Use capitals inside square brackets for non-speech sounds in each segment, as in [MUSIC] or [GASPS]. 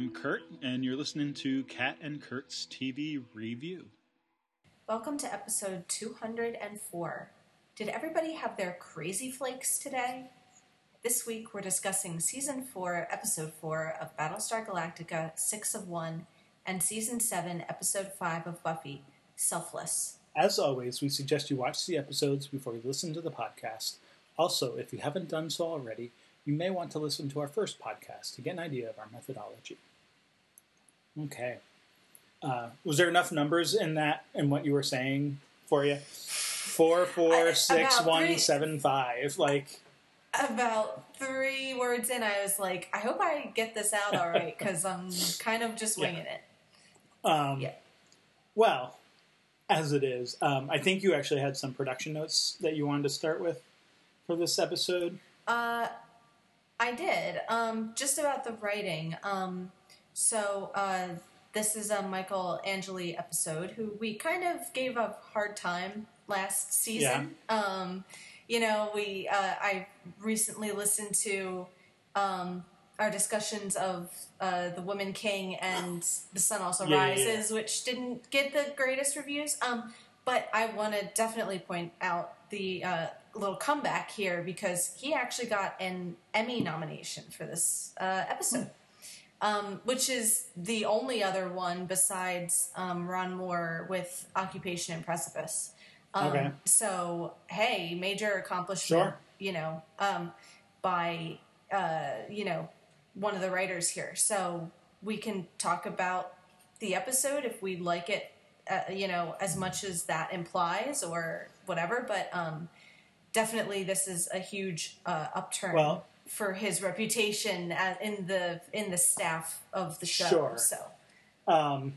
Kat. And I'm Kurt, and you're listening to Kat and Kurt's TV Review. Welcome to episode 204. Did everybody have their crazy flakes today? This week we're discussing season 4, episode 4 of Battlestar Galactica 6 of 1 and season 7, episode 5 of Buffy, Selfless. As always, we suggest you watch the episodes before you listen to the podcast. Also, if you haven't done so already, you may want to listen to our first podcast to get an idea of our methodology. Okay. Uh, was there enough numbers in that in what you were saying for you? Four, four, I- six, one, three- seven, five. Like, About three words in, I was like, I hope I get this out all right because I'm kind of just [LAUGHS] Yeah. winging it. um, Yeah. well, as it is, um, I think you actually had some production notes that you wanted to start with for this episode. Uh, I did. Um, just about the writing. Um, so uh, this is a Michael Angeli episode who we kind of gave a hard time last season. Um, you know, we uh, I recently listened to um, our discussions of uh, the Woman King and The Sun Also Yeah, yeah, yeah. Rises, which didn't get the greatest reviews. Um, but I want to definitely point out the uh, little comeback here because he actually got an Emmy nomination for this uh, episode, um, which is the only other one besides um, Ron Moore with Occupation and Precipice. Um, Okay. So hey, major accomplishment. Sure. You know, um, by uh, you know one of the writers here. So we can talk about the episode if we like it, uh, you know, as much as that implies or whatever. But um, definitely, this is a huge uh, upturn Well- for his reputation in the in the staff of the show. Sure. So Um,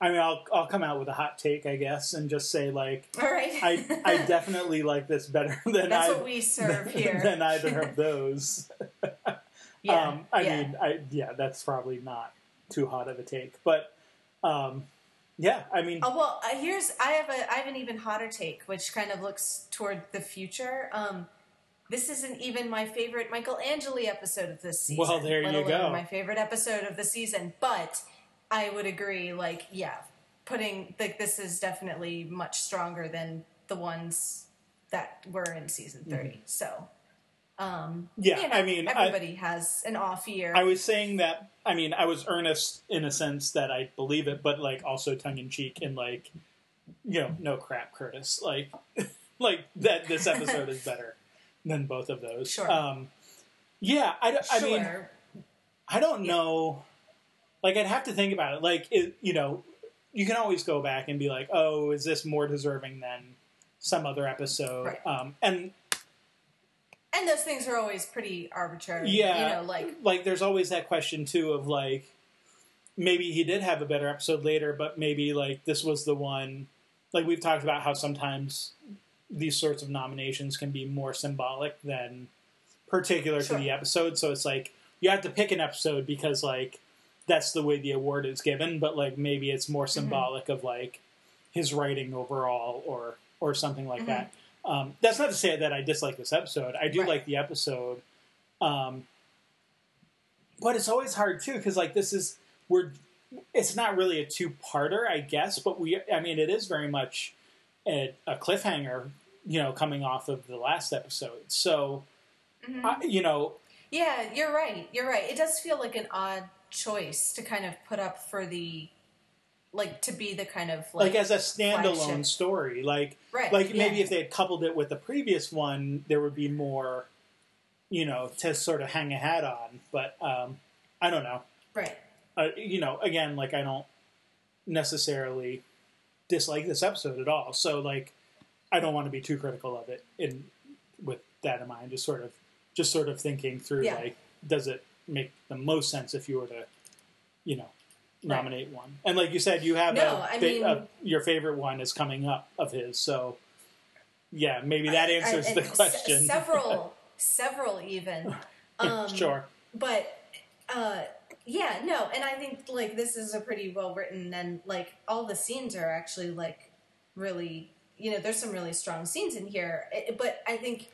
I mean, I'll I'll come out with a hot take, I guess, and just say like [LAUGHS] all right, I I [LAUGHS] definitely like this better [LAUGHS] than that's I what we serve here. than either of those. yeah, um, I yeah. mean, I yeah, that's probably not too hot of a take, but um, yeah, I mean, Oh, well, uh, here's I have a I have an even hotter take, which kind of looks toward the future. Um, this isn't even my favorite Michael Angeli episode of this season. Well, there you go. My favorite episode of the season, but I would agree. Like, yeah, putting like this is definitely much stronger than the ones that were in season 30 So, um, Mm-hmm. Yeah, you know, I mean, I- everybody has an off year. I was saying that. I mean, I was earnest in a sense that I believe it, but like also tongue in cheek and like, you know, no crap, Curtis. Like, [LAUGHS] like that. This episode is better than both of those. Sure. Um, yeah, I, I mean. I don't know. Like, I'd have to think about it. Like, it, you know, you can always go back and be like, oh, is this more deserving than some other episode? Right. Um, and and those things are always pretty arbitrary. yeah, you know, like like there's always that question too of like maybe he did have a better episode later, but maybe like this was the one. Like we've talked about how sometimes these sorts of nominations can be more symbolic than particular Sure. to the episode. So it's like you have to pick an episode because like that's the way the award is given, but like maybe it's more symbolic of like his writing overall or or something like Mhm. that. Um, that's not to say that I dislike this episode. I do Right. like the episode, um, but it's always hard too because like this is we're it's not really a two parter, I guess, but we I mean it is very much a, a cliffhanger, you know, coming off of the last episode. So mhm. I, you know, Yeah, you're right. You're right. It does feel like an odd choice to kind of put up for the like to be the kind of like, like, as a standalone flagship. story, like right. like maybe yeah. if they had coupled it with the previous one, there would be more, you know, to sort of hang a hat on. But um, I don't know. right. uh, you know, again, like I don't necessarily dislike this episode at all. So like, I don't want to be too critical of it. In with that in mind, just sort of, just sort of thinking through Yeah. like, does it make the most sense if you were to, you know, Right. nominate one? And like you said, you have No, a, I mean- a- your favorite one is coming up of his. So yeah, maybe that answers And- the and se- question. several, [LAUGHS] several even. [LAUGHS] Um, sure. but uh yeah no and i think like this is a pretty well written and like all the scenes are actually like really you know there's some really strong scenes in here I- but i think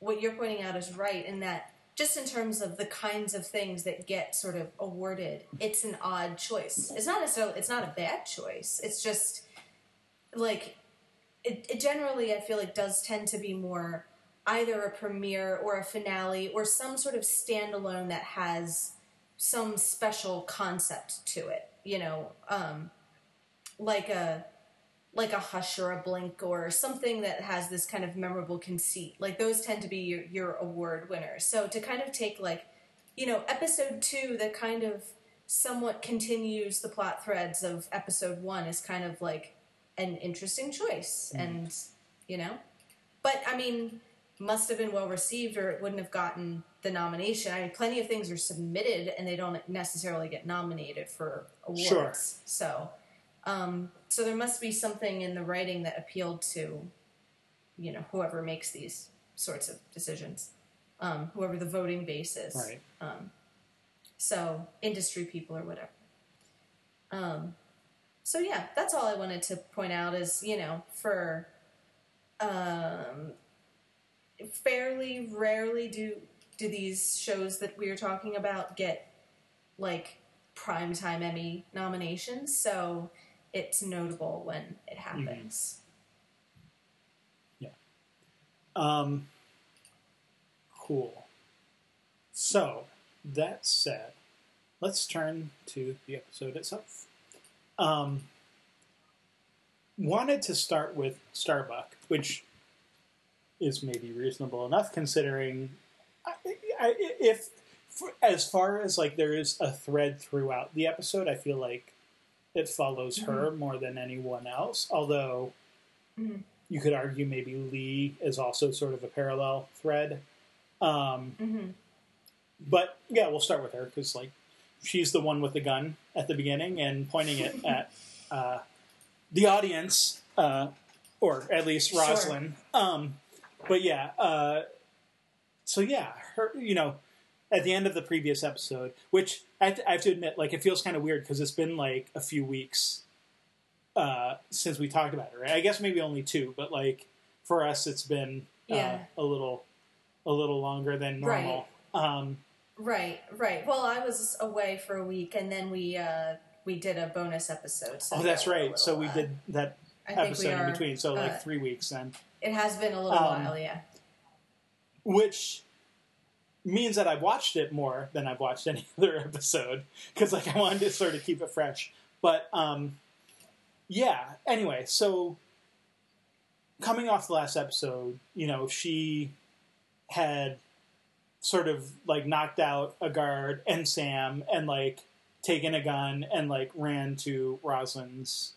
what you're pointing out is right in that just in terms of the kinds of things that get sort of awarded, it's an odd choice. It's not necessarily it's not a bad choice. It's just like it, it generally I feel like does tend to be more either a premiere or a finale or some sort of standalone that has some special concept to it. You know, um, like a like a hush or a blink or something that has this kind of memorable conceit. Like those tend to be your, your award winners. So to kind of take like, you know, episode two that kind of somewhat continues the plot threads of episode one is kind of like an interesting choice. Mm. And, you know, but I mean, must have been well received or it wouldn't have gotten the nomination. I mean, plenty of things are submitted and they don't necessarily get nominated for awards. Sure. So, um, so there must be something in the writing that appealed to, you know, whoever makes these sorts of decisions, um, whoever the voting base is. Right. Um, so industry people or whatever. Um, so yeah, that's all I wanted to point out is you know for um, fairly rarely do do these shows that we are talking about get like primetime Emmy nominations, so it's notable when it happens. Um, cool. So, that said, let's turn to the episode itself. Um, wanted to start with Starbuck, which is maybe reasonable enough considering I, I, if, for, as far as like there is a thread throughout the episode, I feel like it follows her more than anyone else. Although Mhm. you could argue maybe Lee is also sort of a parallel thread. Um, Mm-hmm. but yeah, we'll start with her because like she's the one with the gun at the beginning and pointing it [LAUGHS] at uh, the audience, uh, or at least Sure. Roslin. Um, but yeah, uh, so yeah, her. You know, at the end of the previous episode, which I have to, I have to admit, like it feels kind of weird because it's been like a few weeks uh, since we talked about it. Right? I guess maybe only two, but like for us, it's been uh, Yeah. a little a little longer than normal. Um, Right, right. Well, I was away for a week, and then we uh, we did a bonus episode. So oh, that's right. So we did that I episode are, in between. So like uh, three weeks then, It has been a little Um, while, yeah. which means that I've watched it more than I've watched any [LAUGHS] other episode because like I wanted to sort of keep it fresh. But um, yeah. Anyway, so coming off the last episode, you know, she had sort of like knocked out a guard and Sam and like taken a gun and like ran to Roslin's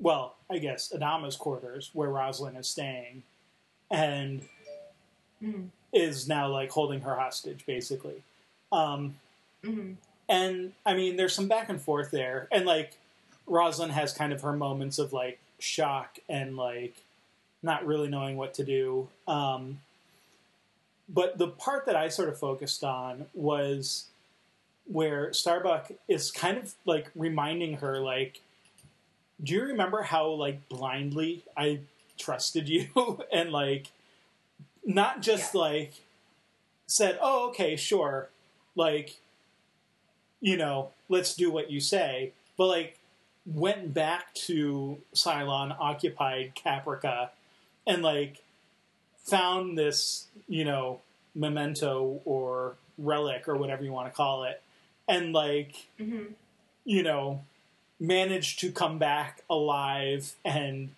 well, I guess Adama's quarters where Roslin is staying and Mhm. Is now like holding her hostage basically. Um hmm and I mean, there's some back and forth there, and like Roslin has kind of her moments of like shock and like not really knowing what to do. Um, but the part that I sort of focused on was where Starbuck is kind of like reminding her, like, do you remember how like blindly I trusted you [LAUGHS] and like not just Yeah. like said, oh, okay, sure, like you know, let's do what you say, but like went back to Cylon, occupied Caprica, and like found this, you know, memento or relic or whatever you want to call it, and like, hmm you know, managed to come back alive and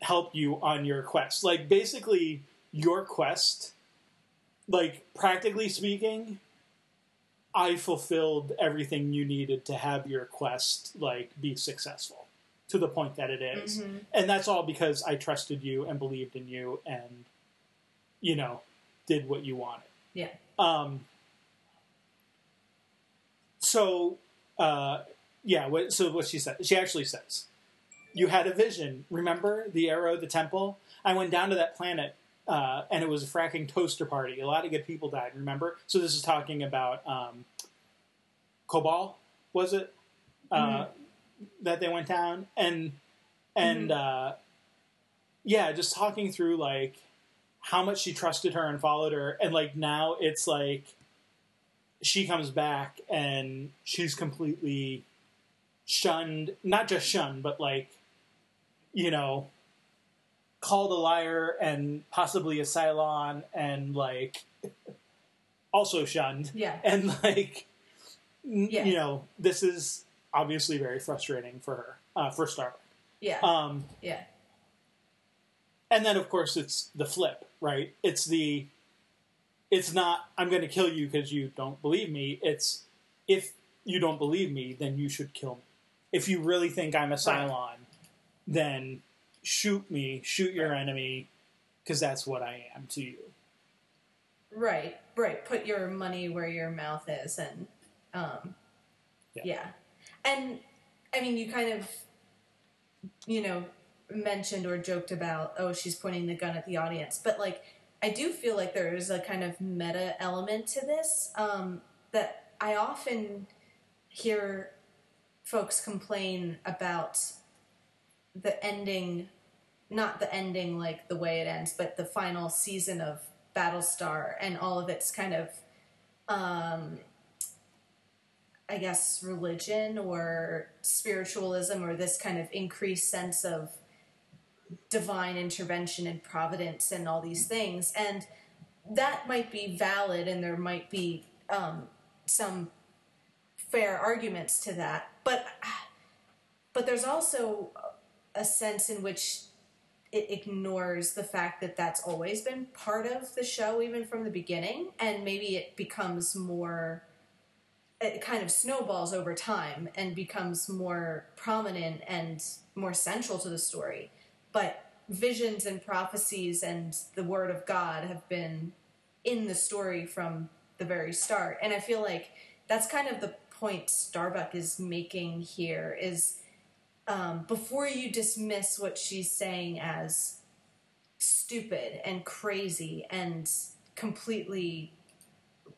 help you on your quest. Like basically your quest, like practically speaking, I fulfilled everything you needed to have your quest like be successful to the point that it is. Mhm. And that's all because I trusted you and believed in you and you know, did what you wanted. Yeah. Um so uh yeah, what, so what she said, she actually says, "You had a vision. Remember the arrow, the temple? I went down to that planet, uh, and it was a fracking toaster party. A lot of good people died. Remember? So this is talking about um, Kobol, was it? Uh, that they went down, and and uh, yeah, just talking through like how much she trusted her and followed her, and like now it's like she comes back and she's completely shunned, not just shunned, but like you know called a liar and possibly a Cylon and like also shunned. Yeah. And like n- Yeah. you know, this is obviously very frustrating for her, uh, for Starbuck. Yeah. Um yeah. and then of course it's the flip, right? It's the it's not I'm going to kill you because you don't believe me. It's if you don't believe me, then you should kill me. If you really think I'm a Cylon, then shoot me, shoot your enemy because that's what I am to you. Right, right. Put your money where your mouth is, and um, Yeah. yeah. And I mean, you kind of, you know, mentioned or joked about, oh, she's pointing the gun at the audience, but like, I do feel like there is a kind of meta element to this um, that I often hear folks complain about the ending not the ending like the way it ends, but the final season of Battlestar and all of its kind of, um, I guess, religion or spiritualism or this kind of increased sense of divine intervention and providence and all these things. And that might be valid and there might be um, some fair arguments to that. But, but there's also a sense in which it ignores the fact that that's always been part of the show, even from the beginning, and maybe it becomes more. It kind of snowballs over time and becomes more prominent and more central to the story. But visions and prophecies and the Word of God have been in the story from the very start. And I feel like that's kind of the point Starbuck is making here is um, before you dismiss what she's saying as stupid and crazy and completely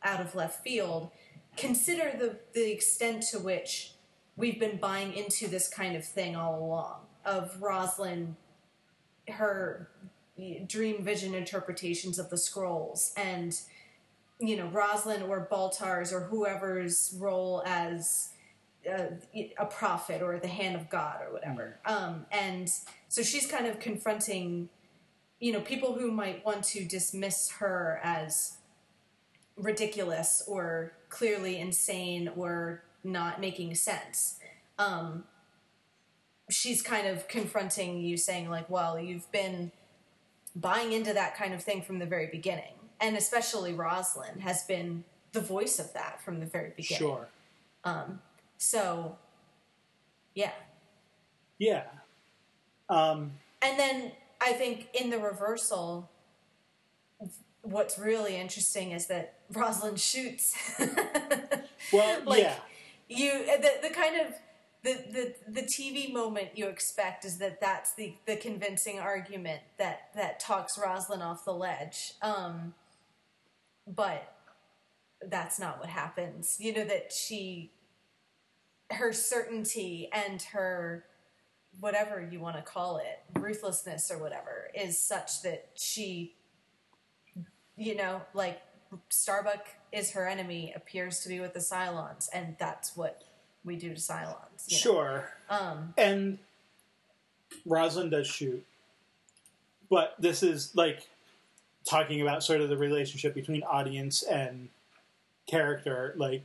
out of left field, consider the, the extent to which we've been buying into this kind of thing all along of Roslin, her dream vision interpretations of the scrolls and you know Roslin or Baltar's or whoever's role as uh, a prophet or the hand of God or whatever. Um, and so she's kind of confronting, you know, people who might want to dismiss her as ridiculous or clearly insane or not making sense. Um, she's kind of confronting you, saying, like, well, you've been buying into that kind of thing from the very beginning. And especially Roslin has been the voice of that from the very beginning. Sure. So, yeah. Yeah. Um, And then I think in the reversal, what's really interesting is that Roslin shoots. [LAUGHS] well, Like, yeah. you the, the kind of the, the the TV moment you expect is that that's the the convincing argument that that talks Roslin off the ledge. Um, but that's not what happens. You know that she her certainty and her whatever you want to call it, ruthlessness or whatever, is such that she you know, like Starbuck is her enemy, appears to be with the Cylons, and that's what we do to Cylons. Sure. Um, And Roslin does shoot. But this is like talking about sort of the relationship between audience and character. Like,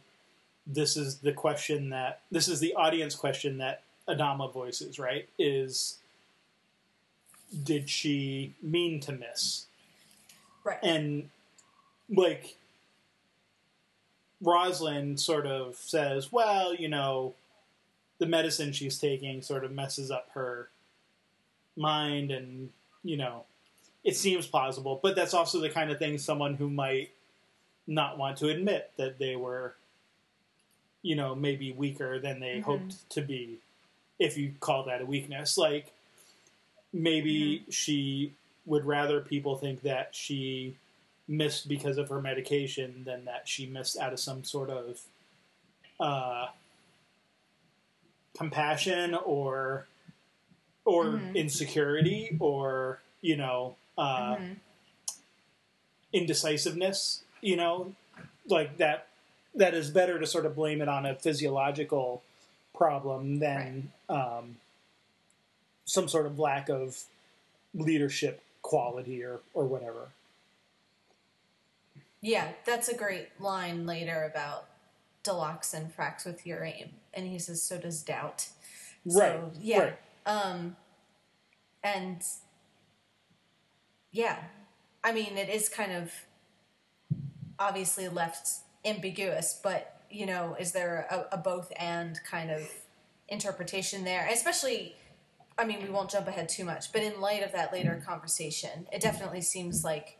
this is the question that, this is the audience question that Adama voices, right? Is, did she mean to miss? right. and like Roslin sort of says, "Well, you know, the medicine she's taking sort of messes up her mind, and you know, it seems plausible." But that's also the kind of thing someone who might not want to admit that they were, you know, maybe weaker than they hoped to be, if you call that a weakness. Like maybe she would rather people think that she missed because of her medication than that she missed out of some sort of uh, compassion or or Mhm. insecurity or you know uh, Mhm. indecisiveness. You know, like that. That is better to sort of blame it on a physiological problem than um, some sort of lack of leadership quality or or whatever. Yeah, that's a great line later about Doloxan fracks with your aim, and he says, "So does doubt." Right, So, yeah. right. Um, and yeah, I mean, it is kind of obviously left ambiguous, but you know, is there a, a both and kind of interpretation there? Especially, I mean, we won't jump ahead too much, but in light of that later conversation, it definitely seems like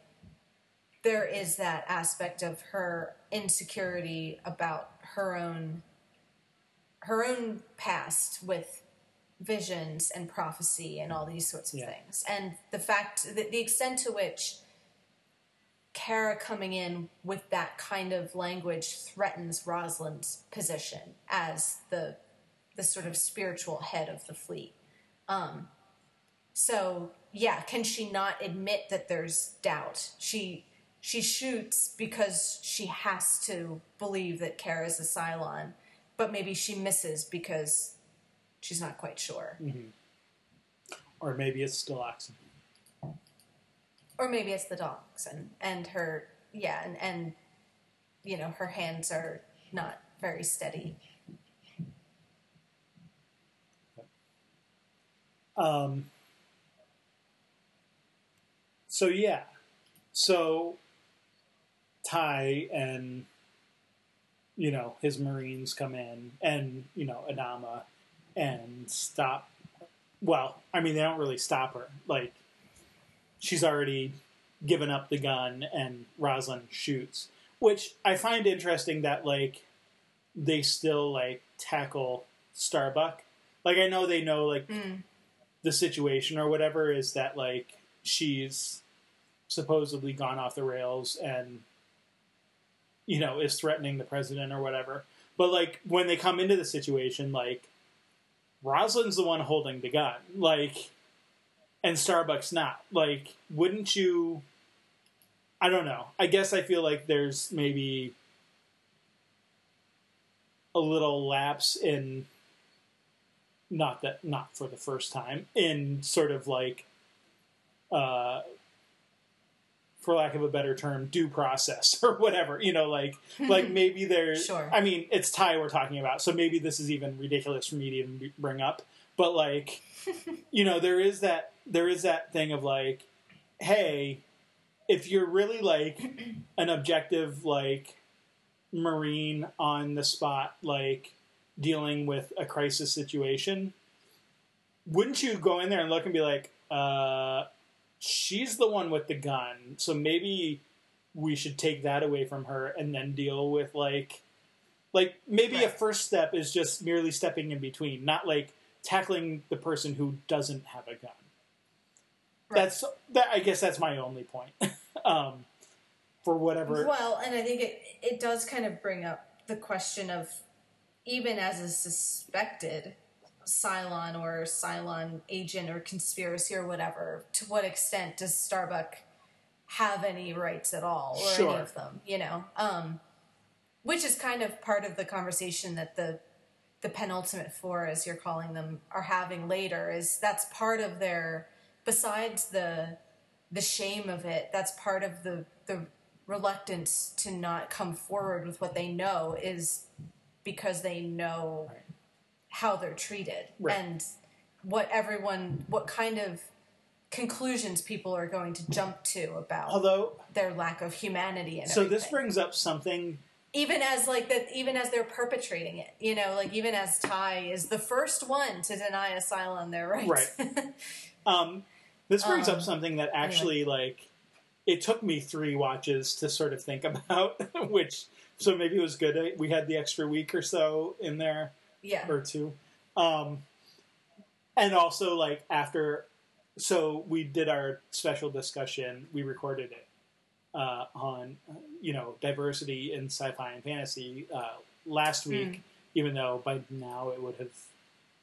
there is that aspect of her insecurity about her own her own past with visions and prophecy and all these sorts of Yeah. things and the fact that the extent to which Kara coming in with that kind of language threatens Roslin's position as the the sort of spiritual head of the fleet. Um, so yeah, can she not admit that there's doubt? She she shoots because she has to believe that Kara's a Cylon, but maybe she misses because she's not quite sure. Or maybe it's Doloxan. Or maybe it's the dogs and, and her yeah, and, and you know, her hands are not very steady. Um, so yeah, so Tigh and you know his Marines come in, and you know Adama, and stop. Well, I mean they don't really stop her. Like she's already given up the gun, and Roslin shoots, which I find interesting that like they still like tackle Starbuck. Like I know they know like Mm. the situation or whatever is that like she's supposedly gone off the rails and you know is threatening the president or whatever but like when they come into the situation like roslin's the one holding the gun like and starbucks not. Like wouldn't you i don't know. I guess i feel like there's maybe a little lapse in not that not for the first time in sort of like uh for lack of a better term due process [LAUGHS] or whatever you know like like [LAUGHS] maybe there's Sure. i mean it's tigh we're talking about so maybe this is even ridiculous for me to even bring up but like you know there is that there is that thing of like hey if you're really like an objective like marine on the spot like dealing with a crisis situation wouldn't you go in there and look and be like uh she's the one with the gun so maybe we should take that away from her and then deal with like like maybe a first step is just merely stepping in between not like tackling the person who doesn't have a gun Right. that's that i guess that's my only point [LAUGHS] um for whatever Well, and I think it it does kind of bring up the question of even as a suspected Cylon or Cylon agent or conspiracy or whatever, to what extent does Starbuck have any rights at all or Sure. any of them? You know, um, which is kind of part of the conversation that the the penultimate four, as you're calling them, are having later. Is that's part of their besides the the shame of it that's part of the the reluctance to not come forward with what they know is because they know Right. how they're treated Right. and what everyone what kind of conclusions people are going to jump to about although their lack of humanity and so this brings up something even as like that even as they're perpetrating it you know like even as tigh is the first one to deny asylum their rights Right. [LAUGHS] Um, this brings Um, up something that actually, like, it took me three watches to sort of think [LAUGHS] about, which, so maybe it was good. We had the extra week or so in there, yeah or two. Um, and also, like, after, so we did our special discussion, we recorded it uh, on, uh, you know, diversity in sci fi and fantasy uh, last week, even though by now it would have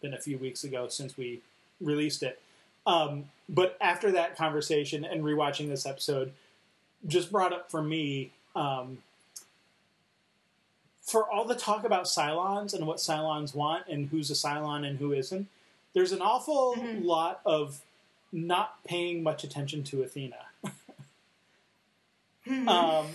been a few weeks ago since we released it. Um, but after that conversation and rewatching this episode, just brought up for me. Um, for all the talk about Cylons and what Cylons want and who's a Cylon and who isn't, there's an awful Mhm. lot of not paying much attention to Athena. Um,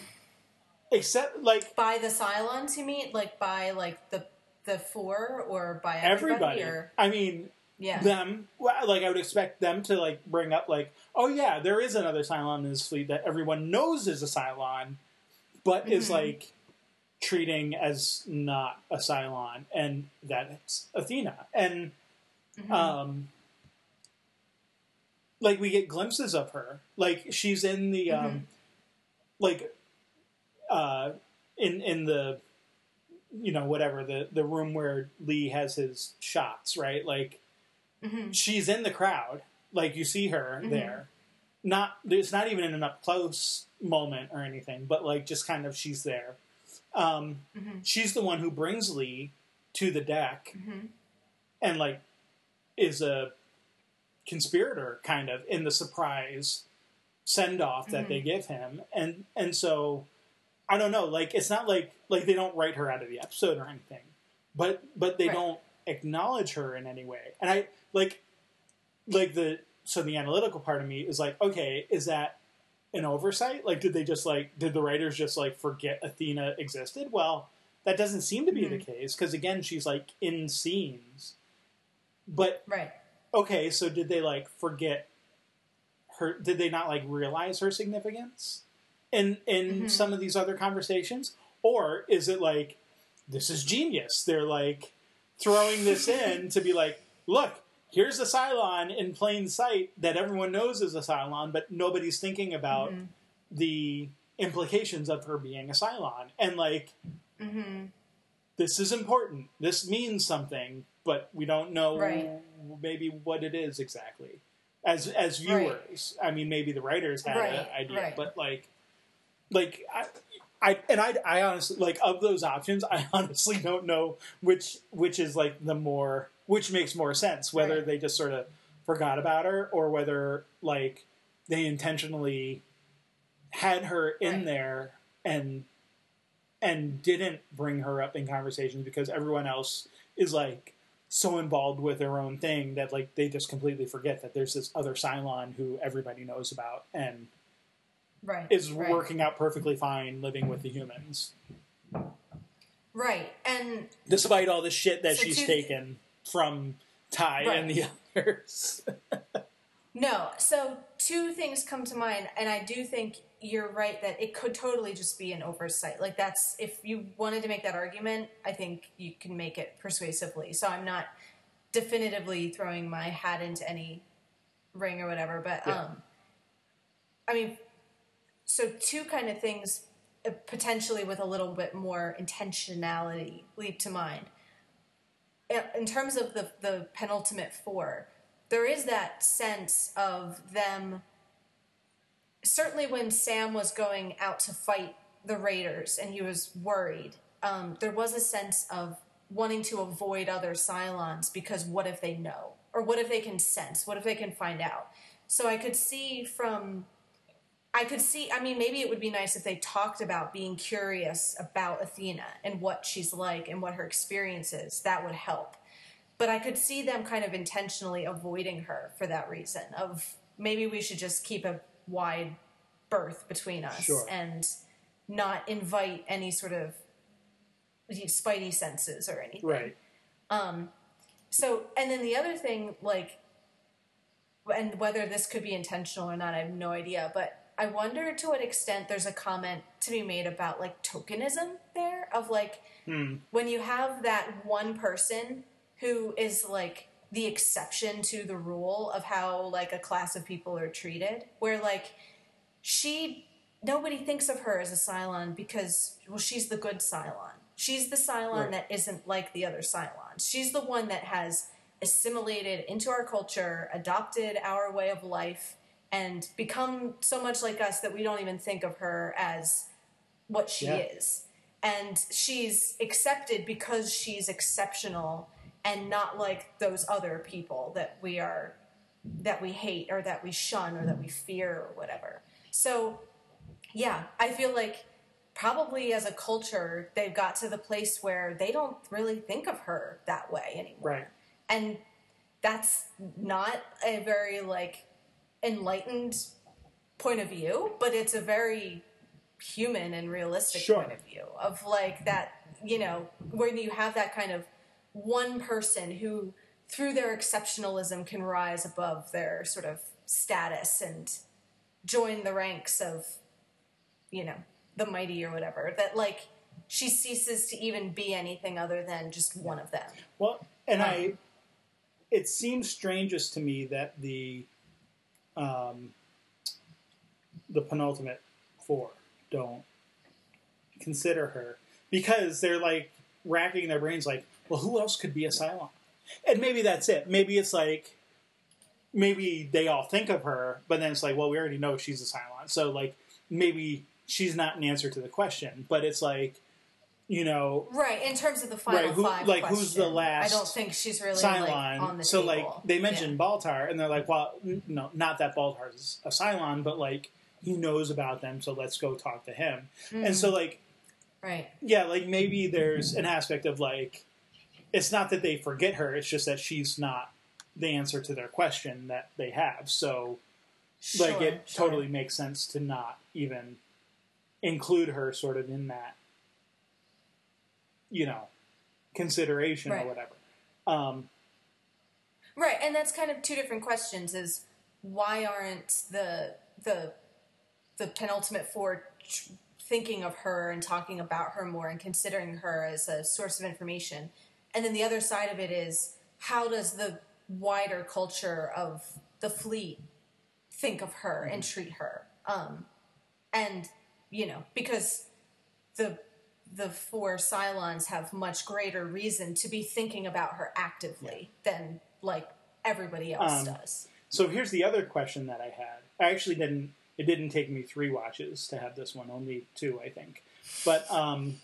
except like by the Cylons, you mean? Like by like the the four or by everybody? everybody. Or, I mean, yeah. them well, like I would expect them to like bring up like, oh yeah, there is another Cylon in this fleet that everyone knows is a Cylon, but is Mhm. like treating as not a Cylon, and that's Athena. And Mhm. um, like we get glimpses of her, like she's in the um, Mhm. Like uh, in in the you know whatever the the room where Lee has his shots, right? Like Mhm. she's in the crowd. Like you see her Mhm. there. Not it's not even in an up close moment or anything, but like just kind of she's there. Um, Mhm. she's the one who brings Lee to the deck Mhm. and like is a conspirator kind of in the surprise send off that Mhm. they give him and and so I don't know like it's not like like they don't write her out of the episode or anything but but they Right. don't acknowledge her in any way and I like like the so the analytical part of me is like okay is that an oversight like did they just like did the writers just like forget Athena existed well that doesn't seem to be Mhm. the case because again she's like in scenes but Right. okay, so did they like forget her? Did they not like realize her significance in in Mhm. some of these other conversations, or is it like this is genius? They're like throwing this [LAUGHS] in to be like, look, here's a Cylon in plain sight that everyone knows is a Cylon, but nobody's thinking about Mhm. the implications of her being a Cylon, and like Mhm. this is important. This means something, but we don't know Right. maybe what it is exactly. As as Right. viewers, I mean, maybe the writers had Right, an idea, right. but like, like I, I and I, I honestly like of those options, I [LAUGHS] honestly don't know which which is like the more which makes more sense. Whether Right. they just sort of forgot about her or whether like they intentionally had her in Right. there and and didn't bring her up in conversations because everyone else is like so involved with their own thing that like they just completely forget that there's this other Cylon who everybody knows about and Right. is right. working out perfectly fine living with the humans Right. And despite all the shit that So she's two- taken from Tigh and the others. [LAUGHS] No, so two things come to mind, and I do think you're right that it could totally just be an oversight. Like that's if you wanted to make that argument, I think you can make it persuasively. So I'm not definitively throwing my hat into any ring or whatever, but Yeah. um I mean so two kind of things uh, potentially with a little bit more intentionality leap to mind. In in terms of the the penultimate four, there is that sense of them certainly when sam was going out to fight the raiders and he was worried um, there was a sense of wanting to avoid other cylons because what if they know? Or what if they can sense? What if they can find out? So i could see from i could see i mean maybe it would be nice if they talked about being curious about athena and what she's like and what her experience is. That would help. But I could see them kind of intentionally avoiding her for that reason of maybe we should just keep a wide berth between us Sure. and not invite any sort of spidey senses or anything. right. So, and then the other thing, like, and whether this could be intentional or not, I have no idea. But I wonder to what extent there's a comment to be made about like tokenism there of like Hmm. when you have that one person who is like the exception to the rule of how like a class of people are treated, where like she nobody thinks of her as a Cylon because well she's the good Cylon. She's the Cylon Right. that isn't like the other Cylons. She's the one that has assimilated into our culture, adopted our way of life, and become so much like us that we don't even think of her as what she Yeah. is. And she's accepted because she's exceptional and not like those other people that we are that we hate or that we shun or that we fear or whatever. So yeah, I feel like probably as a culture, they've got to the place where they don't really think of her that way anymore. Right. And that's not a very like enlightened point of view, but it's a very human and realistic Sure. point of view of like that, you know, when you have that kind of one person who through their exceptionalism can rise above their sort of status and join the ranks of you know the mighty or whatever that like she ceases to even be anything other than just one of them. Well, and I, Um, it seems strangest to me that the, um, the penultimate four don't consider her because they're like racking their brains, like, well, who else could be a Cylon? And maybe that's it. Maybe it's like, maybe they all think of her, but then it's like, well, we already know she's a Cylon, so like maybe she's not an answer to the question, but it's like, you know, right in terms of the final Right, who- five like, who's the last i don't think she's really Cylon. like on the so table. like they mentioned Baltar, and they're like, well, no, not that Baltar is a Cylon, but like he knows about them, so let's go talk to him. And so hmm. like right yeah, like maybe there's an aspect of like it's not that they forget her; it's just that she's not the answer to their question that they have. So like it sure. totally makes sense to not even include her sort of in that you know consideration Right. or whatever. Um, Right, and that's kind of two different questions: is why aren't the the the penultimate four tr- thinking of her and talking about her more and considering her as a source of information? And then the other side of it is how does the wider culture of the fleet think of her and treat her? Um, and you know, because the the four Cylons have much greater reason to be thinking about her actively than like everybody else Um, does. So here's the other question that I had. I actually didn't. It didn't take me three watches to have this one. Only two, I think. But um,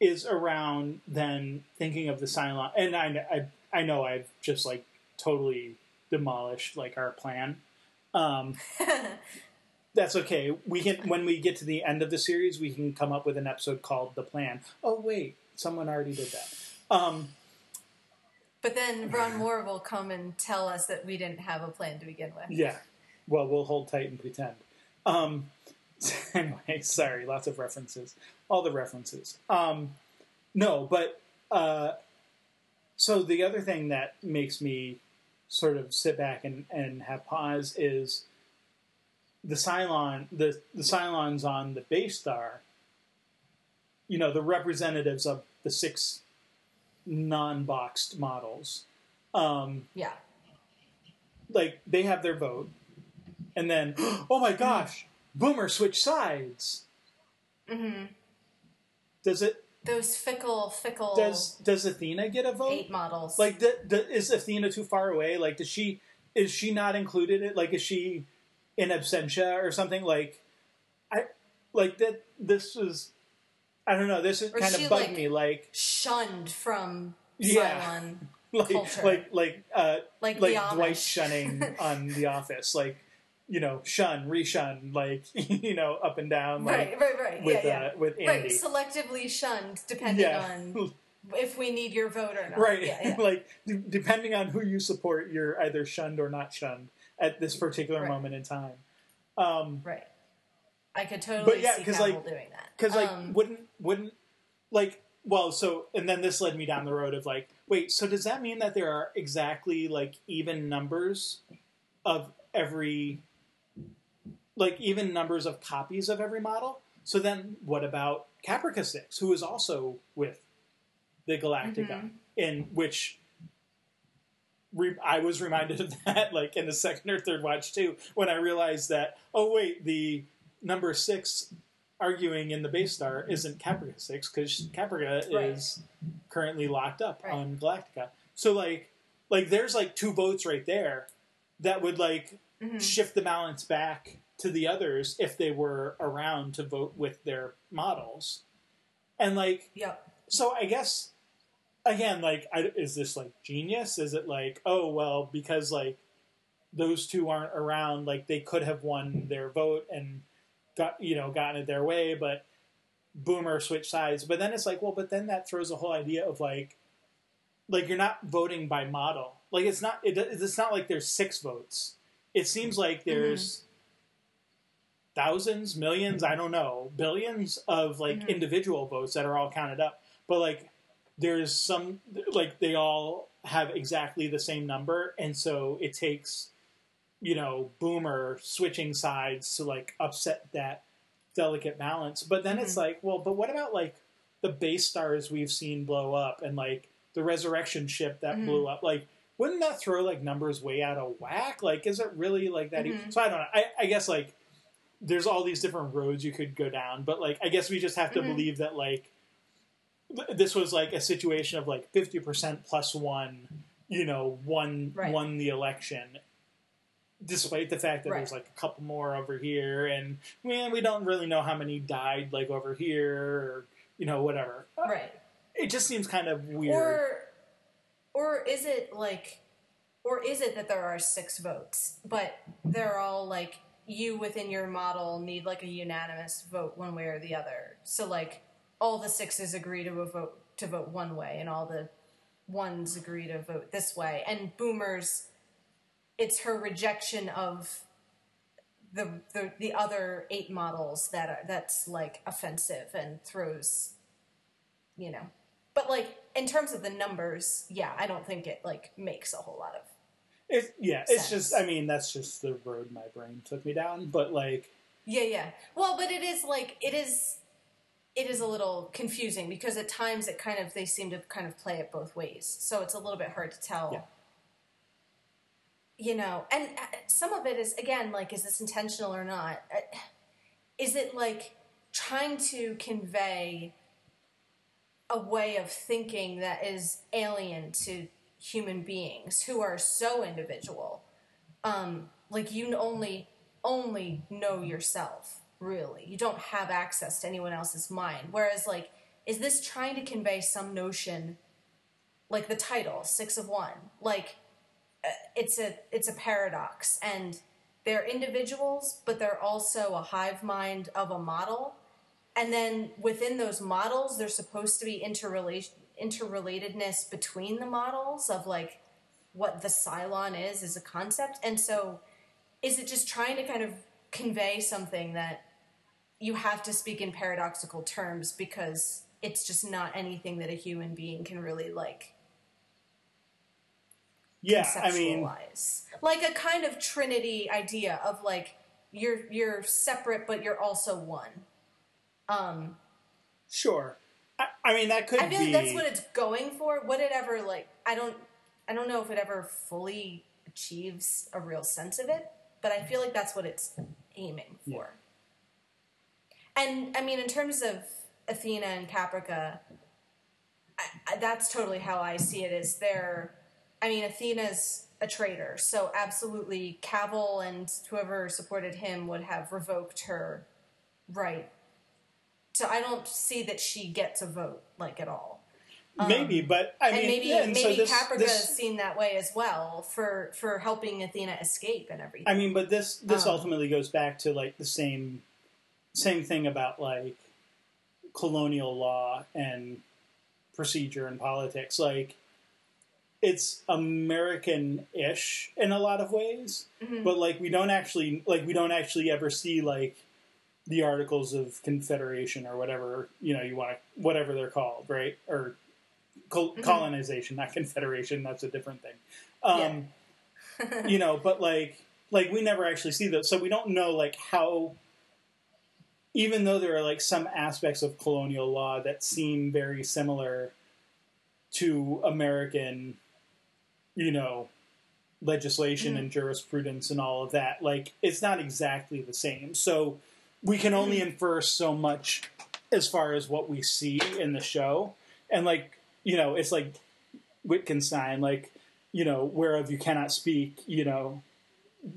is around then thinking of the Cylon, and I, I I know I've just like totally demolished like our plan. Um, [LAUGHS] that's okay. We can when we get to the end of the series, we can come up with an episode called "The Plan." Oh wait, someone already did that. Um, But then Ron Moore will come and tell us that we didn't have a plan to begin with. Yeah. Well, we'll hold tight and pretend. Um, [LAUGHS] anyway, sorry, lots of references. All the references. Um, no, but uh, so the other thing that makes me sort of sit back and, and have pause is the Cylon, the, the Cylons on the base star, you know, the representatives of the six non boxed models. Um, Yeah. like they have their vote, and then [GASPS] oh my gosh, Boomer switched sides. hmm Does it? Those fickle, fickle Does does Athena get a vote? eight models. Like, d- d- is Athena too far away? Like, does she is she not included? It like is she in absentia or something? Like, I like that. This was I don't know. This is kind of bugged like- me. Like, shunned from Yeah. Cylon. [LAUGHS] like Culture. like like uh, Like, like the Dwight shunning on The [LAUGHS] Office. Like, you know, shun, reshun, like [LAUGHS] you know, up and down, like right, right, right. with yeah, yeah. uh, with Andy. Right, selectively shunned depending yeah. on [LAUGHS] if we need your vote or not. right. [LAUGHS] Yeah, like d- depending on who you support, you're either shunned or not shunned at this particular Right. moment in time. Um, right. I could totally But yeah, see 'cause, Cavil like- doing that. because like Um, wouldn't wouldn't like well so and then this led me down the road of like wait so does that mean that there are exactly like even numbers of every like even numbers of copies of every model so then what about caprica 6 who is also with the galactica Mhm. in which re- i was reminded of that [LAUGHS] like in the second or third watch too when i realized that oh wait the number six arguing in the base star isn't Caprica six because Caprica Right. is currently locked up Right. on Galactica. So like like there's like two votes right there that would like mhm. shift the balance back to the others if they were around to vote with their models. And like yeah. so I guess again, like, I, is this like genius? Is it like, oh well, because like those two aren't around, like they could have won their vote, and got you know gotten it their way, but Boomer switched sides. But then it's like, well, but then that throws the whole idea of like, like you're not voting by model. Like it's not it, it's not like there's six votes. It seems like there's mm-hmm. Thousands, millions, I don't know, billions of like Mhm. individual votes that are all counted up. But like there's some like they all have exactly the same number and so it takes you know boomer switching sides to like upset that delicate balance but then it's Mhm. like well but what about like the base stars we've seen blow up and like the resurrection ship that Mhm. blew up like wouldn't that throw like numbers way out of whack like is it really like that e- Mhm. so i don't know I, I guess like there's all these different roads you could go down but like i guess we just have to Mhm. believe that like this was like a situation of like 50% plus one you know won Right. won the election despite the fact that Right. there's like a couple more over here and man we don't really know how many died like over here or you know whatever right. it just seems kind of weird Or, or is it like, or is it that there are six votes, but they're all like you within your model need like a unanimous vote one way or the other. So like all the sixes agree to vote to vote one way, and all the ones agree to vote this way. And Boomer's, it's her rejection of the the, the other eight models that are that's like offensive and throws, you know. But like in terms of the numbers, yeah, I don't think it like makes a whole lot of it, yeah it's just i mean that's just the road my brain took me down but like Yeah, yeah. Well, but it is like it is it is a little confusing because at times it kind of they seem to kind of play it both ways. So it's a little bit hard to tell. Yeah. You know, and uh, some of it is again like is this intentional or not? Uh, Is it like trying to convey a way of thinking that is alien to human beings who are so individual? um, like you only only know yourself really. You don't have access to anyone else's mind. Whereas like is this trying to convey some notion like the title six of one? Like uh, it's a it's a paradox. And they're individuals but they're also a hive mind of a model. And then within those models they're supposed to be interrelation interrelatedness between the models of like what the Cylon is as a concept. And so is it just trying to kind of convey something that you have to speak in paradoxical terms because it's just not anything that a human being can really like yeah i mean like a kind of trinity idea of like you're you're separate but you're also one. Um sure I, I mean that could I feel be like that's what it's going for. Would it ever like? I don't. I don't know if it ever fully achieves a real sense of it, but I feel like that's what it's aiming for. And I mean, in terms of Athena and Caprica, I, I, that's totally how I see it. Is there? I mean, Athena's a traitor, so absolutely, Cavil and whoever supported him would have revoked her right. So I don't see that she gets a vote like at all. maybe but i mean maybe yeah, and so maybe this, Caprica this- is seen that way as well for for helping Athena escape and everything. I mean, but this this Um, ultimately goes back to like the same same thing about like colonial law and procedure and politics. Like it's American-ish in a lot of ways, Mhm. but like we don't actually like we don't actually ever see like the Articles of Confederation or whatever you know you want to whatever they're called, right? Or col- Mhm. colonization, not confederation. That's a different thing. Um, [LAUGHS] you know, but like like we never actually see those, so we don't know like how. Even though there are like some aspects of colonial law that seem very similar to American, you know, legislation and jurisprudence and all of that, like it's not exactly the same. So we can only infer so much as far as what we see in the show, and like you know, it's like Wittgenstein, like you know, whereof you cannot speak, you know,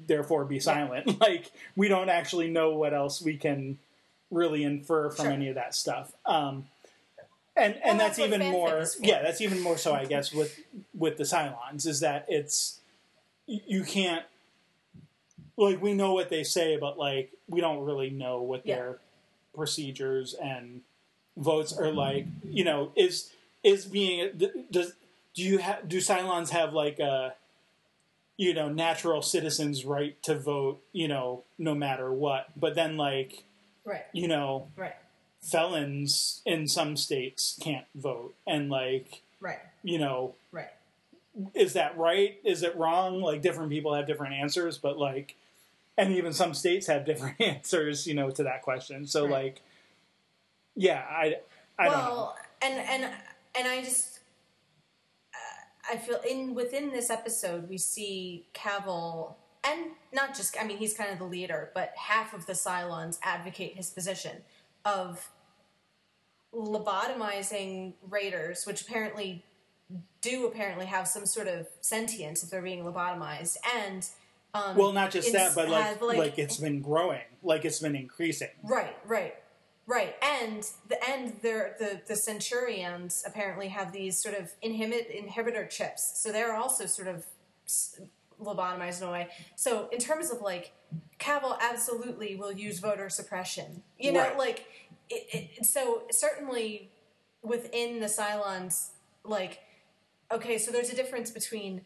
therefore be silent. [LAUGHS] Like we don't actually know what else we can really infer from Sure. any of that stuff. Um, and and that's that's, even more, yeah, that's even more so, I guess, with with the Cylons is that it's you can't like we know what they say, but like we don't really know what Yeah. their procedures and votes are mm-hmm. like. You know, is is being does do you have do Cylons have like a you know natural citizens right to vote? You know, no matter what. But then like Right. you know Right. felons in some states can't vote and like Right. you know Right. is that right is it wrong like different people have different answers but like and even some states have different [LAUGHS] answers you know to that question. So Right. like yeah i i don't know. well, and and and I just uh, I feel in within this episode we see Cavil and not just I mean he's kind of the leader, but half of the Cylons advocate his position of lobotomizing raiders, which apparently do apparently have some sort of sentience if they're being lobotomized, and um, well not just that but like, have, like it's been growing like it's been increasing Right, right, right. And the and their the the Centurions apparently have these sort of inhibit inhibitor chips, so they're also sort of lobotomized in a way. So in terms of like, Cavil absolutely will use voter suppression. You know, Right. like it, it, so certainly within the Cylons, like okay, so there's a difference between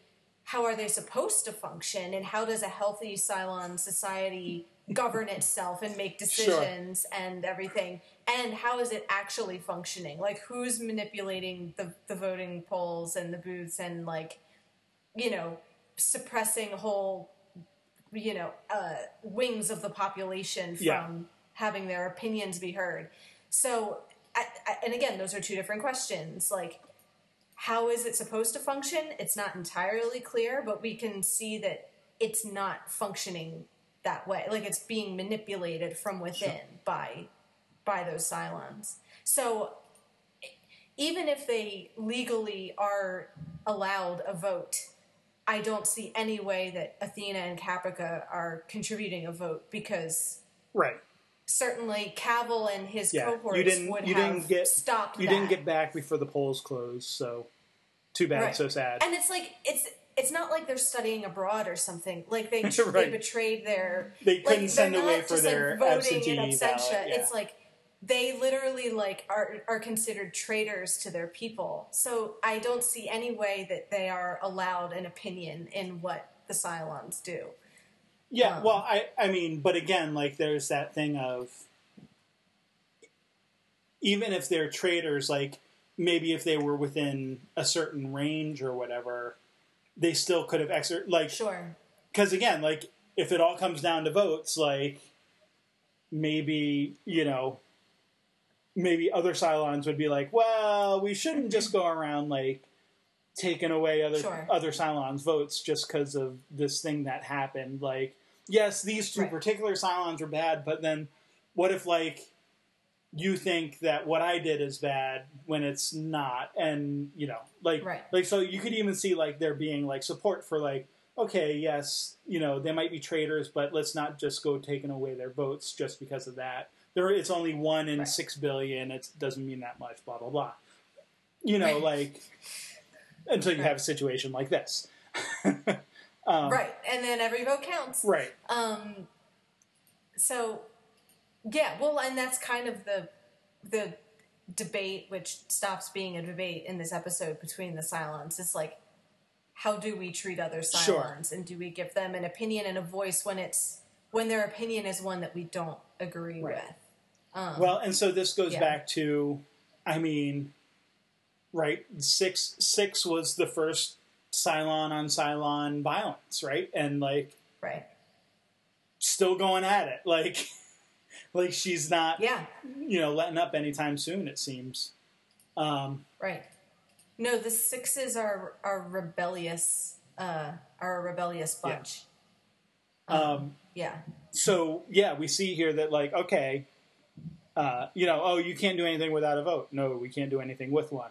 how are they supposed to function and how does a healthy Cylon society govern itself and make decisions and everything? And how is it actually functioning? Like who's manipulating the, the voting polls and the booths and like you know suppressing whole you know uh, wings of the population from Yeah. having their opinions be heard? So I, I, and again those are two different questions. Like how is it supposed to function? It's not entirely clear, but we can see that it's not functioning that way. Like it's being manipulated from within by by those Cylons. So even if they legally are allowed a vote, I don't see any way that Athena and Caprica are contributing a vote because right certainly Cavil and his yeah cohorts you didn't would you have didn't get stopped you that. didn't get back before the polls closed so too bad Right. so sad And it's like it's it's not like they're studying abroad or something. Like they [LAUGHS] they betrayed their They couldn't like, send away for like, their voting absentee in absentia. ballot, yeah. It's like they literally like are are considered traitors to their people. So I don't see any way that they are allowed an opinion in what the Cylons do. Yeah, Um, well, I I mean, but again, like there's that thing of even if they're traders, like maybe if they were within a certain range or whatever, they still could have exer like Sure. because again, like if it all comes down to votes, like maybe you know maybe other Cylons would be like, well, we shouldn't just go around like taking away other Sure. other Cylons' votes just because of this thing that happened. Like, yes, these two Right. particular Cylons are bad, but then what if like you think that what I did is bad when it's not, and you know, like, Right. like so you could even see like there being like support for like. Okay, yes, you know they might be traitors, but let's not just go taking away their votes just because of that. There, it's only one in Right. six billion. It doesn't mean that much. Blah blah blah. You know, like until you have a situation like this. [LAUGHS] um, right. And then every vote counts. Right. Um, so, yeah, well, and that's kind of the the debate, which stops being a debate in this episode between the Cylons. It's like, how do we treat other Cylons, Sure. and do we give them an opinion and a voice when it's when their opinion is one that we don't agree Right. with? Um, Well, and so this goes Yeah. back to, I mean, right? Six six was the first Cylon on Cylon violence, right? And like right, still going at it, [LAUGHS] like like she's not, yeah, you know, letting up anytime soon. It seems. Um, right. No, the sixes are are rebellious. Uh, are a rebellious Yeah. bunch. um, Yeah, so yeah, we see here that like okay, uh, you know, oh, you can't do anything without a vote. No, we can't do anything with one.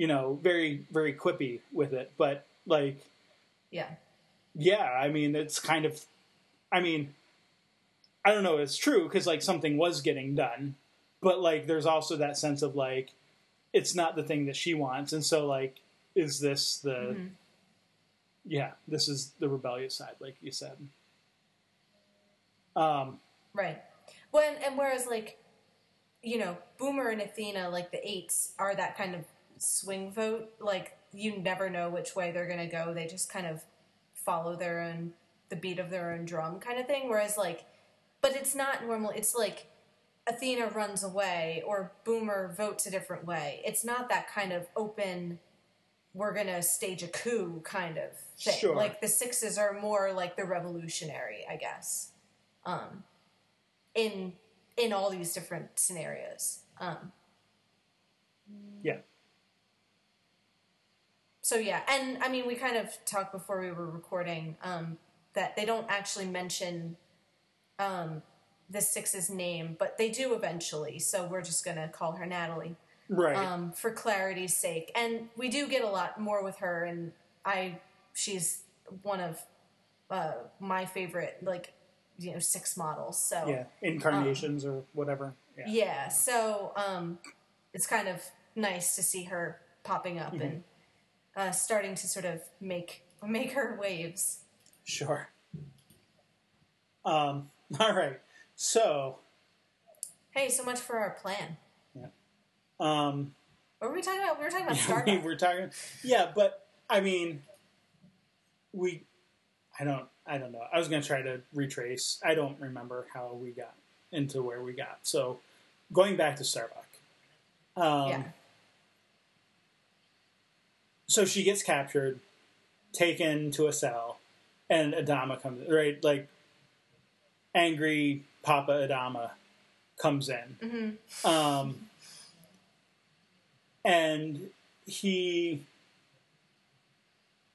You know, very very quippy with it, but like yeah, yeah, I mean, it's kind of, I mean, I don't know, it's true because like something was getting done, but like there's also that sense of like it's not the thing that she wants, and so like is this the Mhm. yeah, this is the rebellious side, like you said. Um, Right. When and whereas like, you know, Boomer and Athena, like the eights, are that kind of swing vote. Like you never know which way they're gonna go. They just kind of follow their own the beat of their own drum kind of thing. Whereas like, but it's not normal. It's like Athena runs away or Boomer votes a different way. It's not that kind of open. We're gonna stage a coup kind of thing. Sure. Like the sixes are more like the revolutionary, I guess. Um, in in all these different scenarios. Um, yeah. So yeah, and I mean, we kind of talked before we were recording um, that they don't actually mention um, the six's name, but they do eventually. So we're just gonna call her Natalie Right. um, for clarity's sake. And we do get a lot more with her, and I she's one of uh, my favorite like you know six models. So yeah. Incarnations or whatever. Yeah. Yeah, so um, it's kind of nice to see her popping up and uh, starting to sort of make make her waves. Sure. Um, [LAUGHS] all right. So, Hey, so much for our plan. um, What were we talking about? We were talking [LAUGHS] about we Starbucks. were talking. Yeah, but I mean, we. I don't. I don't know. I was going to try to retrace. I don't remember how we got into where we got. So, going back to Starbuck. Um, yeah, So she gets captured, taken to a cell, and Adama comes. Right, like angry Papa Adama comes in. hmm Um, and he,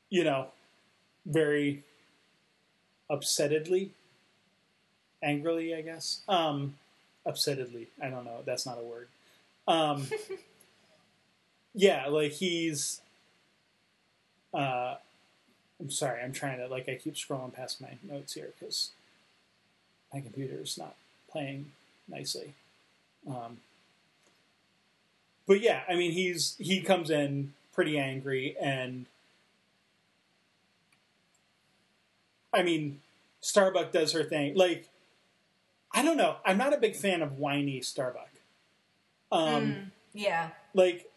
you know, very upsettedly, angrily, I guess. Um, upsettedly. I don't know. That's not a word. Um, [LAUGHS] yeah, like he's. Uh, I'm sorry. I'm trying to like. I keep scrolling past my notes here because my computer is not playing nicely. Um, but yeah, I mean, he's he comes in pretty angry, and I mean, Starbuck does her thing. Like, I don't know. I'm not a big fan of whiny Starbuck. Um, Mm, yeah, like,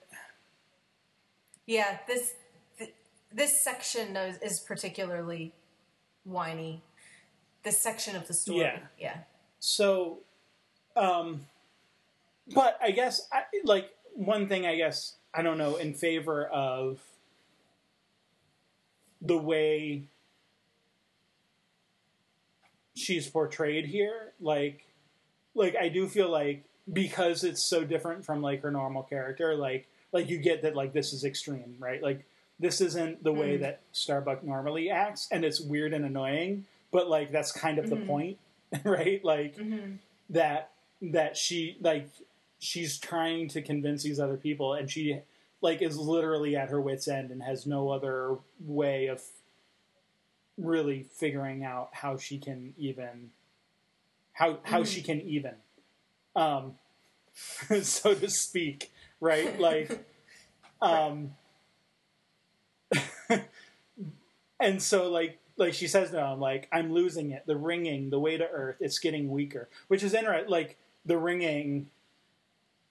yeah. This th- this section is, is particularly whiny. This section of the story. Yeah. yeah. so, um, but I guess I, like one thing. I guess I don't know in favor of the way she's portrayed here like like i do feel like because it's so different from like her normal character like like you get that like this is extreme right like this isn't the way Mm. that starbuck normally acts and it's weird and annoying but like that's kind of the Mhm. point [LAUGHS] right? Like hmm that that she like she's trying to convince these other people and she like is literally at her wits end and has no other way of really figuring out how she can even how how she can even um [LAUGHS] so to speak right? Like [LAUGHS] um [LAUGHS] and so like like she says to him like i'm losing it. The ringing the way to earth it's getting weaker. Which is interesting like the ringing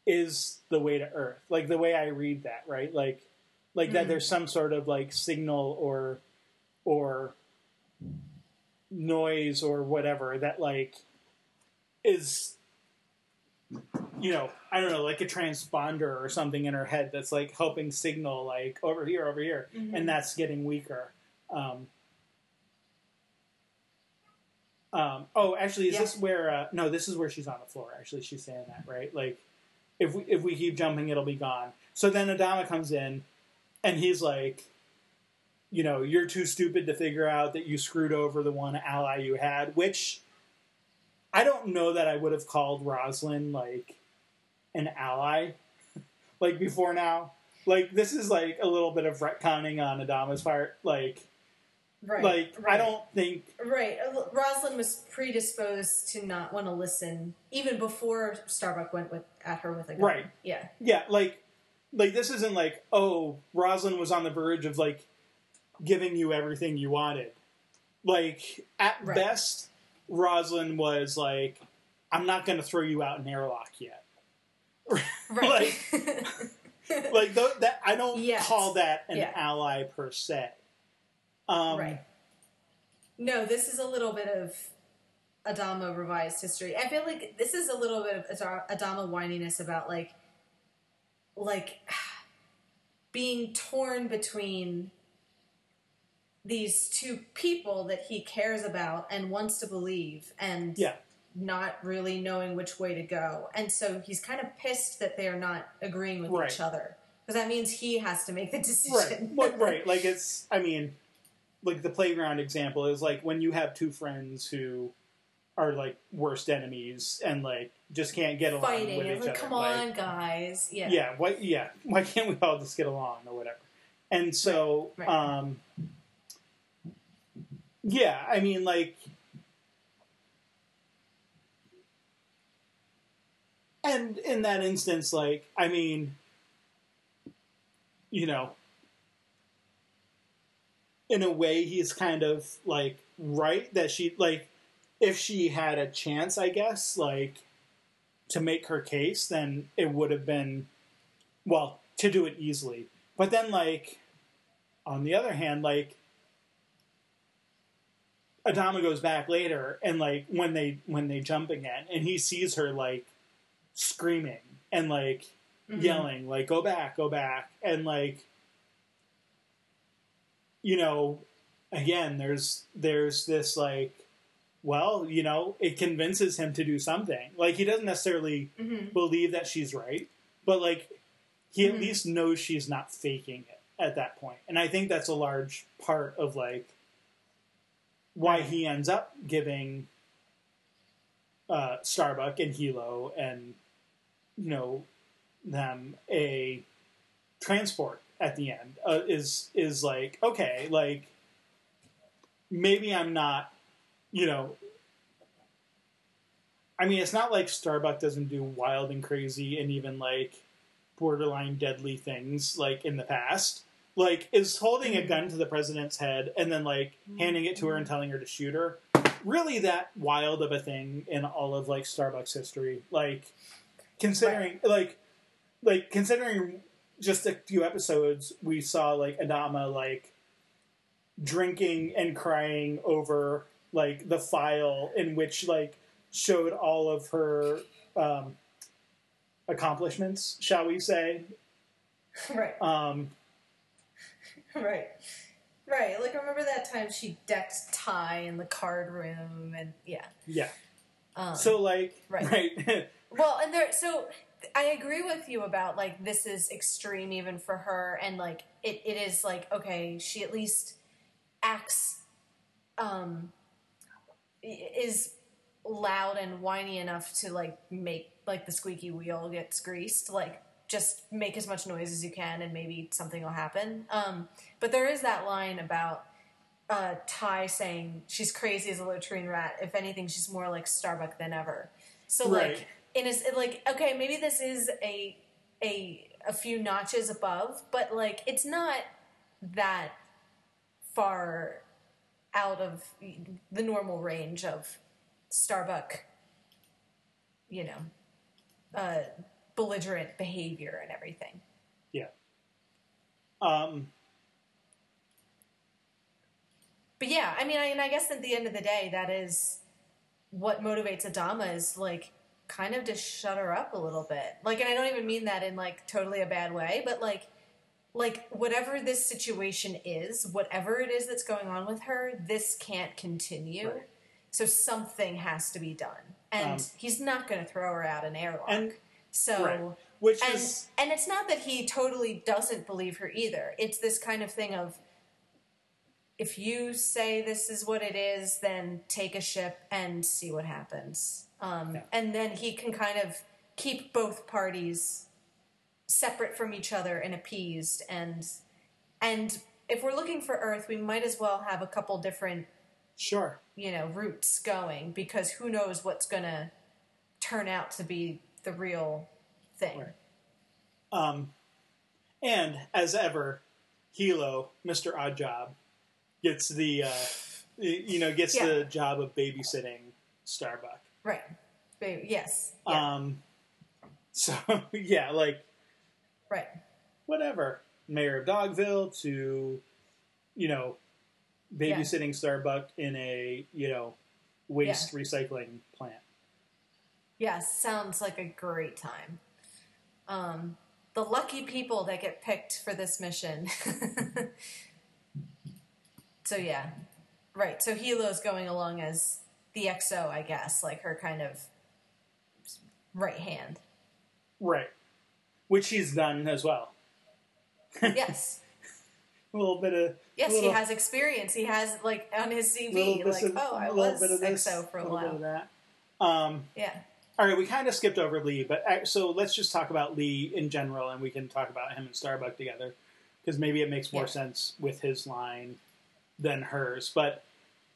is the way to earth. Like the way i read that right? Like like that Mhm. there's some sort of like signal or or noise or whatever that like is you know i don't know like a transponder or something in her head that's like helping signal like over here over here Mhm. and that's getting weaker um um, oh, actually, is Yeah. this where? Uh, no, this is where she's on the floor. Actually, she's saying that, right? Like, if we if we keep jumping, it'll be gone. So then Adama comes in, and he's like, you know, you're too stupid to figure out that you screwed over the one ally you had. Which I don't know that I would have called Roslin like an ally, [LAUGHS] like before now. Like this is like a little bit of retconning on Adama's part. Like, Right. like I don't think Right. Uh, Roslin was predisposed to not want to listen even before Starbuck went with at her with a gun. Right. Yeah. Yeah, like like this isn't like, oh, Roslin was on the verge of like giving you everything you wanted. Like at Right. best, Roslin was like, "I'm not going to throw you out in airlock yet." [LAUGHS] right. Like [LAUGHS] th- that, I don't Yes. call that an Yeah. ally per se. Um, right. No, this is a little bit of Adama revised history. I feel like this is a little bit of Ada- Adama whininess about like, like [SIGHS] being torn between these two people that he cares about and wants to believe, and Yeah. not really knowing which way to go. And so he's kind of pissed that they are not agreeing with Right. each other because that means he has to make the Right. decision. Well, [LAUGHS] right. Like it's. I mean, like the playground example is like when you have two friends who are like worst enemies and like just can't get along fighting. with each like, other. come Like, on, guys. Yeah. yeah why yeah [LAUGHS] why can't we all just get along or whatever and so Right, right. um yeah i mean like and in that instance like i mean you know in a way he's kind of like right that she like if she had a chance i guess like to make her case then it would have been well to do it easily. But then like on the other hand like adama goes back later and like when they when they jump again and he sees her like screaming and like Mhm. yelling like go back go back and like you know again there's there's this like well you know it convinces him to do something like he doesn't necessarily Mhm. believe that she's right but like he at Mhm. least knows she's not faking it at that point and i think that's a large part of like why he ends up giving uh, Starbuck and Helo and you know them a transport at the end uh, is is like okay like maybe I'm not you know I mean it's not like Starbuck doesn't do wild and crazy and even like borderline deadly things like in the past like is holding a gun to the president's head and then like handing it to her and telling her to shoot her really that wild of a thing in all of like Starbucks history? Like considering like like considering just a few episodes we saw like Adama like drinking and crying over like the file in which like showed all of her um accomplishments shall we say? [LAUGHS] Right. um [LAUGHS] Right. Right. Like remember that time she decked Tigh in the card room and yeah. yeah Um, so like right. right [LAUGHS] Well, and there, so I agree with you about like this is extreme even for her, and like it, it is like okay, she at least acts, um, is loud and whiny enough to like make like the squeaky wheel gets greased, like just make as much noise as you can, and maybe something will happen. Um, but there is that line about uh, Tigh saying she's crazy as a latrine rat. If anything, she's more like Starbuck than ever. So Right. like in a, like okay, maybe this is a a a few notches above, but like it's not that far out of the normal range of Starbuck, you know, uh, belligerent behavior and everything. Yeah. Um But yeah, I mean, I, and I guess at the end of the day, that is what motivates Adama is like kind of to shut her up a little bit. Like, and I don't even mean that in like totally a bad way, but like, like whatever this situation is, whatever it is that's going on with her, this can't continue. Right. So something has to be done, and Um, he's not going to throw her out an airlock. and- so. right. which And is and it's not that he totally doesn't believe her either. It's this kind of thing of if you say this is what it is, then take a ship and see what happens. Um, Yeah. And then he can kind of keep both parties separate from each other and appeased. And and if we're looking for Earth, we might as well have a couple different sure you know routes going because who knows what's going to turn out to be the real thing. Right. Um, and as ever, Helo, Mister Oddjob, gets the uh, you know gets Yeah. the job of babysitting Starbuck. Right. Yes. Yeah. Um, so [LAUGHS] yeah, like right. whatever, mayor of Dogville to, you know, babysitting Starbuck in a you know waste recycling plant. Yes. Sounds like a great time. Um, the lucky people that get picked for this mission. [LAUGHS] so yeah, right. So Helo's going along as the XO, I guess, like her kind of right hand. Right. Which he's done as well. [LAUGHS] Yes. A little bit of Yes, little, he has experience. He has like on his CV, like, of- oh, I was bit of this, XO for a little bit of while. that. Um, Yeah. All right, we kind of skipped over Lee, but uh, so let's just talk about Lee in general, and we can talk about him and Starbuck together because maybe it makes more Yeah. sense with his line than hers. But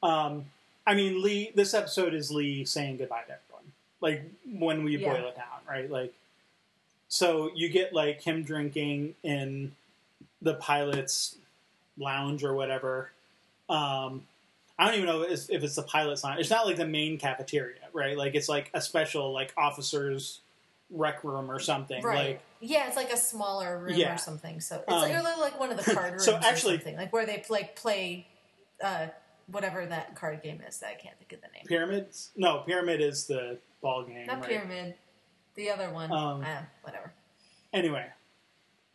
um, I mean, Lee. This episode is Lee saying goodbye to everyone. Like when we Yeah. boil it down, right? Like, so you get like him drinking in the pilot's lounge or whatever. Um, I don't even know if it's, if it's the pilot's lounge. It's not like the main cafeteria, right? Like it's like a special like officers rec room or something. Right. Like yeah, it's like a smaller room Yeah. or something. So it's Um, like, like one of the [LAUGHS] card rooms so or something, like where they like play uh, whatever that card game is that I can't think of the name. pyramids. No, pyramid is the ball game. Not right? pyramid. The other one. Um, ah, whatever. Anyway,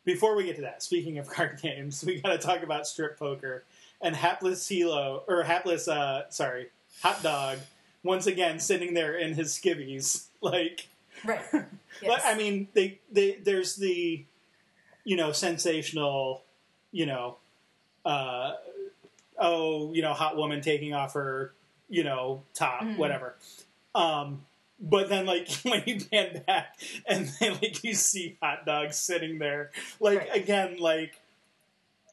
before we get to that, speaking of [LAUGHS] card games, we got to talk about strip poker and hapless Helo or hapless. Uh, sorry, hot dog. Once again, sitting there in his skivvies, [LAUGHS] like. Right. [LAUGHS] But Yes. I mean, they, they there's the, you know, sensational, you know, uh, oh, you know, hot woman taking off her, you know, top, Mhm. whatever. Um, but then, like [LAUGHS] when you pan back and then like you see hot dog sitting there, like Right. again, like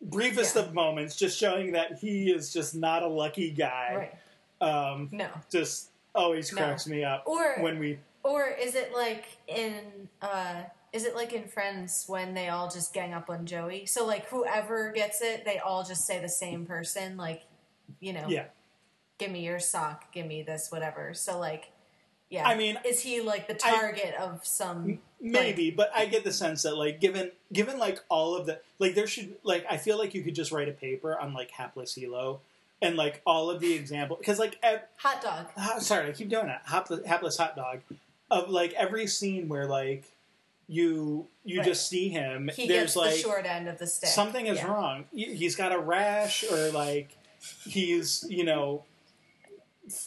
briefest Yeah. of moments, just showing that he is just not a lucky guy. right. Um, No. just always No. cracks me up Or when we or is it like in uh is it like in Friends when they all just gang up on Joey? So like whoever gets it, they all just say the same person, like you know, yeah. give me your sock, give me this, whatever. So like, yeah. I mean, is he like the I- target of some? Maybe, but I get the sense that like given given like all of the like there should like I feel like you could just write a paper on like hapless Helo and like all of the example because like ev- Hot dog. ah, sorry I keep doing that hapless, hapless hot dog of like every scene where like you you Right. just see him He there's gets like the short end of the stick. something is Yeah. wrong He- he's got a rash or like he's you know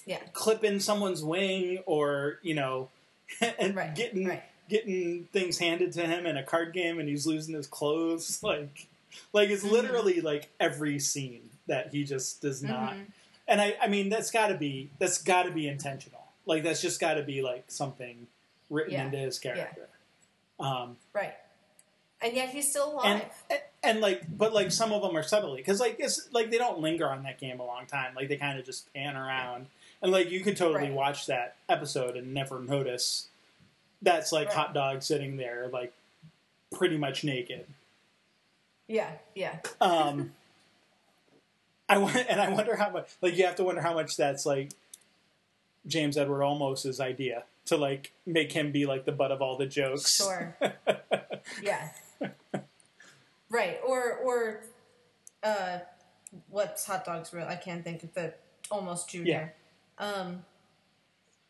Yeah. clipping someone's wing or you know [LAUGHS] and Right. getting Right. Getting things handed to him in a card game and he's losing his clothes [LAUGHS] like like it's Mhm. literally like every scene that he just does not Mhm. and i i mean that's got to be that's got to be intentional like that's just got to be like something written Yeah. into his character um Right. And yet he's still alive. and and like but like some of them are subtly because like it's like they don't linger on that game a long time like they kind of just pan around and like you could totally Right. watch that episode and never notice that's like Right. hot dog sitting there like pretty much naked yeah. Yeah. um [LAUGHS] i want and i wonder how much like you have to wonder how much that's like james edward olmos's idea to like make him be like the butt of all the jokes Sure. [LAUGHS] yeah. Right. Or or uh what's hot dogs real I can't think of the Olmos junior. Um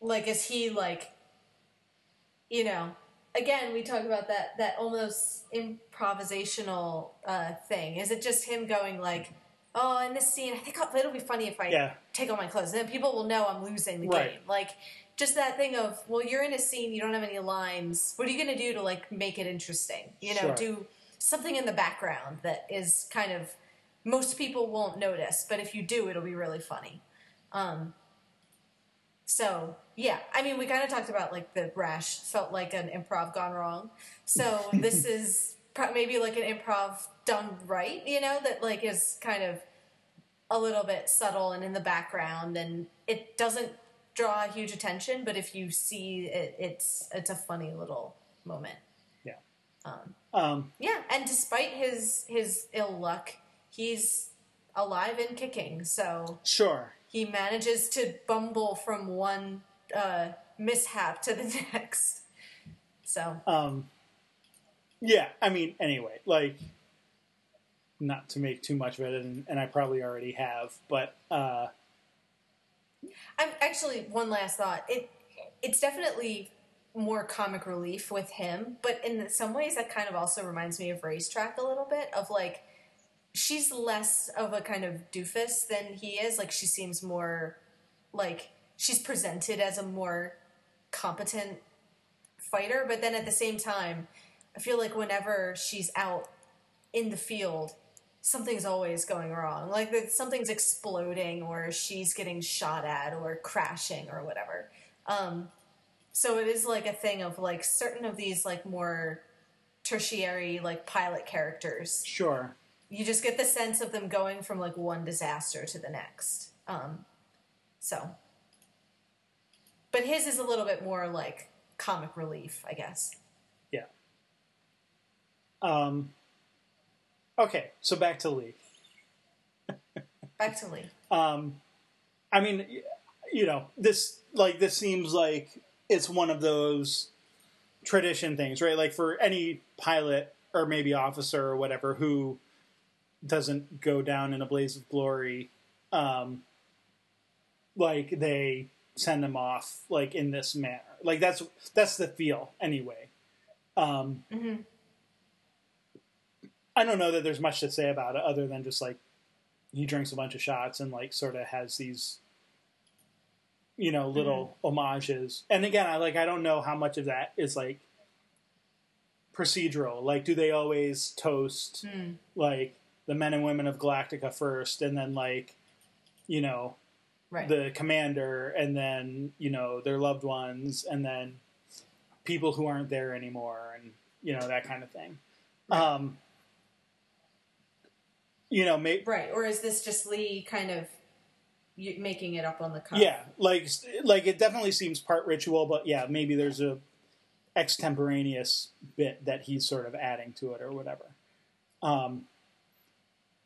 like is he like you know again we talk about that that almost improvisational uh thing. Is it just him going like Oh, in this scene, I think I'll- it'll be funny if I Yeah. take off my clothes, and then people will know I'm losing the Right. game. Like, just that thing of, well, you're in a scene, you don't have any lines. What are you going to do to like make it interesting? You know, Sure. do something in the background that is kind of most people won't notice, but if you do, it'll be really funny. Um, so yeah, I mean, we kind of talked about like the rash felt like an improv gone wrong. So [LAUGHS] this is maybe like an improv done right, you know, that like is kind of a little bit subtle and in the background, and it doesn't draw huge attention. But if you see it, it's it's a funny little moment. Yeah. Um, um yeah, and despite his his ill luck, he's alive and kicking. So sure he manages to bumble from one uh, mishap to the [LAUGHS] next. So Um, yeah, I mean, anyway, like, not to make too much of it, and, and I probably already have, but uh, I'm actually one last thought. It it's definitely more comic relief with him, but in some ways that kind of also reminds me of Racetrack a little bit of like she's less of a kind of doofus than he is. Like she seems more like she's presented as a more competent fighter, but then at the same time, I feel like whenever she's out in the field, something's always going wrong. Like that something's exploding, or she's getting shot at, or crashing, or whatever. Um, so it is like a thing of like certain of these like more tertiary like pilot characters. sure. You just get the sense of them going from like one disaster to the next. Um, so, but his is a little bit more like comic relief, I guess. Yeah. Um, okay, so back to Lee. [LAUGHS] Back to Lee. Um, I mean, you know, this like this seems like it's one of those tradition things, right? Like for any pilot or maybe officer or whatever who doesn't go down in a blaze of glory, um, like they send them off like in this manner. Like that's that's the feel anyway. Um, Mhm. I don't know that there's much to say about it other than just like he drinks a bunch of shots and like sort of has these you know little homages and again i like i don't know how much of that is like procedural like do they always toast Hmm. like the men and women of galactica first and then like you know Right. the commander and then you know their loved ones and then people who aren't there anymore and you know that kind of thing Right. um you know may, right. Or is this just Lee kind of making it up on the cuff? Yeah, like like it definitely seems part ritual, but yeah, maybe there's a extemporaneous bit that he's sort of adding to it or whatever. Um,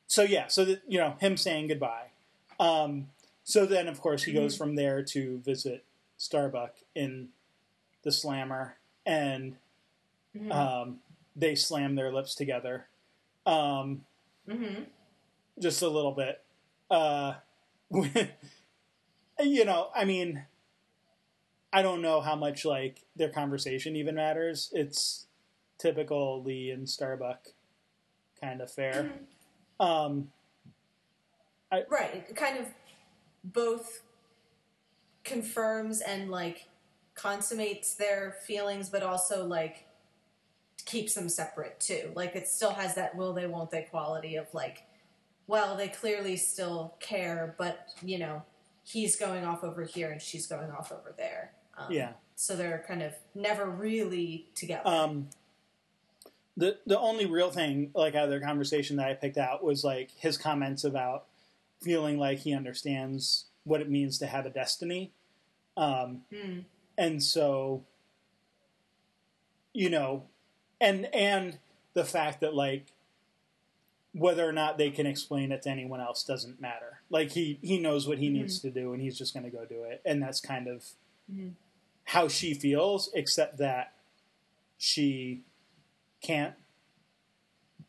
so yeah, so that, you know him saying goodbye. Um, so then, of course, he goes from there to visit Starbuck in the Slammer, and Mhm. um, they slam their lips together. Um, Mhm. just a little bit. Uh, [LAUGHS] you know, I mean, I don't know how much like their conversation even matters. It's typical Lee and Starbuck kind of fare. Um, Right. Kind of both confirms and like consummates their feelings, but also like keeps them separate too. Like it still has that will they, won't they quality of like, well, they clearly still care, but you know, he's going off over here and she's going off over there. Um, yeah. So they're kind of never really together. Um, the the only real thing like out of their conversation that I picked out was like his comments about feeling like he understands what it means to have a destiny. Um, Hmm. and so you know and and the fact that like whether or not they can explain it to anyone else doesn't matter like he he knows what he needs to do and he's just going to go do it and that's kind of Mhm. how she feels except that she can't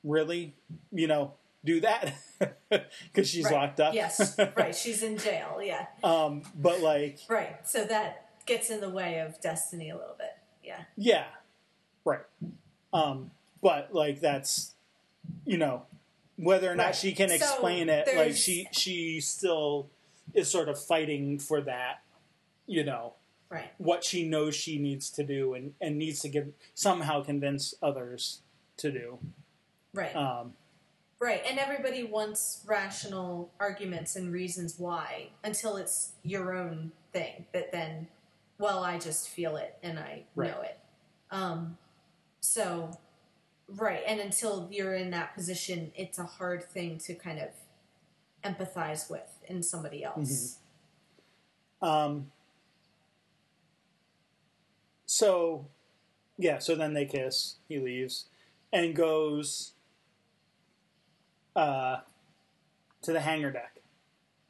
really you know do that [LAUGHS] because she's Right. locked up Yes, right. She's in jail. Yeah, [LAUGHS] um but like right. So that gets in the way of destiny a little bit. Yeah. Yeah, right. Um, but like that's you know whether or not Right. she can So explain it, like she she still is sort of fighting for that. You know Right. what she knows she needs to do and and needs to give somehow convince others to do. Right. Um, right. And everybody wants rational arguments and reasons why until it's your own thing that then, well, I just feel it and I Right. know it. Um, so, right. And until you're in that position, it's a hard thing to kind of empathize with in somebody else. Um, so, yeah, so then they kiss. He leaves and goes uh, to the hangar deck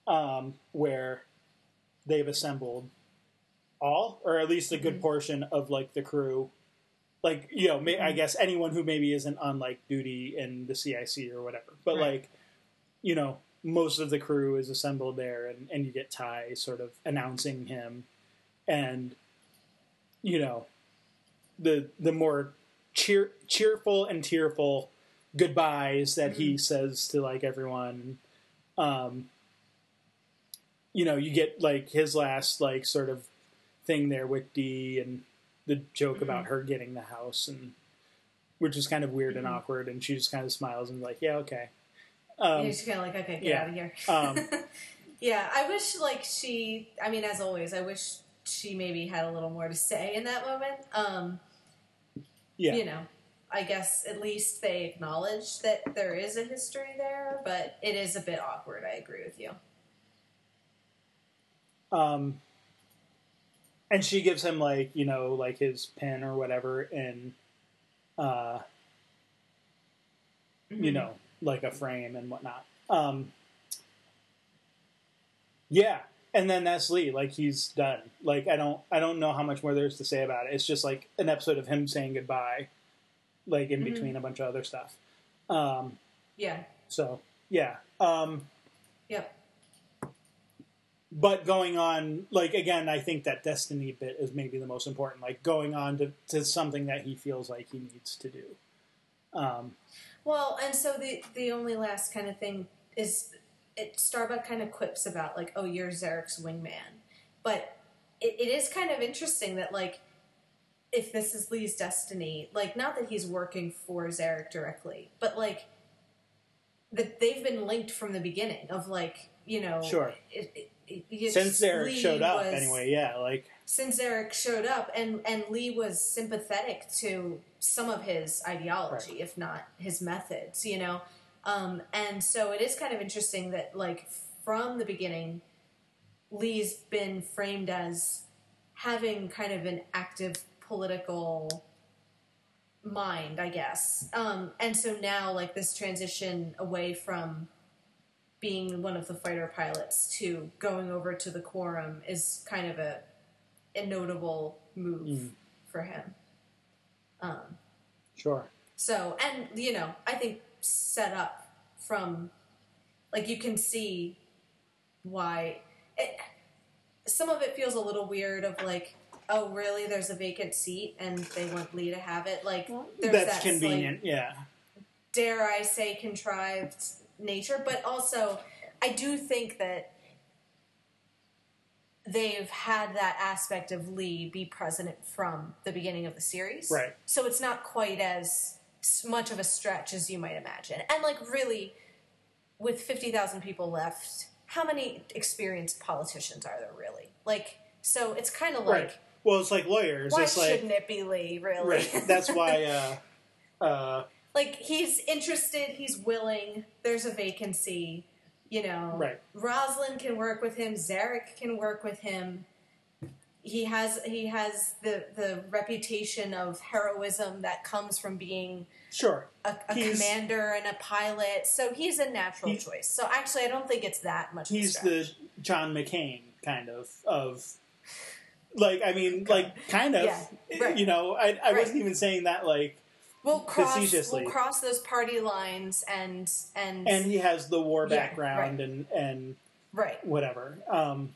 um, where they've assembled all, or at least a good Mhm. portion of like the crew. Like you know, may, I Mhm. guess anyone who maybe isn't on like duty in the CIC or whatever, but Right. like you know, most of the crew is assembled there, and, and you get Tigh sort of announcing him, and you know, the the more cheer cheerful and tearful goodbyes that he says to like everyone. Um, you know, you get like his last like sort of thing there with Dee and the joke about her getting the house and which is kind of weird and Mhm. awkward and she just kind of smiles and like, yeah, okay. Um, You're just kind of like, okay, get yeah. out of here. Um, [LAUGHS] yeah, I wish like she. I mean, as always, I wish she maybe had a little more to say in that moment. Um, yeah. You know, I guess at least they acknowledge that there is a history there, but it is a bit awkward. I agree with you. Um, and she gives him like you know like his pen or whatever in, uh, you Mhm. know like a frame and whatnot. Um, yeah, and then that's Lee. Like he's done. Like I don't I don't know how much more there's to say about it. It's just like an episode of him saying goodbye, like in Mhm. between a bunch of other stuff. Um, Yeah. so yeah. Um, Yep. but going on like again i think that destiny bit is maybe the most important like going on to, to something that he feels like he needs to do um, Well, and so the the only last kind of thing is it Starbuck kind of quips about like, oh, you're Zarek's wingman, but it, it is kind of interesting that like if this is Lee's destiny, like not that he's working for Zarek directly, but like that they've been linked from the beginning of like you know Sure. it, it, it, since Zarek Lee showed up was- anyway yeah like since Zarek showed up and and Lee was sympathetic to some of his ideology, if not his methods, you know. Um, and so it is kind of interesting that like from the beginning, Lee's been framed as having kind of an active political mind, I guess. Um, and so now like this transition away from being one of the fighter pilots to going over to the quorum is kind of a a notable move Mm. for him. Um, sure so, and you know, I think set up from like you can see why it, some of it feels a little weird. Of like, oh, really? There's a vacant seat, and they want Lee to have it. Like, there's that's that convenient slight- yeah dare I say, contrived nature, but also I do think that they've had that aspect of Lee be president from the beginning of the series. Right. So it's not quite as much of a stretch as you might imagine. And like really with 50,000 people left, how many experienced politicians are there really? Like so it's kind of like right well it's like lawyers why it's like shouldn't it be Lee really? right that's why uh, uh, [LAUGHS] like he's interested, he's willing. There's a vacancy, you know. Right. Roslin can work with him. Zarek can work with him. He has he has the the reputation of heroism that comes from being sure a, a commander and a pilot. So he's a natural He's- choice. So actually, I don't think it's that much. he's of a the john mccain kind of of like i mean like kind of Yeah, right. you know i, I Right. wasn't even saying that like we'll cross we'll cross those party lines and and, and he has the war Yeah, background and and right whatever um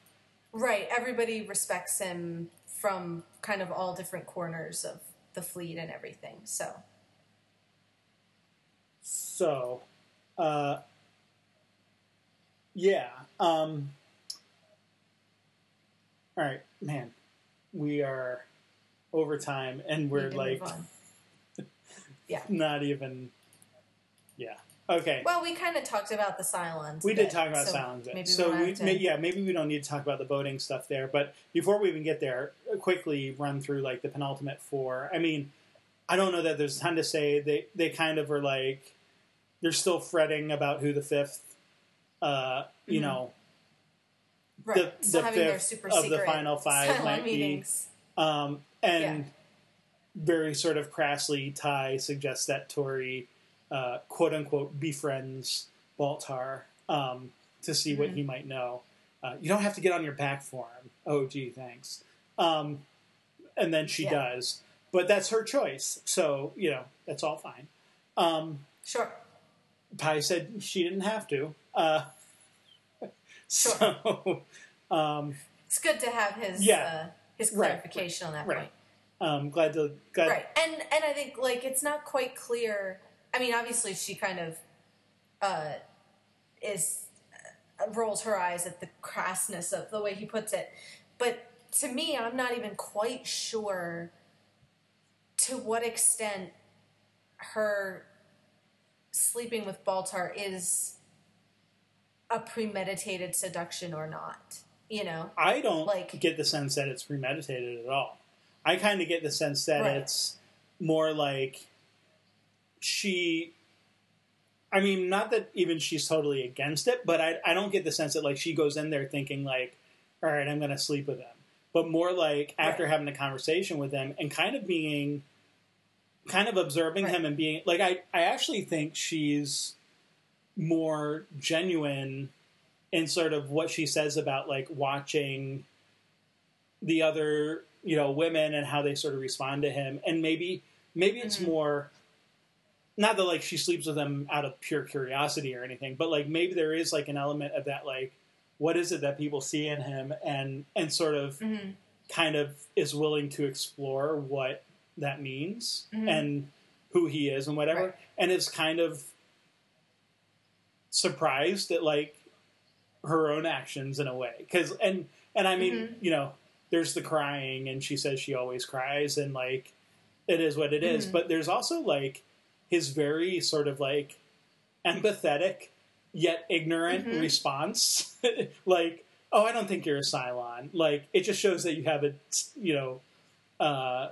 Right. Everybody respects him from kind of all different corners of the fleet and everything. So, So, uh, yeah. Um, all right, man. We are over time, and we're like. [LAUGHS] Yeah. not even. Yeah. Okay. Well, we kind of talked about the Cylons. we a did talk about so Silence. Maybe so we, to- may, yeah, maybe we don't need to talk about the voting stuff there. But before we even get there, quickly run through like the penultimate four. I mean, I don't know that there's a ton to say. They they kind of are like they're still fretting about who the fifth. Uh, you Mhm. know, right. the- so the fifth super of the final five might be- Um, and Yeah. very sort of crassly, Tigh suggests that Tory, uh, quote unquote, befriends Baltar um, to see what Mhm. he might know. Uh, you don't have to get on your back for him. Oh, gee, thanks. Um, and then she Yeah. does, but that's her choice. So you know that's all fine. Um, Sure. Tigh said she didn't have to. Uh, Sure. [LAUGHS] So um, It's good to have his Yeah. uh, his Right, clarification on that right. point. um, glad to glad. Right. And and I think like it's not quite clear. I mean, obviously she kind of uh, is uh, rolls her eyes at the crassness of the way he puts it, but to me, I'm not even quite sure to what extent her sleeping with Baltar is a premeditated seduction or not. You know, I don't Like- get the sense that it's premeditated at all. I kind of get the sense that Right. it's more like she. I mean, not that even she's totally against it, but I, I don't get the sense that like she goes in there thinking like, all right, I'm going to sleep with him. But more like after Right. having a conversation with him and kind of being, kind of observing Right. him and being like, I, I actually think she's more genuine in sort of what she says about like watching the other you know women and how they sort of respond to him and maybe maybe it's Mhm. more not that like she sleeps with him out of pure curiosity or anything but like maybe there is like an element of that like what is it that people see in him and and sort of Mhm. kind of is willing to explore what that means Mhm. and who he is and whatever Right. and is kind of surprised at like her own actions in a way because and and i mean Mhm. you know there's the crying and she says she always cries and like it is what it is. Mhm. but there's also like his very sort of like empathetic yet ignorant Mhm. response [LAUGHS] like oh i don't think you're a cylon like it just shows that you have a you know uh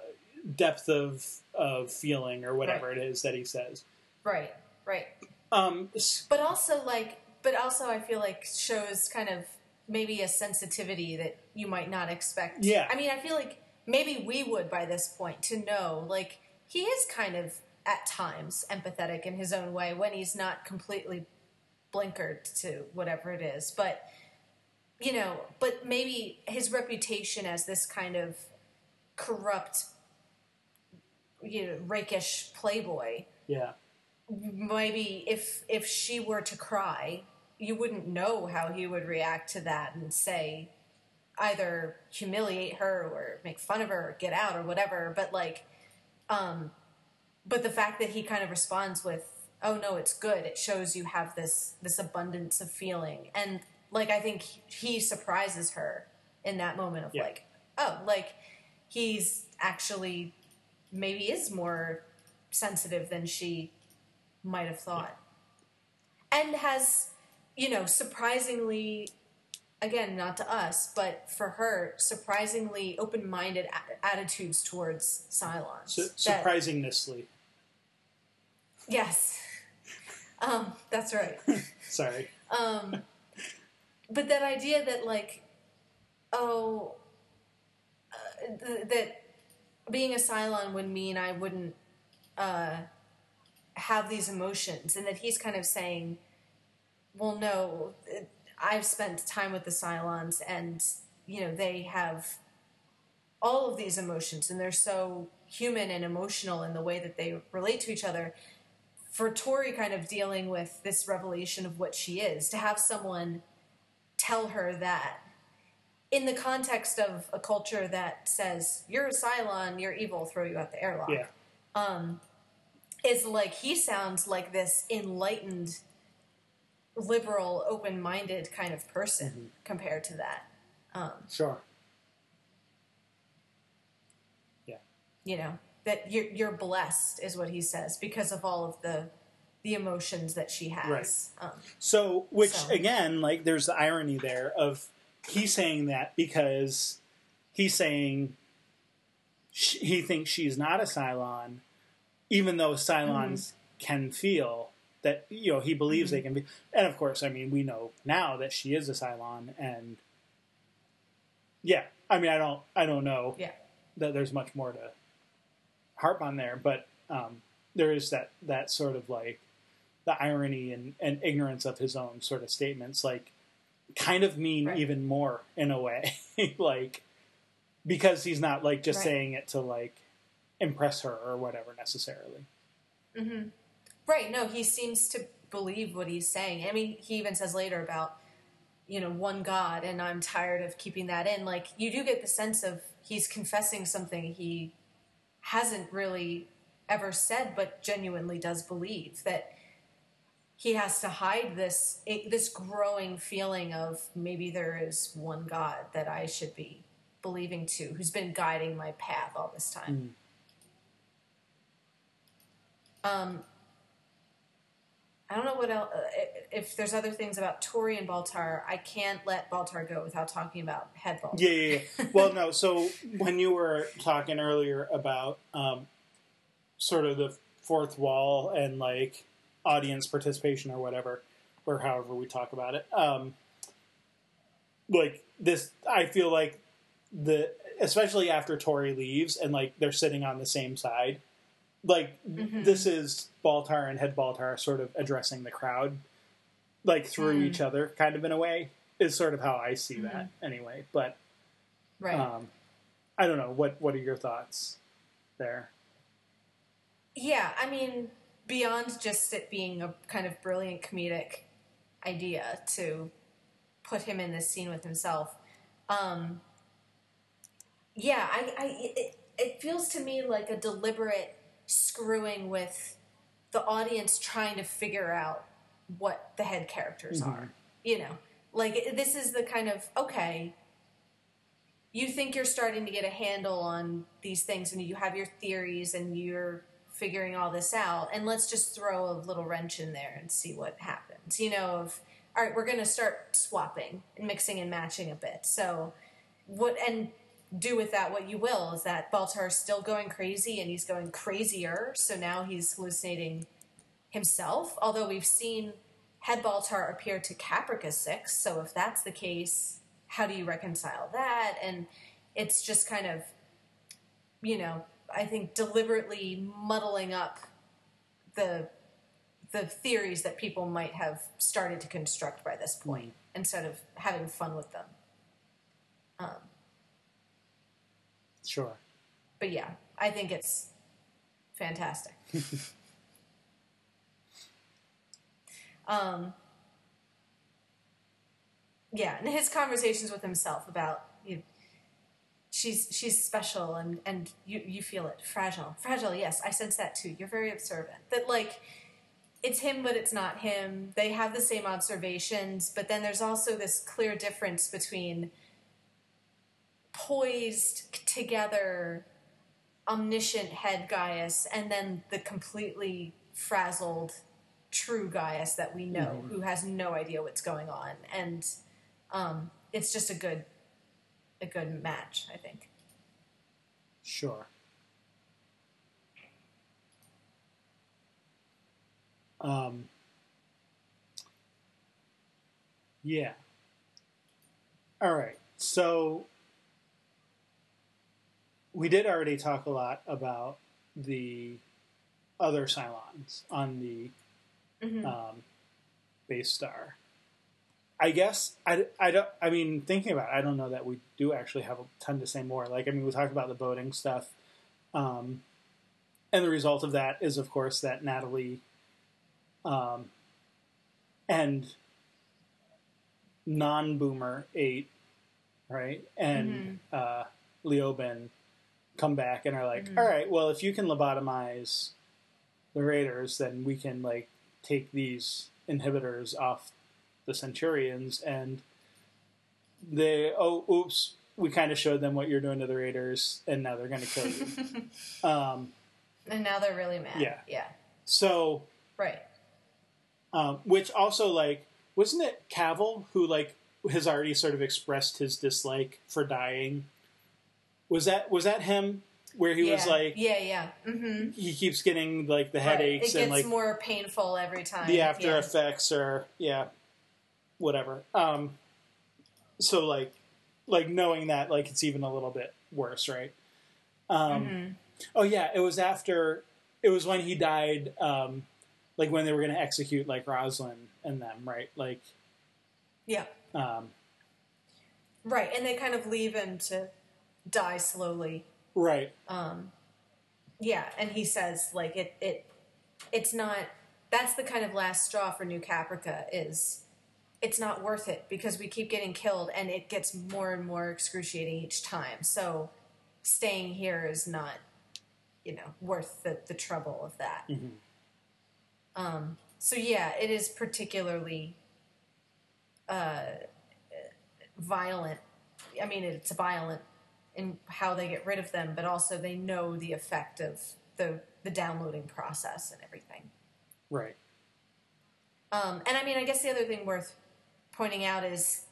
depth of of feeling or whatever it is that he says right, right. Um but also like but also i feel like shows kind of maybe a sensitivity that you might not expect. Yeah. i mean i feel like maybe we would by this point to know like he is kind of at times empathetic in his own way when he's not completely blinkered to whatever it is. But you know but maybe his reputation as this kind of corrupt you know rakish playboy yeah maybe if if she were to cry, you wouldn't know how he would react to that and say either humiliate her or make fun of her or get out or whatever. But like, um, but the fact that he kind of responds with, "Oh no, it's good," it shows you have this this abundance of feeling, and like I think he surprises her in that moment of Yeah. like, oh, like he's actually maybe is more sensitive than she might have thought. And has, you know, surprisingly, again, not to us, but for her, surprisingly open minded a- attitudes towards Cylons. su- surprisingly Yes. [LAUGHS] Um, that's right. [LAUGHS] sorry Um, but that idea that, like, oh, uh, th- that being a Cylon would mean I wouldn't uh, have these emotions, and that he's kind of saying, well, no, I've spent time with the Cylons, and, you know, they have all of these emotions, and they're so human and emotional in the way that they relate to each other. For Tory kind of dealing with this revelation of what she is, to have someone tell her that in the context of a culture that says, you're a Cylon, you're evil, throw you out the airlock, yeah. Um, is like, he sounds like this enlightened, liberal, open minded kind of person Mm-hmm. compared to that. Um, sure yeah you know, that you're, you're blessed, is what he says, because of all of the. The emotions that she has, um, So, which So- again, like, there's the irony there of he saying that because he's saying sh- he thinks she's not a Cylon, even though Cylons can feel that, you know, he believes they can be. And of course, I mean, we know now that she is a Cylon, and yeah, I mean, I don't, I don't know yeah, that there's much more to harp on there, but um, there is that that sort of like the irony and, and ignorance of his own sort of statements, like kind of mean Right. even more in a way. [LAUGHS] like because he's not like just Right. saying it to like impress her or whatever necessarily. Mm-hmm. Right. No, he seems to believe what he's saying. I mean, he even says later about, you know, one God, and I'm tired of keeping that in. Like, you do get the sense of he's confessing something he hasn't really ever said, but genuinely does believe that he has to hide this this growing feeling of maybe there is one God that I should be believing to, who's been guiding my path all this time. Um, I don't know what else. Uh, if there's other things about Tory and Baltar, I can't let Baltar go without talking about Head Baltar. Yeah, yeah, yeah. [LAUGHS] well, no. So when you were talking earlier about um, sort of the fourth wall and like audience participation or whatever, or however we talk about it, um, like this, I feel like the especially after Tory leaves and like they're sitting on the same side, like this is Baltar and Head Baltar sort of addressing the crowd, like through Mm. each other, kind of in a way, is sort of how I see that anyway. But Right. um, I don't know. What What are your thoughts there? Yeah, I mean, beyond just it being a kind of brilliant comedic idea to put him in this scene with himself, um, yeah, I, I it, it feels to me like a deliberate screwing with the audience trying to figure out what the head characters mm-hmm. are. You know, like this is the kind of okay. You think you're starting to get a handle on these things, and you have your theories, and you're figuring all this out. And let's just throw a little wrench in there and see what happens. You know, of all right, we're going to start swapping and mixing and matching a bit. So, what and do with that what you will is that Baltar's still going crazy and he's going crazier. So now he's hallucinating himself. Although we've seen Head Baltar appear to Caprica Six, so if that's the case, how do you reconcile that? And it's just kind of, you know, I think deliberately muddling up the the theories that people might have started to construct by this point instead of having fun with them. Um, Sure. but yeah, I think it's fantastic. [LAUGHS] um, yeah, and his conversations with himself about you know, she's she's special and and you you feel it. Fragile. Fragile yes. I sense that too. You're very observant. That like it's him but it's not him. They have the same observations but then there's also this clear difference between poised together omniscient head Gaius and then the completely frazzled true Gaius that we know who has no idea what's going on and um, it's just a good a good match I think Sure. Um, yeah. All right. So we did already talk a lot about the other Cylons on the um, base star. I guess I, I don't. I mean, thinking about, it, I don't know that we do actually have a ton to say more. Like, I mean, we talked about the boating stuff, um, and the result of that is, of course, that Natalie, um, and non-boomer eight, right, and uh, Leoben come back and are like, all right, well, if you can lobotomize the Raiders, then we can like take these inhibitors off the Centurions, and they oh oops, we kind of showed them what you're doing to the Raiders, and now they're going to kill you. [LAUGHS] um, and now they're really mad Yeah. yeah so, right um, which also like wasn't it Cavil who like has already sort of expressed his dislike for dying? Was that was that him? Where he was like yeah yeah hmm he keeps getting like the Right. headaches it gets and like more painful every time the after yeah. effects or yeah whatever um so like like knowing that like it's even a little bit worse right um Mm-hmm. oh yeah it was after it was when he died um like when they were going to execute like Roslin and them right like yeah um Right, and they kind of leave him to die slowly. Right. Um, yeah, and he says like it it it's not. That's the kind of last straw for New Caprica is. It's not worth it because we keep getting killed, and it gets more and more excruciating each time. So, staying here is not, you know, worth the the trouble of that. Mhm. Um, so yeah, it is particularly uh, violent. I mean, it's a violent in how they get rid of them, but also they know the effect of the the downloading process and everything. Right. Um, and I mean, I guess the other thing worth pointing out is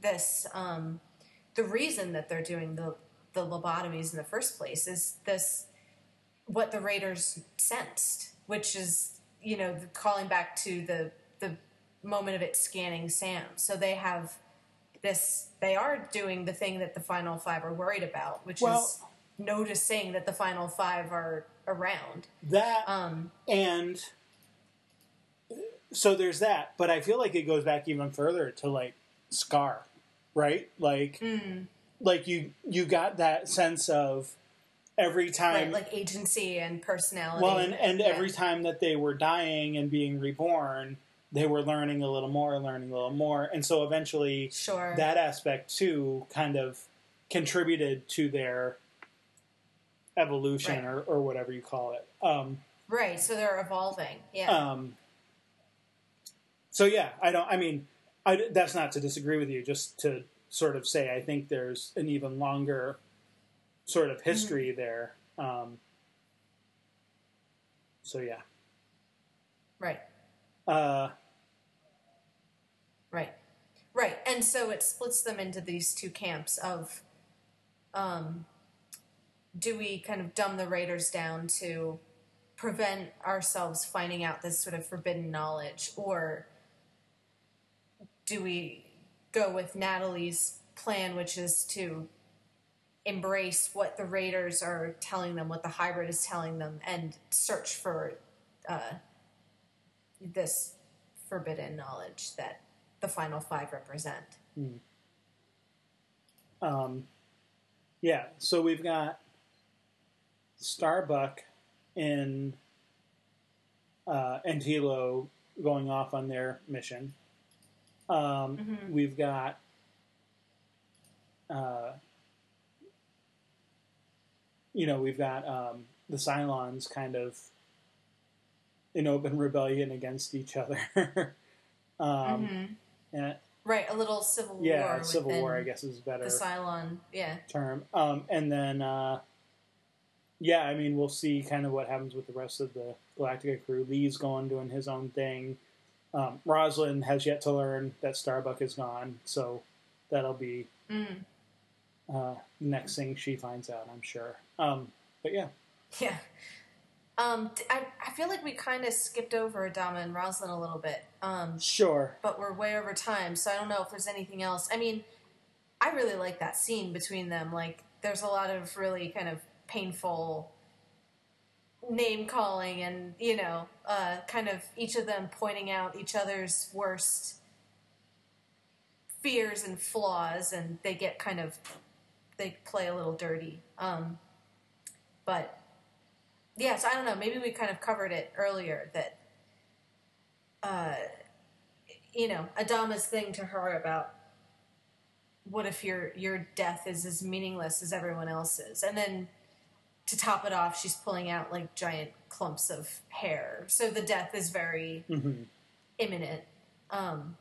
this: um, the reason that they're doing the the lobotomies in the first place is this what the raiders sensed, which is you know calling back to the the moment of it scanning Sam. So they have this; they are doing the thing that the final five are worried about, which Well- is noticing that the final five are around. That Um, and so there's that, but I feel like it goes back even further to like Scar, right? Like mm, like you you got that sense of every time right, like agency and personality. well and, and Yeah. every time that they were dying and being reborn they were learning a little more learning a little more and so eventually sure that aspect too kind of contributed to their evolution Right. or, or whatever you call it um, right. So they're evolving. Yeah. um, so yeah i don't i mean I, that's not to disagree with you just to sort of say i think there's an even longer sort of history there um, so yeah right. Uh, Right. Right. And so it splits them into these two camps of um, do we kind of dumb the raiders down to prevent ourselves finding out this sort of forbidden knowledge or do we go with Natalie's plan which is to embrace what the raiders are telling them what the hybrid is telling them and search for uh, this forbidden knowledge that the final five represent. Um, yeah, so we've got Starbuck and uh, and Helo going off on their mission. Um, Mhm. We've got uh, you know we've got um, the Cylons kind of in open rebellion against each other. [LAUGHS] um, Mhm. and, Right, a little civil war. yeah, Civil War, I guess, is better The Cylon, yeah, term. Um, and then, uh, yeah, I mean, we'll see kind of what happens with the rest of the Galactica crew. Lee's gone doing his own thing. Um, Roslin has yet to learn that Starbuck is gone, so that'll be mm. uh, the next thing she finds out, I'm sure. Um, but yeah, yeah. Um, I, I feel like we kind of skipped over Adama and Roslin a little bit, um, sure. but we're way over time, so I don't know if there's anything else. I mean, I really like that scene between them. Like, there's a lot of really kind of painful name calling and you know uh, kind of each of them pointing out each other's worst fears and flaws and they get kind of they play a little dirty um, but yeah so i don't know. Maybe we kind of covered it earlier that uh, you know adama's thing to her about what if your your death is as meaningless as everyone else's? And then to top it off she's pulling out like giant clumps of hair. So the death is very hmm imminent. Um,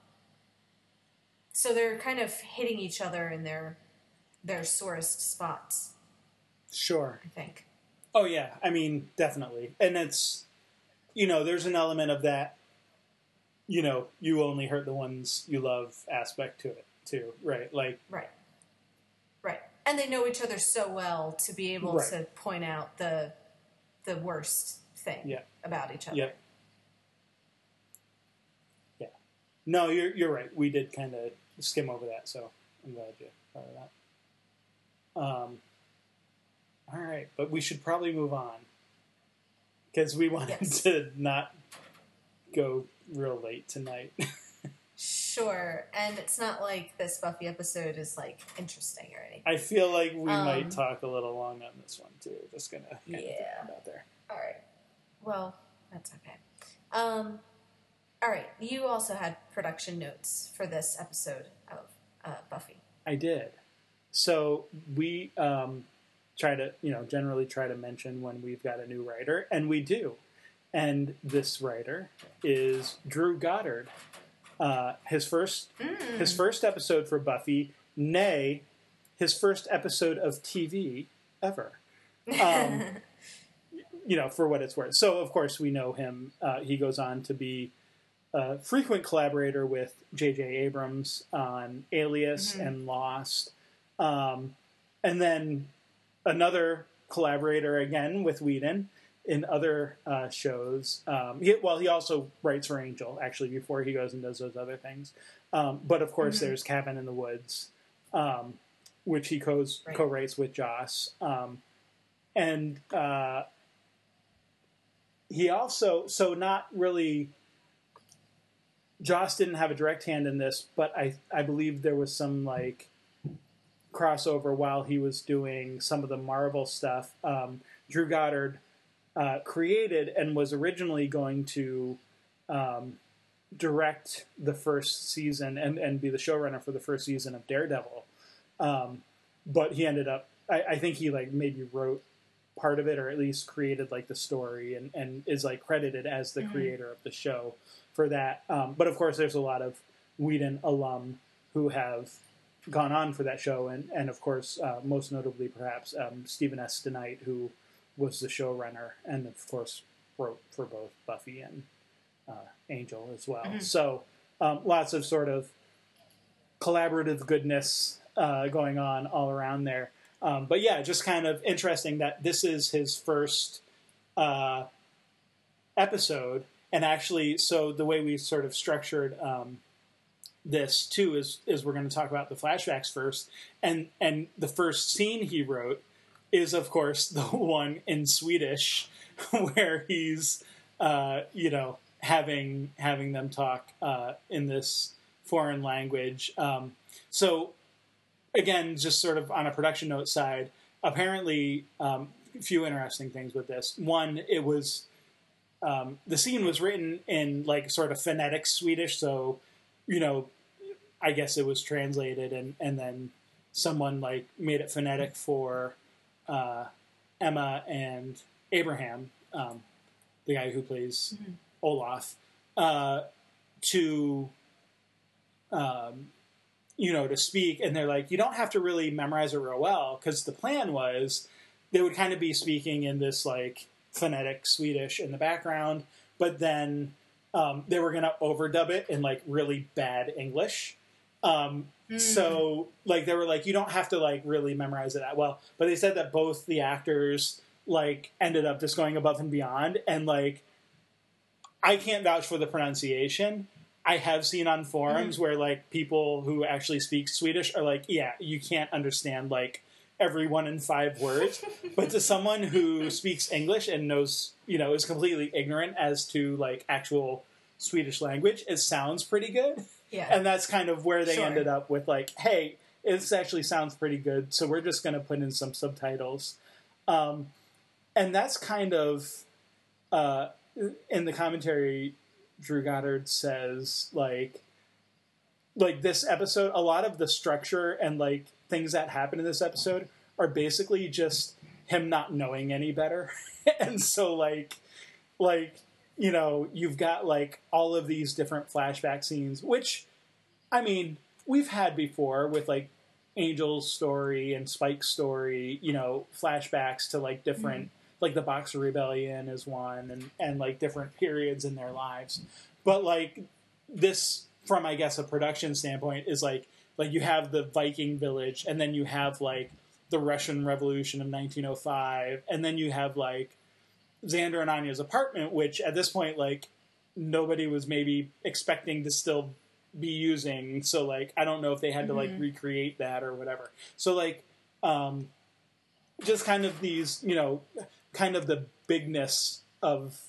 so they're kind of hitting each other in their their sorest spots. Sure. i think Oh yeah, I mean definitely, and it's you know there's an element of that. You know, you only hurt the ones you love aspect to it too, right? Like right right and they know each other so well to be able Right. to point out the the worst thing Yeah. about each other Yep. Yeah. No, you're you're right. We did kind of skim over that, so I'm glad you thought of that. Um. All right, but we should probably move on because we wanted Yes. to not go real late tonight. [LAUGHS] Sure, and it's not like this Buffy episode is like interesting or anything. I feel like we Um, might talk a little long on this one too. Just gonna Yeah. out there. All right. Well, that's okay. Um, all right. You also had production notes for this episode of uh, Buffy. I did. So we um, try to, you know, generally try to mention when we've got a new writer, and we do. And this writer is Drew Goddard. Uh, his first his first episode for Buffy, nay, his first episode of TV ever. Um, [LAUGHS] you know, for what it's worth. So, of course, we know him. Uh, he goes on to be a frequent collaborator with J.J. Abrams on Alias and Lost. Um, and then another collaborator again with Whedon in other uh, shows. Um, he, well, he also writes for Angel, actually, before he goes and does those other things. Um, but, of course, there's Cabin in the Woods, um, which he co- Right. co-writes with Joss. Um, and uh, he also so not really Joss didn't have a direct hand in this, but I I believe there was some like crossover while he was doing some of the Marvel stuff. Um, Drew Goddard uh, created and was originally going to um, direct the first season and, and be the showrunner for the first season of Daredevil. Um, but he ended up, I, I think he like maybe wrote part of it or at least created like the story and, and is like credited as the creator of the show for that. Um, but of course, there's a lot of Whedon alum who have gone on for that show, and and of course, uh, most notably, perhaps um, Stephen S. DeKnight, who was the showrunner and of course wrote for both Buffy and uh, Angel as well. So um, lots of sort of collaborative goodness uh, going on all around there. Um, but yeah, just kind of interesting that this is his first uh, episode, and actually, so the way we sort of structured um, this too is is we're going to talk about the flashbacks first, and and the first scene he wrote is of course [LAUGHS] the one in Swedish [LAUGHS] where he's uh, you know having having them talk uh, in this foreign language. Um, so again, just sort of on a production note side, apparently um, a few interesting things with this. One, it was um, the scene was written in like sort of phonetic Swedish, so you know, I guess it was translated and and then someone like made it phonetic for uh, Emma and Abraham, um, the guy who plays Olaf, uh, to um, you know to speak, and they're like, you don't have to really memorize it real well because the plan was they would kind of be speaking in this like phonetic Swedish in the background, but then um, they were going to overdub it in like really bad English. Um, So like they were like you don't have to like really memorize it that well, but they said that both the actors like ended up just going above and beyond and like I can't vouch for the pronunciation. I have seen on forums where like people who actually speak Swedish are like, yeah, you can't understand like every one in five words. [LAUGHS] but to someone who speaks English and knows, you know, is completely ignorant as to like actual Swedish language, it sounds pretty good. Yeah. And that's kind of where they Sure. ended up with like, hey, this actually sounds pretty good, so we're just going to put in some subtitles. Um, and that's kind of uh, in the commentary. Drew Goddard says like, like this episode, a lot of the structure and like things that happen in this episode are basically just him not knowing any better, [LAUGHS] and so like, like you know, you've got like all of these different flashback scenes, which, I mean, we've had before with like Angel's story and Spike's story, you know, flashbacks to like different, mm-hmm. like the Boxer Rebellion is one, and and like different periods in their lives. But like this, from I guess a production standpoint, is like like you have the Viking village, and then you have like the Russian Revolution of 1905, and then you have like Xander and Anya's apartment, which at this point, like nobody was maybe expecting to still be using. So like I don't know if they had to like recreate that or whatever. So like um just kind of these, you know, kind of the bigness of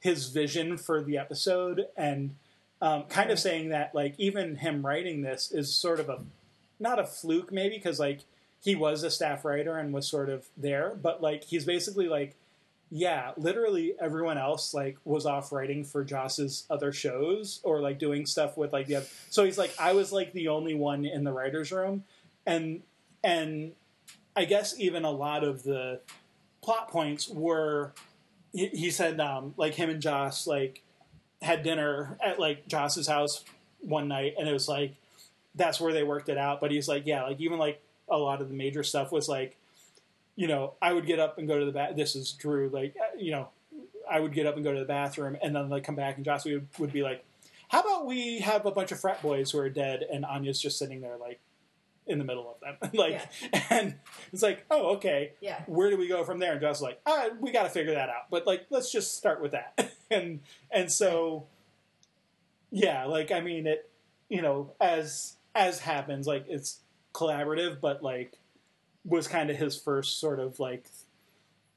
his vision for the episode and um, kind of saying that like even him writing this is sort of a not a fluke maybe because like he was a staff writer and was sort of there, but like he's basically like yeah, literally everyone else like was off writing for Joss's other shows or like doing stuff with like the other. So he's like, I was like the only one in the writers' room, and and I guess even a lot of the plot points were. He, he said um, like him and Joss like had dinner at like Joss's house one night, and it was like that's where they worked it out. But he's like, yeah, like even like a lot of the major stuff was like you know, I would get up and go to the bath. This is Drew. Like, uh, you know, I would get up and go to the bathroom, and then like come back, and Joss would, would be like, "How about we have a bunch of frat boys who are dead, and Anya's just sitting there like in the middle of them, [LAUGHS] like." And it's like, "Oh, okay. Yeah. Where do we go from there?" And Joss is like, "Ah, we got to figure that out." But like, let's just start with that. [LAUGHS] and and so, yeah, like I mean, it, you know, as as happens, like it's collaborative, but like was kind of his first sort of like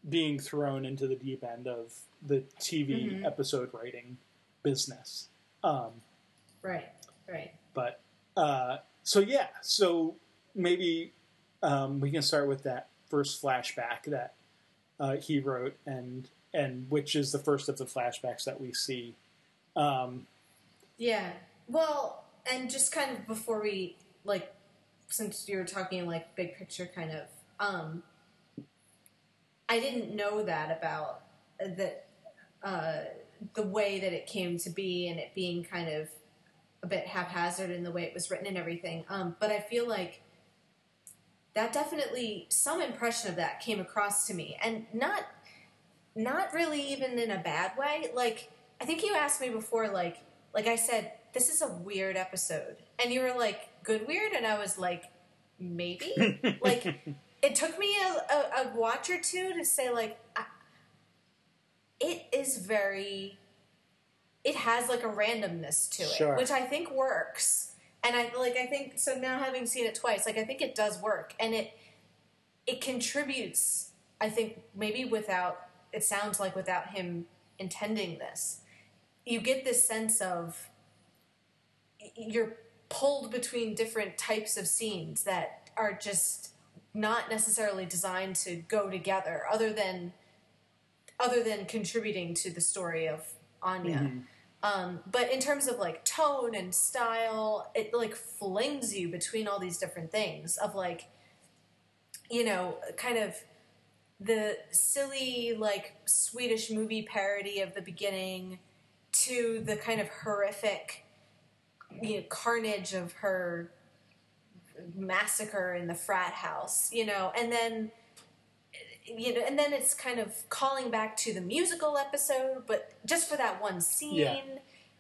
being thrown into the deep end of the TV Mhm. episode writing business. Um, Right. Right. but uh, so yeah, so maybe um, we can start with that first flashback that uh, he wrote, and and which is the first of the flashbacks that we see. Um, Yeah. Well, and just kind of before we like, since you were talking like big picture, kind of, um, I didn't know that about uh, that uh, the way that it came to be and it being kind of a bit haphazard in the way it was written and everything. Um, but I feel like that definitely some impression of that came across to me, and not not really even in a bad way. Like I think you asked me before, like like I said, this is a weird episode, and you were like, good weird, and I was like, maybe. [LAUGHS] like it took me a, a, a watch or two to say like, I, it is very. It has like a randomness to it, Sure. which I think works. And I like I think so now having seen it twice, like I think it does work, and it it contributes. I think maybe without it sounds like without him intending this, you get this sense of you're pulled between different types of scenes that are just not necessarily designed to go together other than other than contributing to the story of Anya. Um, but in terms of like tone and style, it like flings you between all these different things of like, you know, kind of the silly like Swedish movie parody of the beginning to the kind of horrific you know, carnage of her massacre in the frat house, you know, and then you know, and then it's kind of calling back to the musical episode, but just for that one scene, Yeah.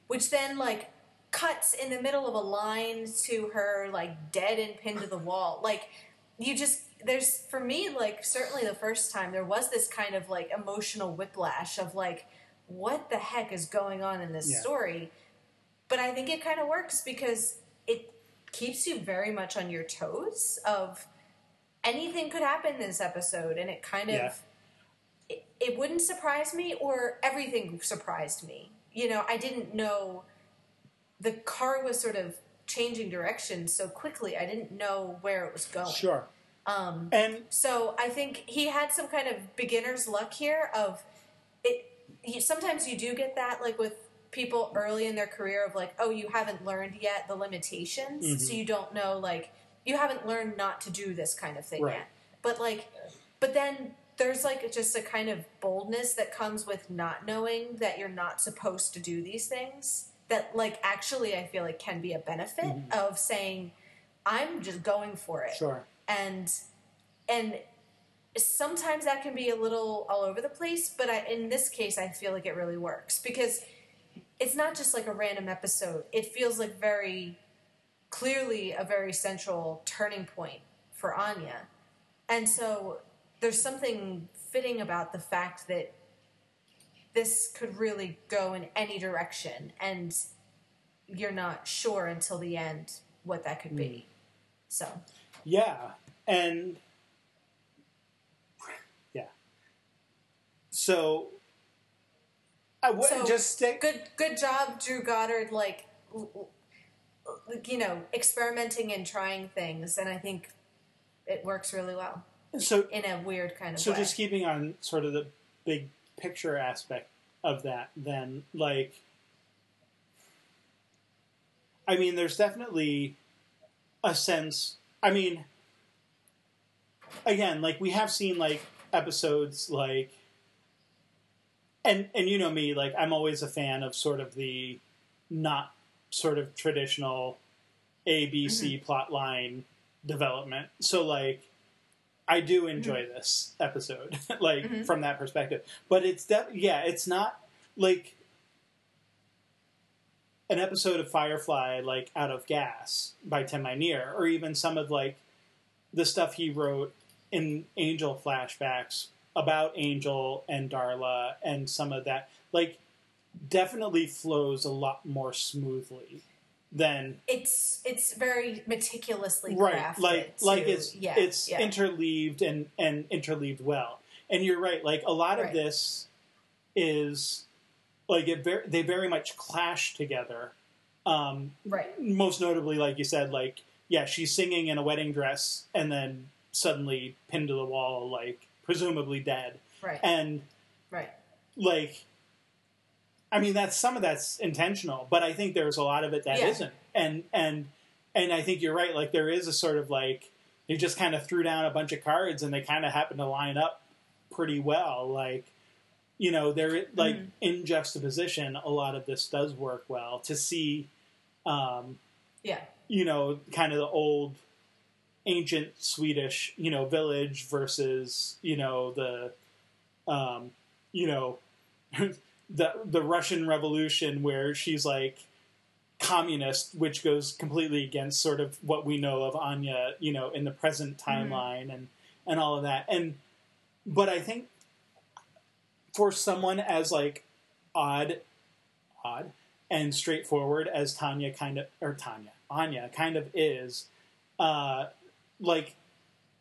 which then like cuts in the middle of a line to her like dead and pinned to the wall. Like you just there's for me like certainly the first time there was this kind of like emotional whiplash of like what the heck is going on in this Yeah. story but I think it kind of works because it keeps you very much on your toes of anything could happen this episode and it kind of Yeah. it, it wouldn't surprise me or everything surprised me you know i didn't know the car was sort of changing direction so quickly i didn't know where it was going sure. um And so I think he had some kind of beginner's luck here of it. You, sometimes you do get that, like with people early in their career, of like, oh, you haven't learned yet the limitations, Mhm. so you don't know, like, you haven't learned not to do this kind of thing Right. yet. But like, but then there's like just a kind of boldness that comes with not knowing that you're not supposed to do these things. That like actually, I feel like can be a benefit Mhm. of saying, I'm just going for it sure. and and sometimes that can be a little all over the place but I, in this case i feel like it really works because it's not just like a random episode. It feels like very clearly a very central turning point for anya. And so there's something fitting about the fact that this could really go in any direction and you're not sure until the end what that could be. Mm. So. Yeah, and yeah. So I would So, just stick. good good job drew goddard like you know, experimenting and trying things, and I think it works really well So in a weird kind of so way. just keeping on sort of the big picture aspect of that then like i mean there's definitely a sense i mean again like we have seen like episodes like and and you know me like i'm always a fan of sort of the not sort of traditional abc plot line development so like I do enjoy this episode, [LAUGHS] like Mhm. from that perspective. But it's de- yeah, it's not like an episode of Firefly, like Out of Gas by Tim Minear, or even some of like the stuff he wrote in Angel flashbacks about Angel and Darla, and some of that. Like, definitely flows a lot more smoothly than it's it's very meticulously right crafted like to- like it's yeah, it's yeah. interleaved and and interleaved well and you're right like a lot of Right. this is like it ver- they very much clash together um right most notably like you said like yeah she's singing in a wedding dress and then suddenly pinned to the wall like presumably dead right and right like I mean that's some of that's intentional, but I think there's a lot of it that Yeah. not And and and I think you're right, like there is a sort of like they just kind of threw down a bunch of cards and they kind of happen to line up pretty well. Like you know, they're like Mhm. in juxtaposition, a lot of this does work well to see um, yeah you know, kind of the old ancient Swedish, you know, village versus, you know, the um, you know, [LAUGHS] the the Russian Revolution where she's like communist, which goes completely against sort of what we know of Anya, you know, in the present timeline and and all of that. And but I think for someone as like odd odd and straightforward as Tanya kind of or Tanya Anya kind of is, uh, like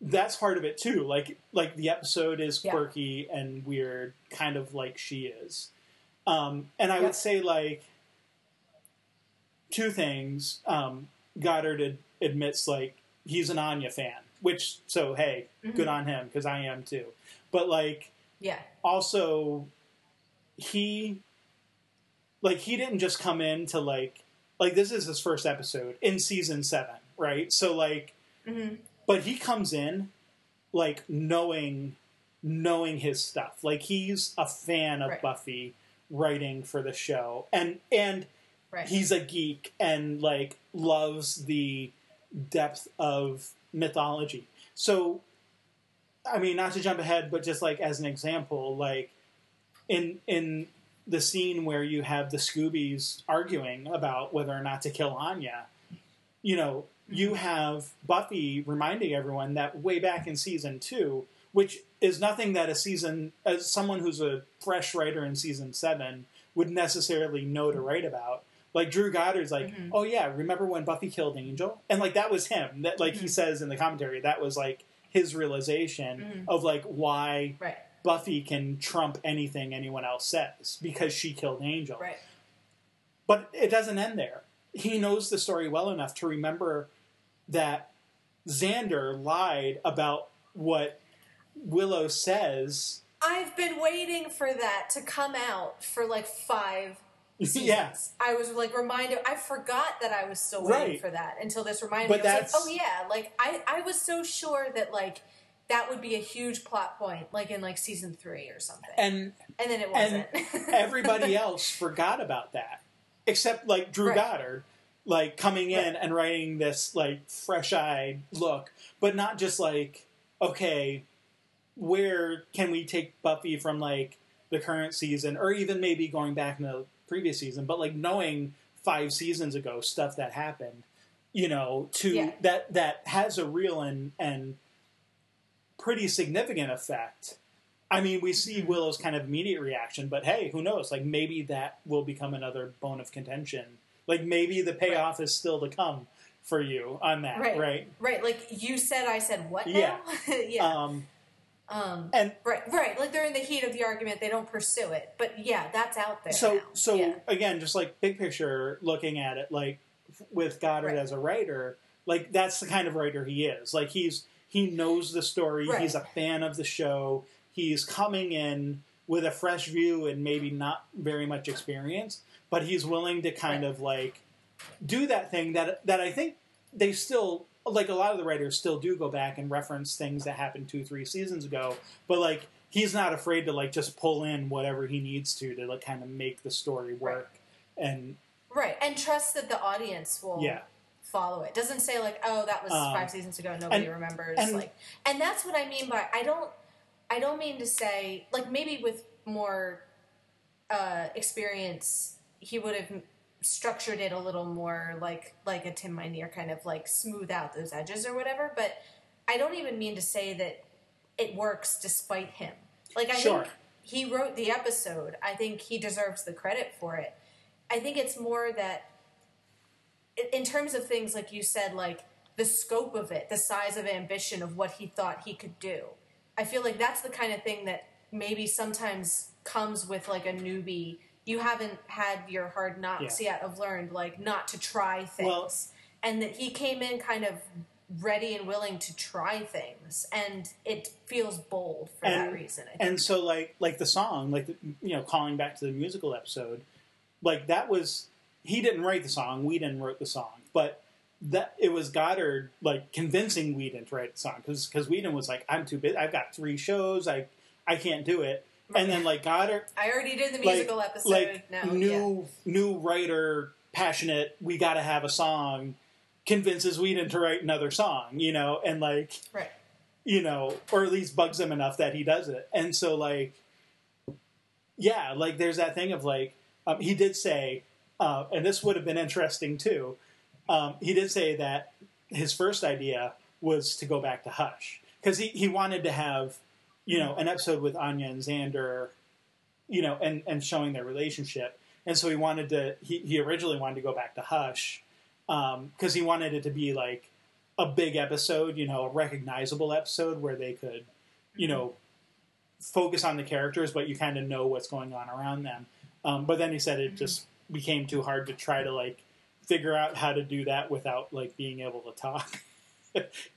that's part of it too. Like like the episode is Yeah. quirky and weird, kind of like she is. Um, and I would say like two things. Um, Goddard ad- admits like he's an Anya fan, which so hey, good on him because I am too. But like yeah also he like he didn't just come in to like like this is his first episode in season seven right so like hmm but he comes in like knowing knowing his stuff like he's a fan of Right. buffy writing for the show and and right he's a geek and like loves the depth of mythology. So, I mean, not to jump ahead, but just like as an example, like in in the scene where you have the Scoobies arguing about whether or not to kill Anya, you know, you have Buffy reminding everyone that way back in season two, which is nothing that a season as someone who's a fresh writer in season seven would necessarily know to write about. Like Drew Goddard's like, Mhm. oh yeah, remember when Buffy killed Angel? And like that was him. That like he Mhm. says in the commentary, that was like his realization Mhm. of like why right Buffy can trump anything anyone else says because she killed Angel. right But it doesn't end there. He knows the story well enough to remember that Xander lied about what Willow says. I've been waiting for that to come out for like five [LAUGHS] seasons. yeah. I was like reminded. I forgot that I was still waiting Right. for that until this reminded But me. I was like, oh yeah, like I I was so sure that like that would be a huge plot point, like in like season three or something, and, And then it and wasn't. [LAUGHS] everybody else forgot about that. Except like Drew Right. Goddard, like coming in Right. and writing this like fresh eyed look, but not just like, okay, where can we take Buffy from like the current season or even maybe going back in the previous season, but like knowing five seasons ago stuff that happened, you know, to Yeah. that that has a real and and pretty significant effect. I mean, we see. Willow's kind of immediate reaction, but hey, who knows? Like maybe that will become another bone of contention. Like maybe the payoff is still to come for you on that, Right. right? right, like you said, I said what Yeah. now? [LAUGHS] yeah. Um, Um, And right, right. Like they're in the heat of the argument, they don't pursue it. But yeah, that's out there. so now. so yeah. again, just like big picture, looking at it, like with Goddard Right. as a writer, like that's the kind of writer he is. Like he's he knows the story. Right. He's a fan of the show. He's coming in with a fresh view and maybe not very much experience, but he's willing to kind of like do that thing that that I think they still like a lot of the writers still do go back and reference things that happened two three seasons ago, but like he's not afraid to like just pull in whatever he needs to to like kind of make the story work and right, and trust that the audience will yeah follow it. Doesn't say like, oh, that was Um, five seasons ago. Nobody and- remembers. and- like, and that's what I mean by I don't. I don't mean to say like maybe with more uh, experience, he would have structured it a little more like like a Tim Minear kind of like smooth out those edges or whatever. But I don't even mean to say that it works despite him. Like I Sure. think he wrote the episode. I think he deserves the credit for it. I think it's more that in- in terms of things like you said, like the scope of it, the size of ambition of what he thought he could do. I feel like that's the kind of thing that maybe sometimes comes with like a newbie. You haven't had your hard knocks Yeah. yet of learned like not to try things. Well- and that he came in kind of ready and willing to try things and it feels bold for that reason. And so like like the song like the, you know calling back to the musical episode like that was he didn't write the song we didn't wrote the song but that it was Goddard like convincing Whedon to write the song because because Whedon was like I'm too busy I've got three shows I I can't do it and then like Goddard I already did the like musical episode. like no, new new writer passionate we got to have a song convinces Whedon to write another song you know and like right. you know, or at least bugs him enough that he does it. And so, like, yeah, like there's that thing of like, um, he did say, uh, and this would have been interesting too. Um, he did say that his first idea was to go back to Hush because he, he wanted to have, you know, an episode with Anya and Xander, you know, and, and showing their relationship. And so he wanted to, he, he originally wanted to go back to Hush because he wanted it to be like a big episode, you know, a recognizable episode where they could, you know, focus on the characters, but you kind of know what's going on around them. Um, but then he said it just became too hard to try to like figure out how to do that without like being able to talk. [LAUGHS]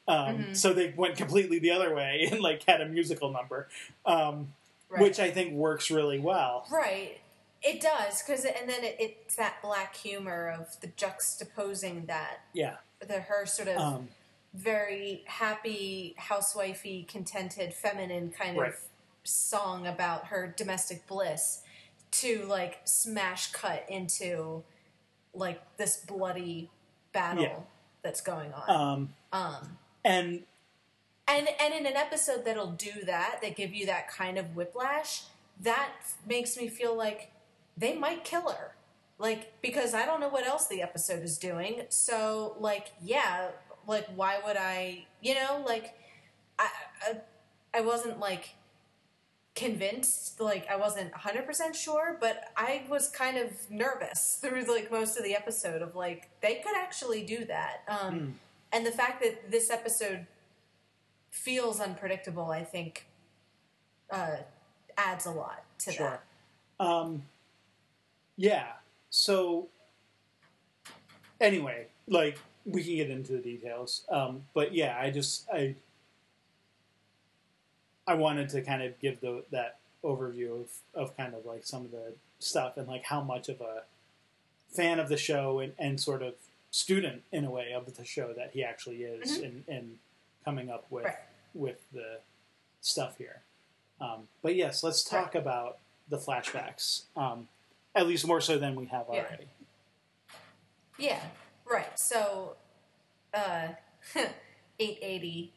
um, Mhm. So they went completely the other way and like had a musical number, um, Right. which I think works really well. Right. It does because, and then it, it's that black humor of the juxtaposing that Yeah. the her sort of Um, very happy, housewifey, contented, feminine kind Right. of song about her domestic bliss to like smash cut into like this bloody battle Yeah. that's going on. um, um, and and and in an episode that'll do that, that give you that kind of whiplash, that makes me feel like they might kill her. Like because I don't know what else the episode is doing. So like yeah, like why would I, you know, like I I, I wasn't like convinced like i wasn't 100% sure but i was kind of nervous [LAUGHS] through like most of the episode of like they could actually do that um, Hmm. and the fact that this episode feels unpredictable i think uh, adds a lot to Sure. that Um, yeah. So anyway, like we can get into the details, um, but yeah, I just I I wanted to kind of give the that overview of of kind of like some of the stuff and like how much of a fan of the show and, and sort of student in a way of the show that he actually is Mhm. in, in coming up with Right. with the stuff here. Um, but yes, let's talk about the flashbacks. Um, at least more so than we have Yeah. already. yeah right so uh [LAUGHS] 880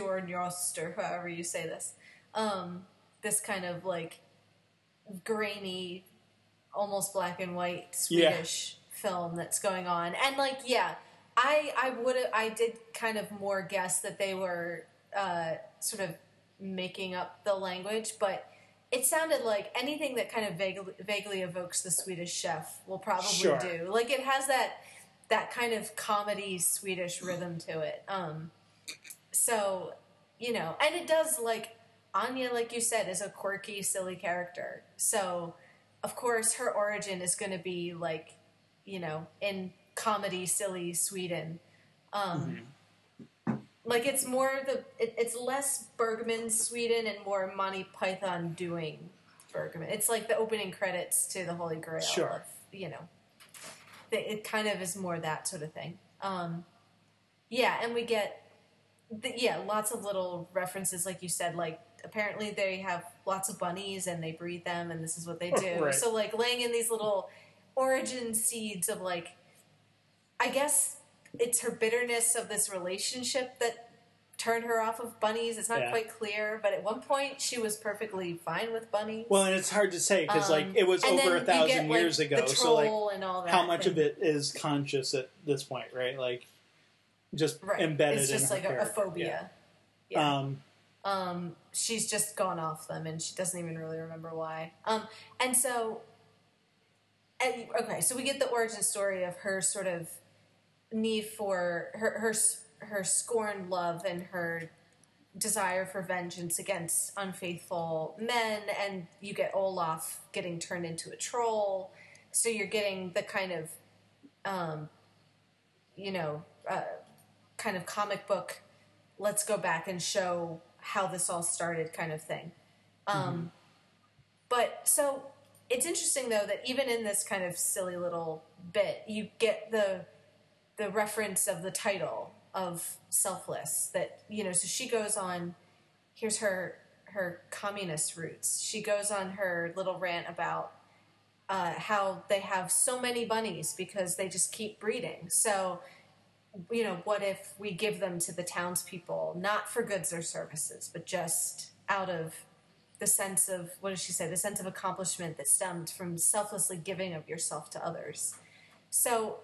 Sjornjost or however you say this um this kind of like grainy almost black and white Yeah. swedish film that's going on and like yeah i i would i did kind of more guess that they were uh sort of making up the language but it sounded like anything that kind of vaguely, vaguely evokes the swedish chef will probably Sure. do like it has that that kind of comedy swedish rhythm to it um so you know, and it does like Anya, like you said, is a quirky, silly character. So, of course, her origin is going to be like, you know, in comedy, silly Sweden. Um, Like it's more the it, it's less Bergman Sweden and more Monty Python doing Bergman. It's like the opening credits to the Holy Grail. Sure. Of, you know, it kind of is more that sort of thing. Um, yeah, and we get the, yeah lots of little references, like you said. Like apparently they have lots of bunnies and they breed them, and this is what they [LAUGHS] do. Right. So like laying in these little origin seeds of like, I guess it's her bitterness of this relationship that turned her off of bunnies. It's not Yeah. quite clear, but at one point she was perfectly fine with bunnies. Well, and it's hard to say because like Um, it was over a thousand get, like, years ago. the So like, and all that how much of it is conscious at this point, right? Like, just right. embedded. It's just in like a, a phobia. Yeah. Yeah. Um, um, she's just gone off them and she doesn't even really remember why. Um, and so, and, okay, so we get the origin story of her sort of need for her her her scorned love and her desire for vengeance against unfaithful men, and you get Olaf getting turned into a troll. So you're getting the kind of, um, you know, uh, kind of comic book. Let's go back and show how this all started, kind of thing. Um, But so it's interesting though that even in this kind of silly little bit, you get the the reference of the title of selfless that you know so she goes on here's her her communist roots she goes on her little rant about uh, how they have so many bunnies because they just keep breeding so you know what if we give them to the townspeople not for goods or services but just out of the sense of what does she say? The sense of accomplishment that stemmed from selflessly giving of yourself to others. So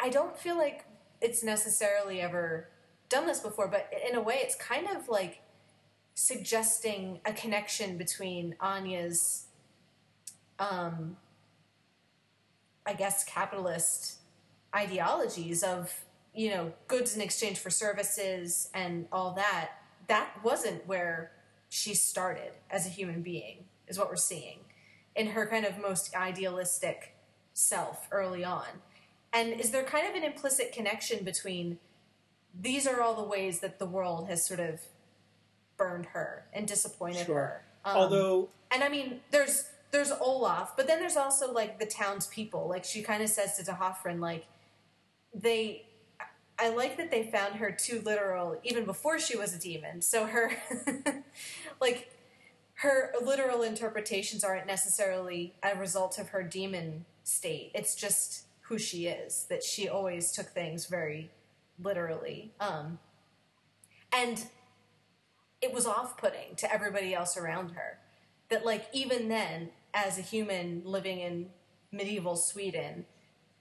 I don't feel like it's necessarily ever done this before, but in a way, it's kind of like suggesting a connection between Anya's, um, I guess, capitalist ideologies of you know goods in exchange for services and all that. That wasn't where she started as a human being, is what we're seeing in her kind of most idealistic self early on. And is there kind of an implicit connection between these are all the ways that the world has sort of burned her and disappointed Sure. her? Um, although, and I mean, there's there's Olaf, but then there's also like the townspeople. Like she kind of says to D'Hoffryn, like they. I like that they found her too literal even before she was a demon. So her, [LAUGHS] like, her literal interpretations aren't necessarily a result of her demon state. It's just who she is. That she always took things very literally. Um, and it was off-putting to everybody else around her that like even then as a human living in medieval sweden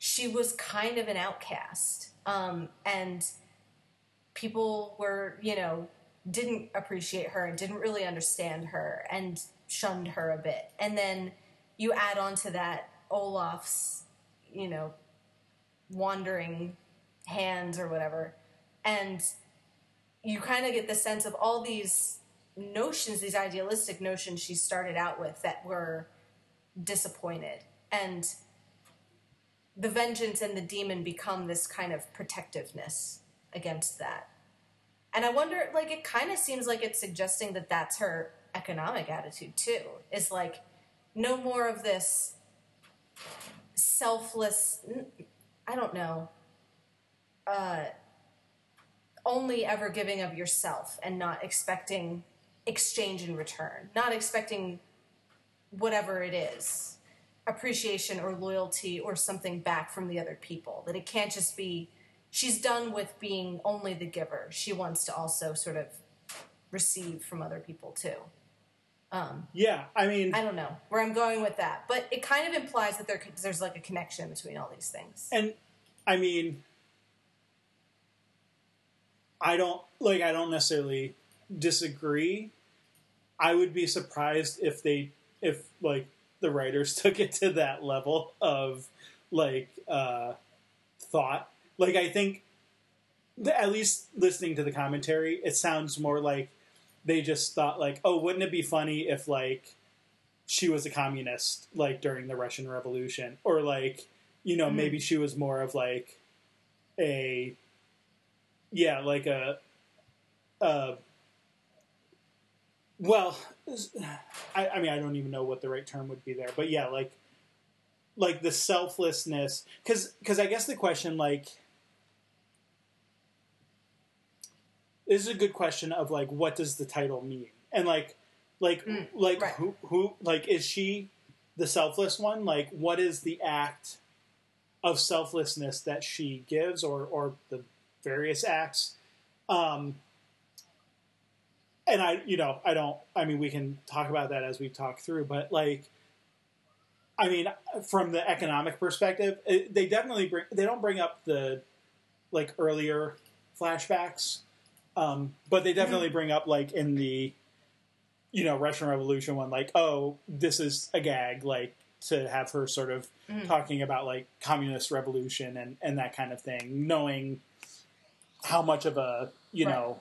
she was kind of an outcast um, and people were you know didn't appreciate her and didn't really understand her and shunned her a bit and then you add on to that olaf's you know wandering hands or whatever and you kind of get the sense of all these notions, these idealistic notions she started out with that were disappointed. And the vengeance and the demon become this kind of protectiveness against that. And I wonder, like, it kind of seems like it's suggesting that that's her economic attitude too. Is like, no more of this selfless, I don't know, uh, only ever giving of yourself and not expecting exchange in return, not expecting whatever it is appreciation or loyalty or something back from the other people. That it can't just be, she's done with being only the giver. She wants to also sort of receive from other people too. Um, yeah, I mean, I don't know where I'm going with that, but it kind of implies that there, there's like a connection between all these things. and I mean, I don't like. I don't necessarily disagree. I would be surprised if they, if like the writers [LAUGHS] took it to that level of like uh, thought. Like I think the, at least listening to the commentary, it sounds more like they just thought like, oh, wouldn't it be funny if like she was a communist like during the Russian Revolution, or like you know Mhm. maybe she was more of like a yeah like a uh well I, I mean I don't even know what the right term would be there, but yeah like like the selflessness because because I guess the question like this is a good question of like what does the title mean? And like like Mm, like right. who who like is she the selfless one? Like what is the act of selflessness that she gives or or the various acts? Um and i you know i don't i mean we can talk about that as we talk through but like i mean from the economic perspective it, they definitely bring they don't bring up the like earlier flashbacks um but they definitely bring up like in the you know russian revolution one like oh this is a gag like to have her sort of Mhm. talking about like communist revolution and and that kind of thing knowing how much of a you Right. know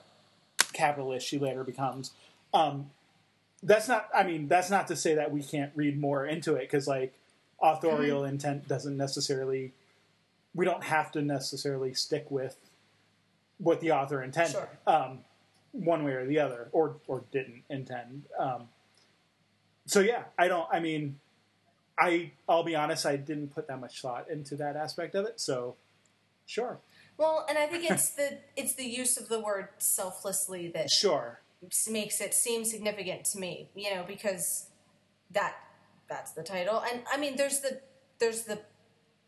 capitalist she later becomes um that's not i mean that's not to say that we can't read more into it because like authorial Mm-hmm. intent doesn't necessarily we don't have to necessarily stick with what the author intended Sure. um one way or the other or or didn't intend um so yeah i don't i mean i i'll be honest i didn't put that much thought into that aspect of it so sure Well, and I think it's the [LAUGHS] it's the use of the word selflessly that sure makes it seem significant to me. You know, because that that's the title, and I mean, there's the there's the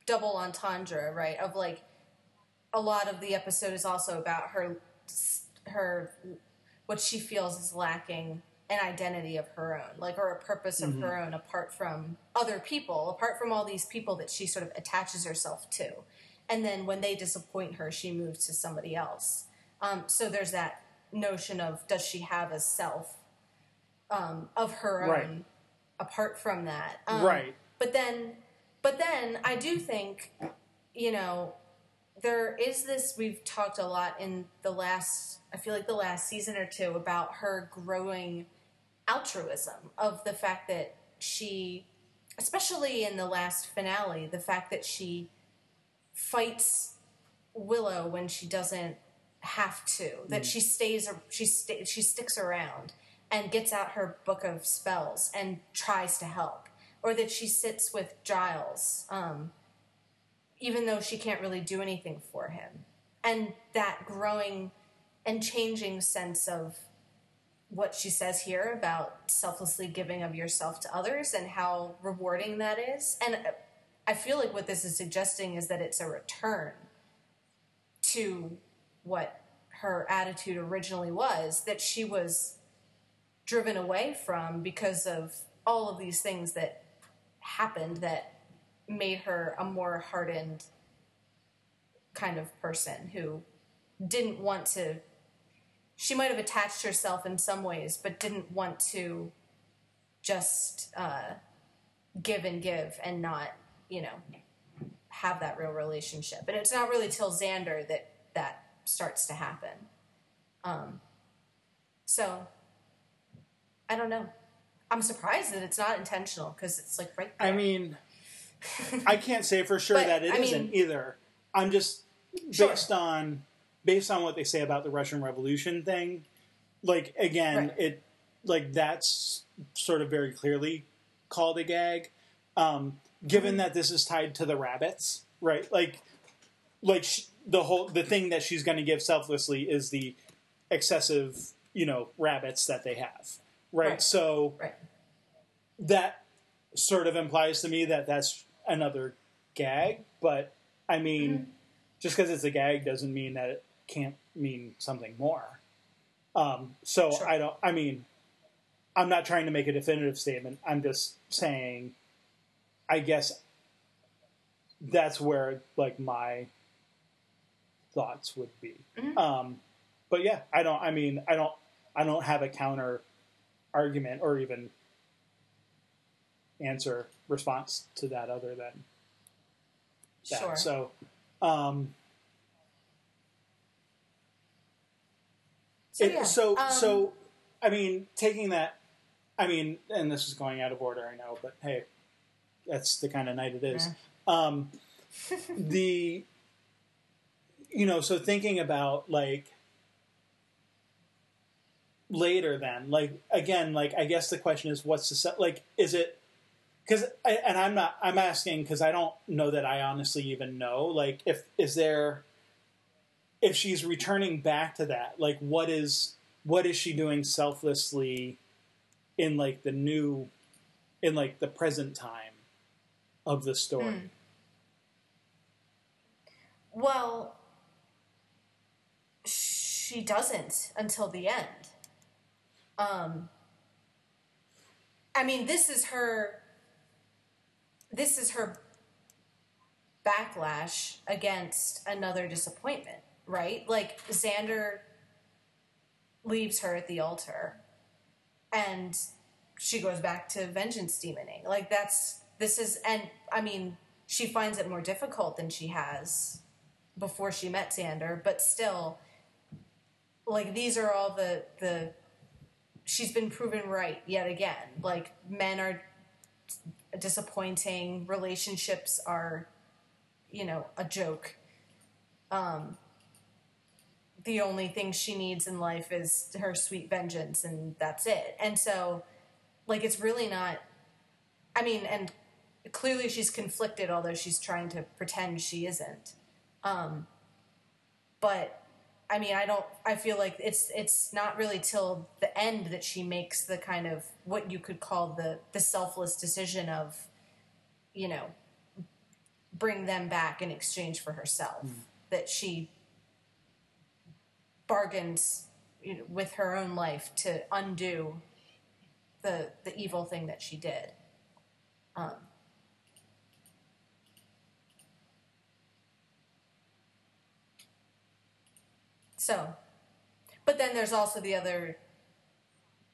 double entendre, right? Of like a lot of the episode is also about her her what she feels is lacking an identity of her own, like or a purpose of her mm-hmm. own apart from other people, apart from all these people that she sort of attaches herself to. And then when they disappoint her, she moves to somebody else. Um, so there's that notion of does she have a self um, of her own Right. apart from that? Um, right but then but then i do think you know there is this we've talked a lot in the last i feel like the last season or two about her growing altruism of the fact that she especially in the last finale the fact that she fights willow when she doesn't have to that she stays she sta- she sticks around and gets out her book of spells and tries to help. Or that she sits with giles um, even though she can't really do anything for him. And that growing and changing sense of what she says here about selflessly giving of yourself to others and how rewarding that is. And uh, i feel like what this is suggesting is that it's a return to what her attitude originally was that she was driven away from because of all of these things that happened that made her a more hardened kind of person who didn't want to she might have attached herself in some ways but didn't want to just uh, give and give and not you know have that real relationship and it's not really till xander that that starts to happen um, so i don't know i'm surprised that it's not intentional because it's like right there. i mean [LAUGHS] i can't say for sure But, that it not either i'm just Sure. based on based on what they say about the russian revolution thing like again Right. it like that's sort of very clearly called a gag um given Mm-hmm. that this is tied to the rabbits right like like sh- the whole the thing that she's going to give selflessly is the excessive you know rabbits that they have right, Right. so right that sort of implies to me that that's another gag but i mean Mm-hmm. just because it's a gag doesn't mean that it can't mean something more um, so Sure. i don't i mean i'm not trying to make a definitive statement i'm just saying i guess that's where like my thoughts would be Mhm. um, but yeah i don't i mean i don't i don't have a counter argument or even answer response to that other than that. sure So, um, So, It- yeah, so um, so I mean, taking that, I mean, and this is going out of order, I know, but hey, that's the kind of night it is. Um, the, you know, so thinking about like later, then, like again, like I guess the question is, what's the se- like? Is it because and I'm not I'm asking because I don't know that I honestly even know. Like, if is there if she's returning back to that, like what is what is she doing selflessly in like the new in like the present time of the story? Mm. Well, she doesn't until the end. Um, I mean, this is her. This is her backlash against another disappointment, right? Like Xander leaves her at the altar, and she goes back to vengeance demoning. Like that's this is, and I mean, she finds it more difficult than she has before she met Xander, but still, like these are all the the she's been proven right yet again. Like men are disappointing, relationships are, you know, a joke. Um, the only thing she needs in life is her sweet vengeance, and that's it. And so, like, it's really not. I mean, and clearly she's conflicted, although she's trying to pretend she isn't. Um, but I mean, I don't. I feel like it's it's not really till the end that she makes the kind of what you could call the the selfless decision of, you know, bring them back in exchange for herself. That she bargains you know, with her own life to undo the the evil thing that she did. Um, So, but then there's also the other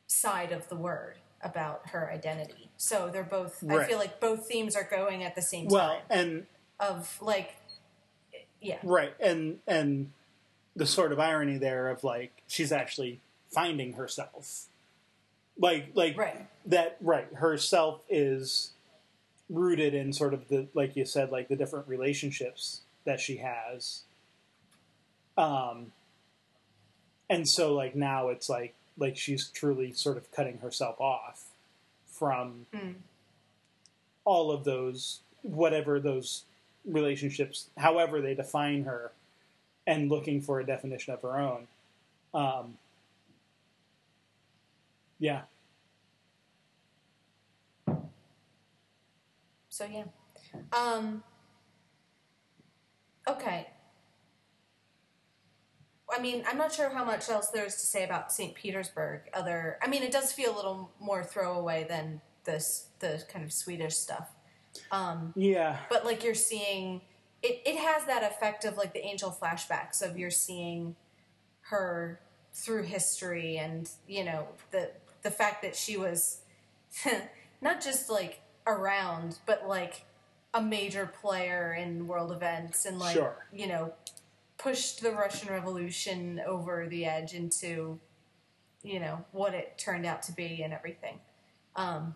side of the word about her identity. So they're both. I feel like both themes are going at the same Well, time. Well, and Of like, yeah, right, and and the sort of irony there of like she's actually finding herself, like like right, that right herself is rooted in sort of the like you said like the different relationships that she has um and so like now it's like like she's truly sort of cutting herself off from Mm. all of those whatever those relationships however they define her and looking for a definition of her own um yeah So yeah. Um Okay. I mean, I'm not sure how much else there's to say about St. Petersburg. Other, I mean, it does feel a little more throwaway than this the kind of Swedish stuff. Um, yeah but like you're seeing, it it has that effect of like the angel flashbacks of you're seeing her through history and you know the the fact that she was [LAUGHS] not just like around but like a major player in world events and like Sure. you know pushed the Russian Revolution over the edge into you know what it turned out to be and everything um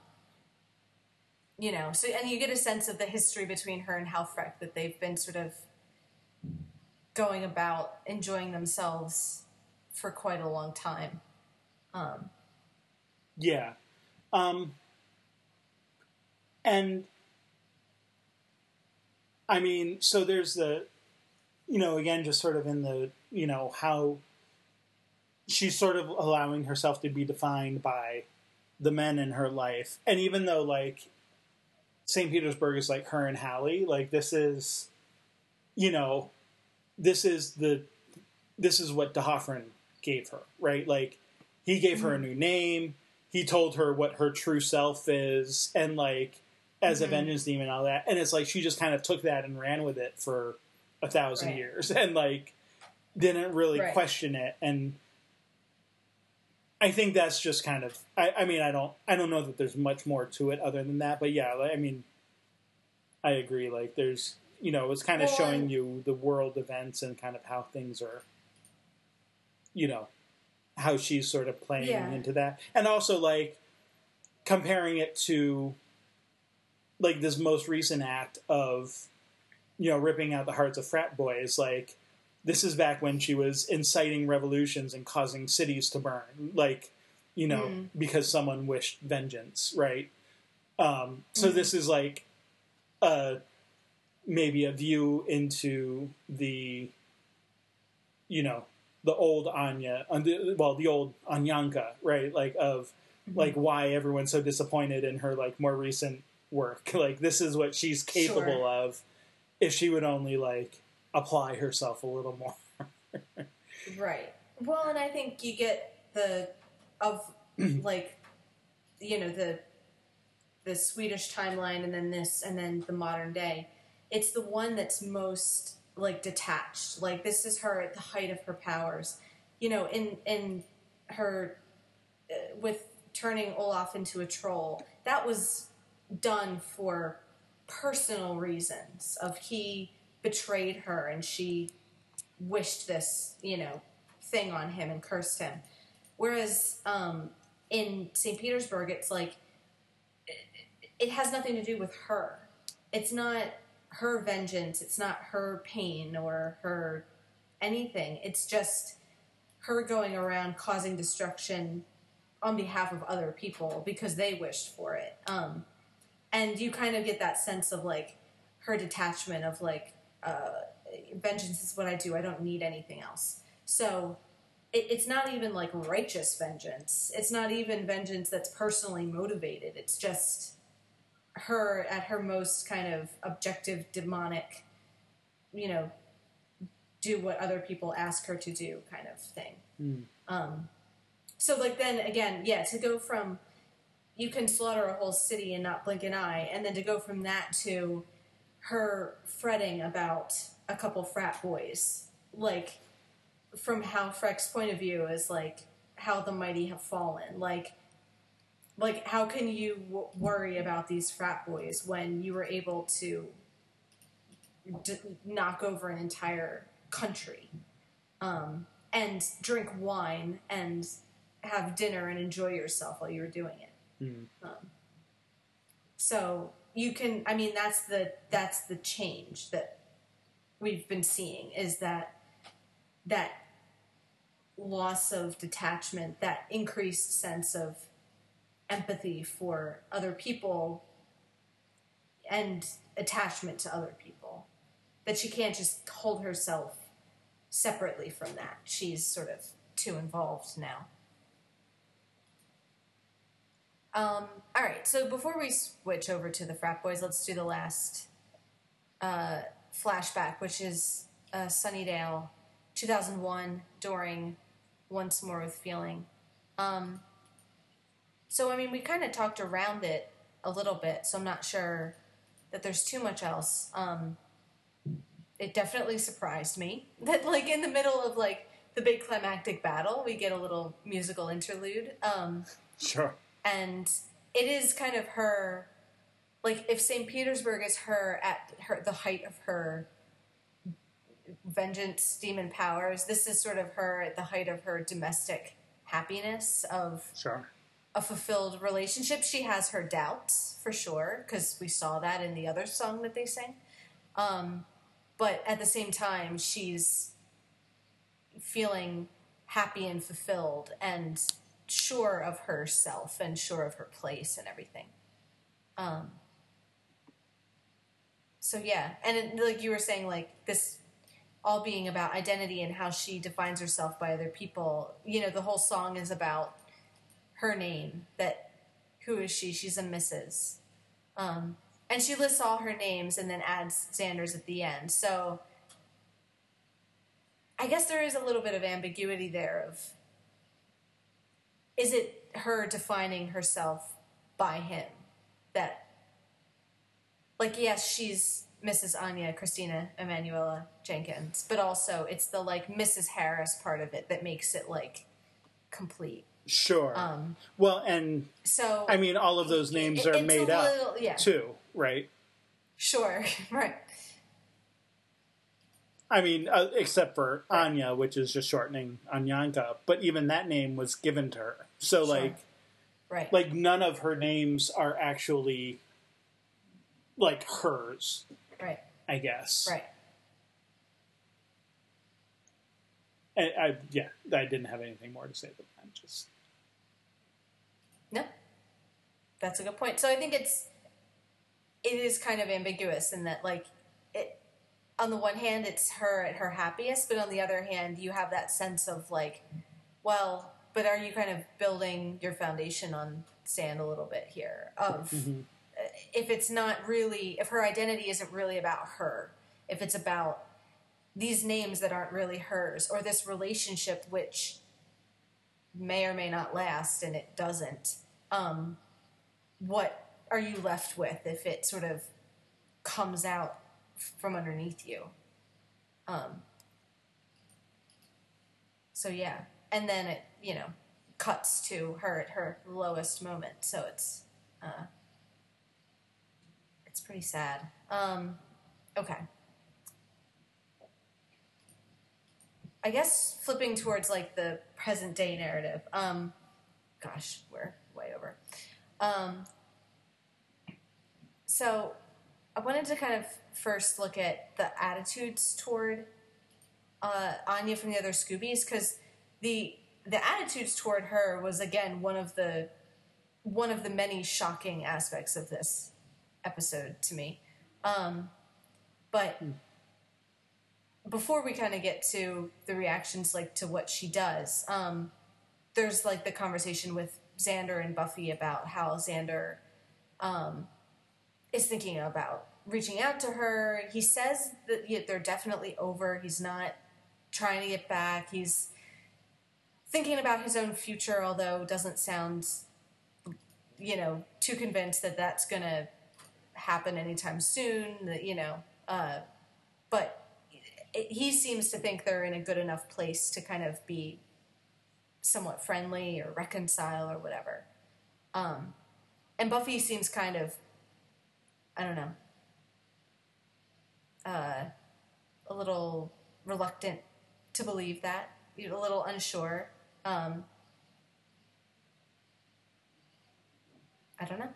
you know so and you get a sense of the history between her and Halfrek that they've been sort of going about enjoying themselves for quite a long time um Yeah. Um, and I mean, so there's the, you know, again, just sort of in the, you know, how she's sort of allowing herself to be defined by the men in her life. And even though, like, St. Petersburg is like her and Hallie, like, this is, you know, this is the, this is what D'Hoffryn gave her, right? Like, he gave her a new name he told her what her true self is and like as a Mhm. vengeance demon and all that and it's like she just kind of took that and ran with it for a thousand Right. years [LAUGHS] and like didn't really Right. question it and i think that's just kind of I, I mean i don't i don't know that there's much more to it other than that but yeah like, i mean i agree like there's you know it's kind of Well, showing you the world events and kind of how things are you know how she's sort of playing Yeah. into that, and also like comparing it to like this most recent act of you know ripping out the hearts of frat boys. Like this is back when she was inciting revolutions and causing cities to burn, like you know Mm. because someone wished vengeance, right? Um, so Mhm. this is like a maybe a view into the you know the old Anya, well, the old Anyanka, right? Like of like why everyone's so disappointed in her like more recent work. [LAUGHS] Like this is what she's capable Sure. of if she would only like apply herself a little more. [LAUGHS] Right. Well, and I think you get the of [CLEARS THROAT] like you know the the Swedish timeline and then this and then the modern day. It's the one that's most like detached. Like this is her at the height of her powers. You know, in in her uh, with turning Olaf into a troll. That was done for personal reasons of he betrayed her and she wished this, you know, thing on him and cursed him. Whereas um, in St. Petersburg, it's like it, has nothing to do with her. It's not her vengeance. It's not her pain or her anything. It's just her going around causing destruction on behalf of other people because they wished for it. Um, and you kind of get that sense of like her detachment of like uh, vengeance is what I do. I don't need anything else. So it, it's not even like righteous vengeance. It's not even vengeance that's personally motivated. It's just her at her most kind of objective demonic, you know, do what other people ask her to do kind of thing. Hmm. Um, so like then again, yeah, to go from you can slaughter a whole city and not blink an eye, and then to go from that to her fretting about a couple frat boys, like from Halfrek's point of view is like how the mighty have fallen, like like how can you w- worry about these frat boys when you were able to d- knock over an entire country? Um, and drink wine and have dinner and enjoy yourself while you were doing it Hmm. um, so you can i mean that's the that's the change that we've been seeing is that that loss of detachment that increased sense of empathy for other people and attachment to other people. That she can't just hold herself separately from that. She's sort of too involved now um, all right, so before we switch over to the frat boys, let's do the last uh, flashback, which is uh, Sunnydale, 2001, during Once More with Feeling. Um, so, I mean, we kind of talked around it a little bit, so I'm not sure that there's too much else. Um, it definitely surprised me [LAUGHS] that, like, in the middle of like the big climactic battle, we get a little musical interlude. Um, Sure. And it is kind of her like if st petersburg is her at her the height of her vengeance demon powers this is sort of her at the height of her domestic happiness of Sure. a fulfilled relationship she has her doubts for sure because we saw that in the other song that they sang um, but at the same time she's feeling happy and fulfilled and sure of herself and sure of her place and everything. Um, so yeah, and it, like you were saying, like this all being about identity and how she defines herself by other people. You know, the whole song is about her name. That who is she? She's a Mrs. Um, and she lists all her names and then adds Xander's at the end. So I guess there is a little bit of ambiguity there of is it her defining herself by him that like yes she's mrs anya christina emmanuella jenkins but also it's the like mrs harris part of it that makes it like complete Sure. um well, and so I mean, all of those names it- are made up little- yeah too, right? sure [LAUGHS] right I mean, uh, except for Anya, which is just shortening Anyanka, but even that name was given to her. So Sure. like, Right. like none of her names are actually like hers. right. I guess. Right. I, I yeah, I didn't have anything more to say than that. Just No. That's a good point. So I think it's it is kind of ambiguous in that like it on the one hand it's her at her happiest, but on the other hand you have that sense of like, well, but are you kind of building your foundation on sand a little bit here of if it's not really if her identity isn't really about her, if it's about these names that aren't really hers or this relationship which may or may not last and it doesn't um, what are you left with if it sort of comes out from underneath you? Um, so yeah. And then it you know cuts to her at her lowest moment so it's uh, it's pretty sad um, okay I guess flipping towards like the present day narrative. Um, gosh, we're way over. Um, so I wanted to kind of first look at the attitudes toward uh, Anya from the other Scoobies because the the attitudes toward her was again one of the one of the many shocking aspects of this episode to me. Um, but before we kind of get to the reactions like to what she does um there's like the conversation with xander and buffy about how xander um is thinking about reaching out to her. He says that they're definitely over. He's not trying to get back. He's thinking about his own future although doesn't sound you know too convinced that that's gonna happen anytime soon you know uh but he seems to think they're in a good enough place to kind of be somewhat friendly or reconcile or whatever. Um, and Buffy seems kind of, I don't know, uh, a little reluctant to believe that, a little unsure. Um, I don't know.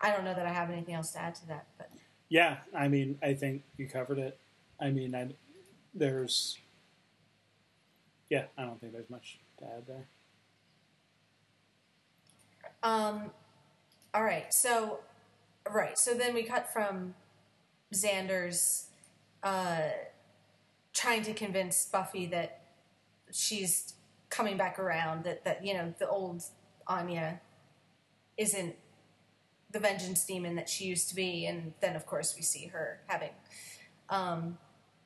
I don't know that I have anything else to add to that, but yeah, I mean, I think you covered it. I mean, I, there's yeah, I don't think there's much to add there. Um, all right. So, right. So then we cut from Xander's uh, trying to convince Buffy that she's coming back around. That that you know the old Anya isn't the vengeance demon that she used to be, and then of course we see her having um,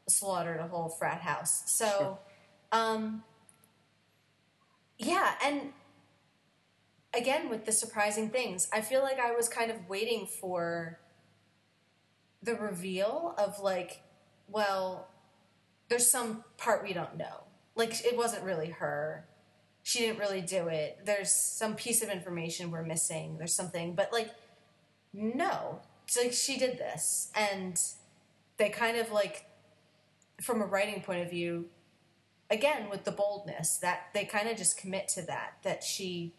slaughtered a whole frat house. So, um, yeah, and again with the surprising things i feel like i was kind of waiting for the reveal of like well there's some part we don't know like it wasn't really her. She didn't really do it. There's some piece of information we're missing. There's something but like no. It's like she did this and they kind of like from a writing point of view again with the boldness that they kind of just commit to that that she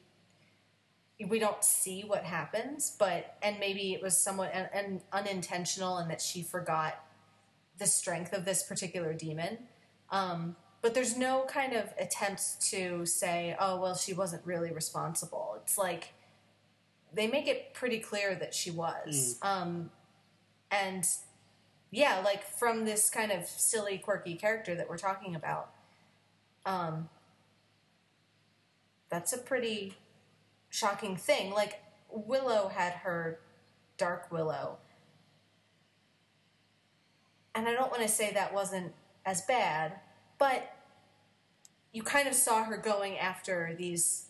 we don't see what happens but and maybe it was somewhat un, un, unintentional and that she forgot the strength of this particular demon. Um, but there's no kind of attempt to say oh well she wasn't really responsible it's like they make it pretty clear that she was um, and yeah like from this kind of silly quirky character that we're talking about um, that's a pretty shocking thing. Like Willow had her Dark Willow. And I don't want to say that wasn't as bad, but you kind of saw her going after these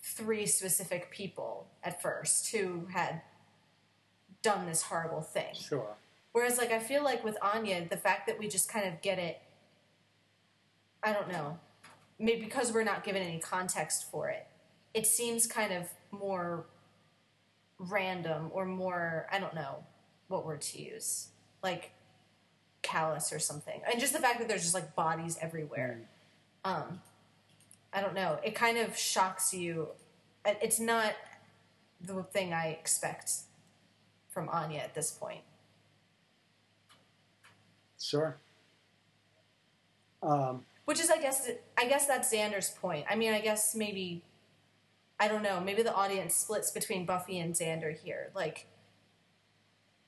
three specific people at first who had done this horrible thing. Sure. Whereas, like, I feel like with Anya, the fact that we just kind of get it, I don't know, maybe because we're not given any context for it, it seems kind of more random or more, I don't know what word to use. Like, callous or something. And just the fact that there's just like bodies everywhere. Um, I don't know. It kind of shocks you. It's not the thing I expect from Anya at this point. Sure. Um, Which is, I guess, I guess that's Xander's point. I mean, I guess maybe, I don't know. Maybe the audience splits between Buffy and Xander here. Like,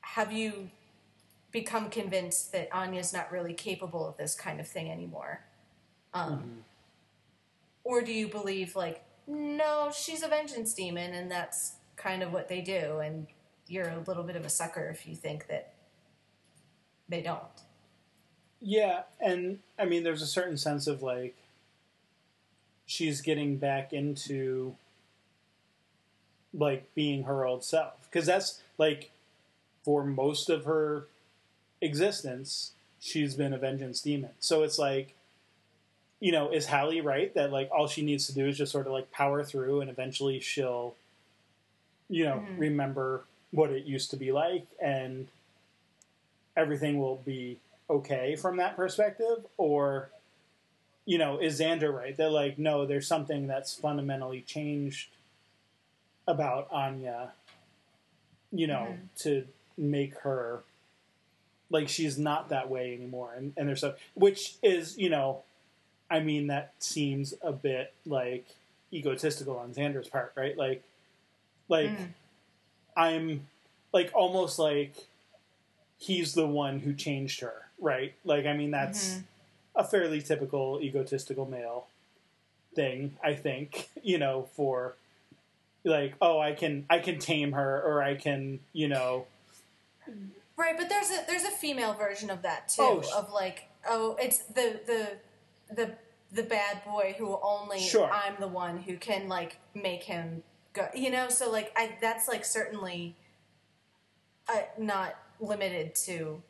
have you become convinced that Anya's not really capable of this kind of thing anymore? Um, Or do you believe, like, no, she's a vengeance demon, and that's kind of what they do, and you're a little bit of a sucker if you think that they don't? Yeah, and I mean, there's a certain sense of like she's getting back into like being her old self because that's like for most of her existence, she's been a vengeance demon. So it's like, you know, is Hallie right that like all she needs to do is just sort of like power through and eventually she'll, you know, Mhm. remember what it used to be like and everything will be okay from that perspective? Or, you know, is Xander right that like, no, there's something that's fundamentally changed about Anya, you know, Mhm. to make her like she's not that way anymore and, and there's stuff which is you know i mean that seems a bit like egotistical on xander's part right like like Mm. i'm like almost like he's the one who changed her right like i mean that's Mhm. a fairly typical egotistical male thing i think [LAUGHS] you know for like oh i can i can tame her or i can you know Right, but there's a there's a female version of that too. Oh, of like, oh, it's the the the the bad boy who only Sure. I'm the one who can like make him go. You know, so like I that's like certainly uh, not limited to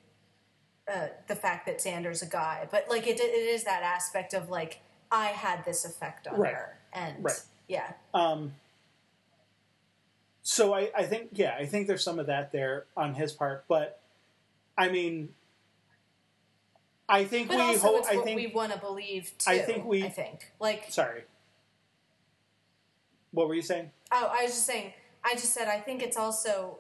uh, the fact that Xander's a guy, but like it it is that aspect of like I had this effect on Right. her, and Right. yeah, Um, so I, I think, yeah, I think there's some of that there on his part, but I mean, I think but we also hope. it's I what think. we want to believe too. I think we- I think like sorry. What were you saying? Oh, I was just saying. I just said I think it's also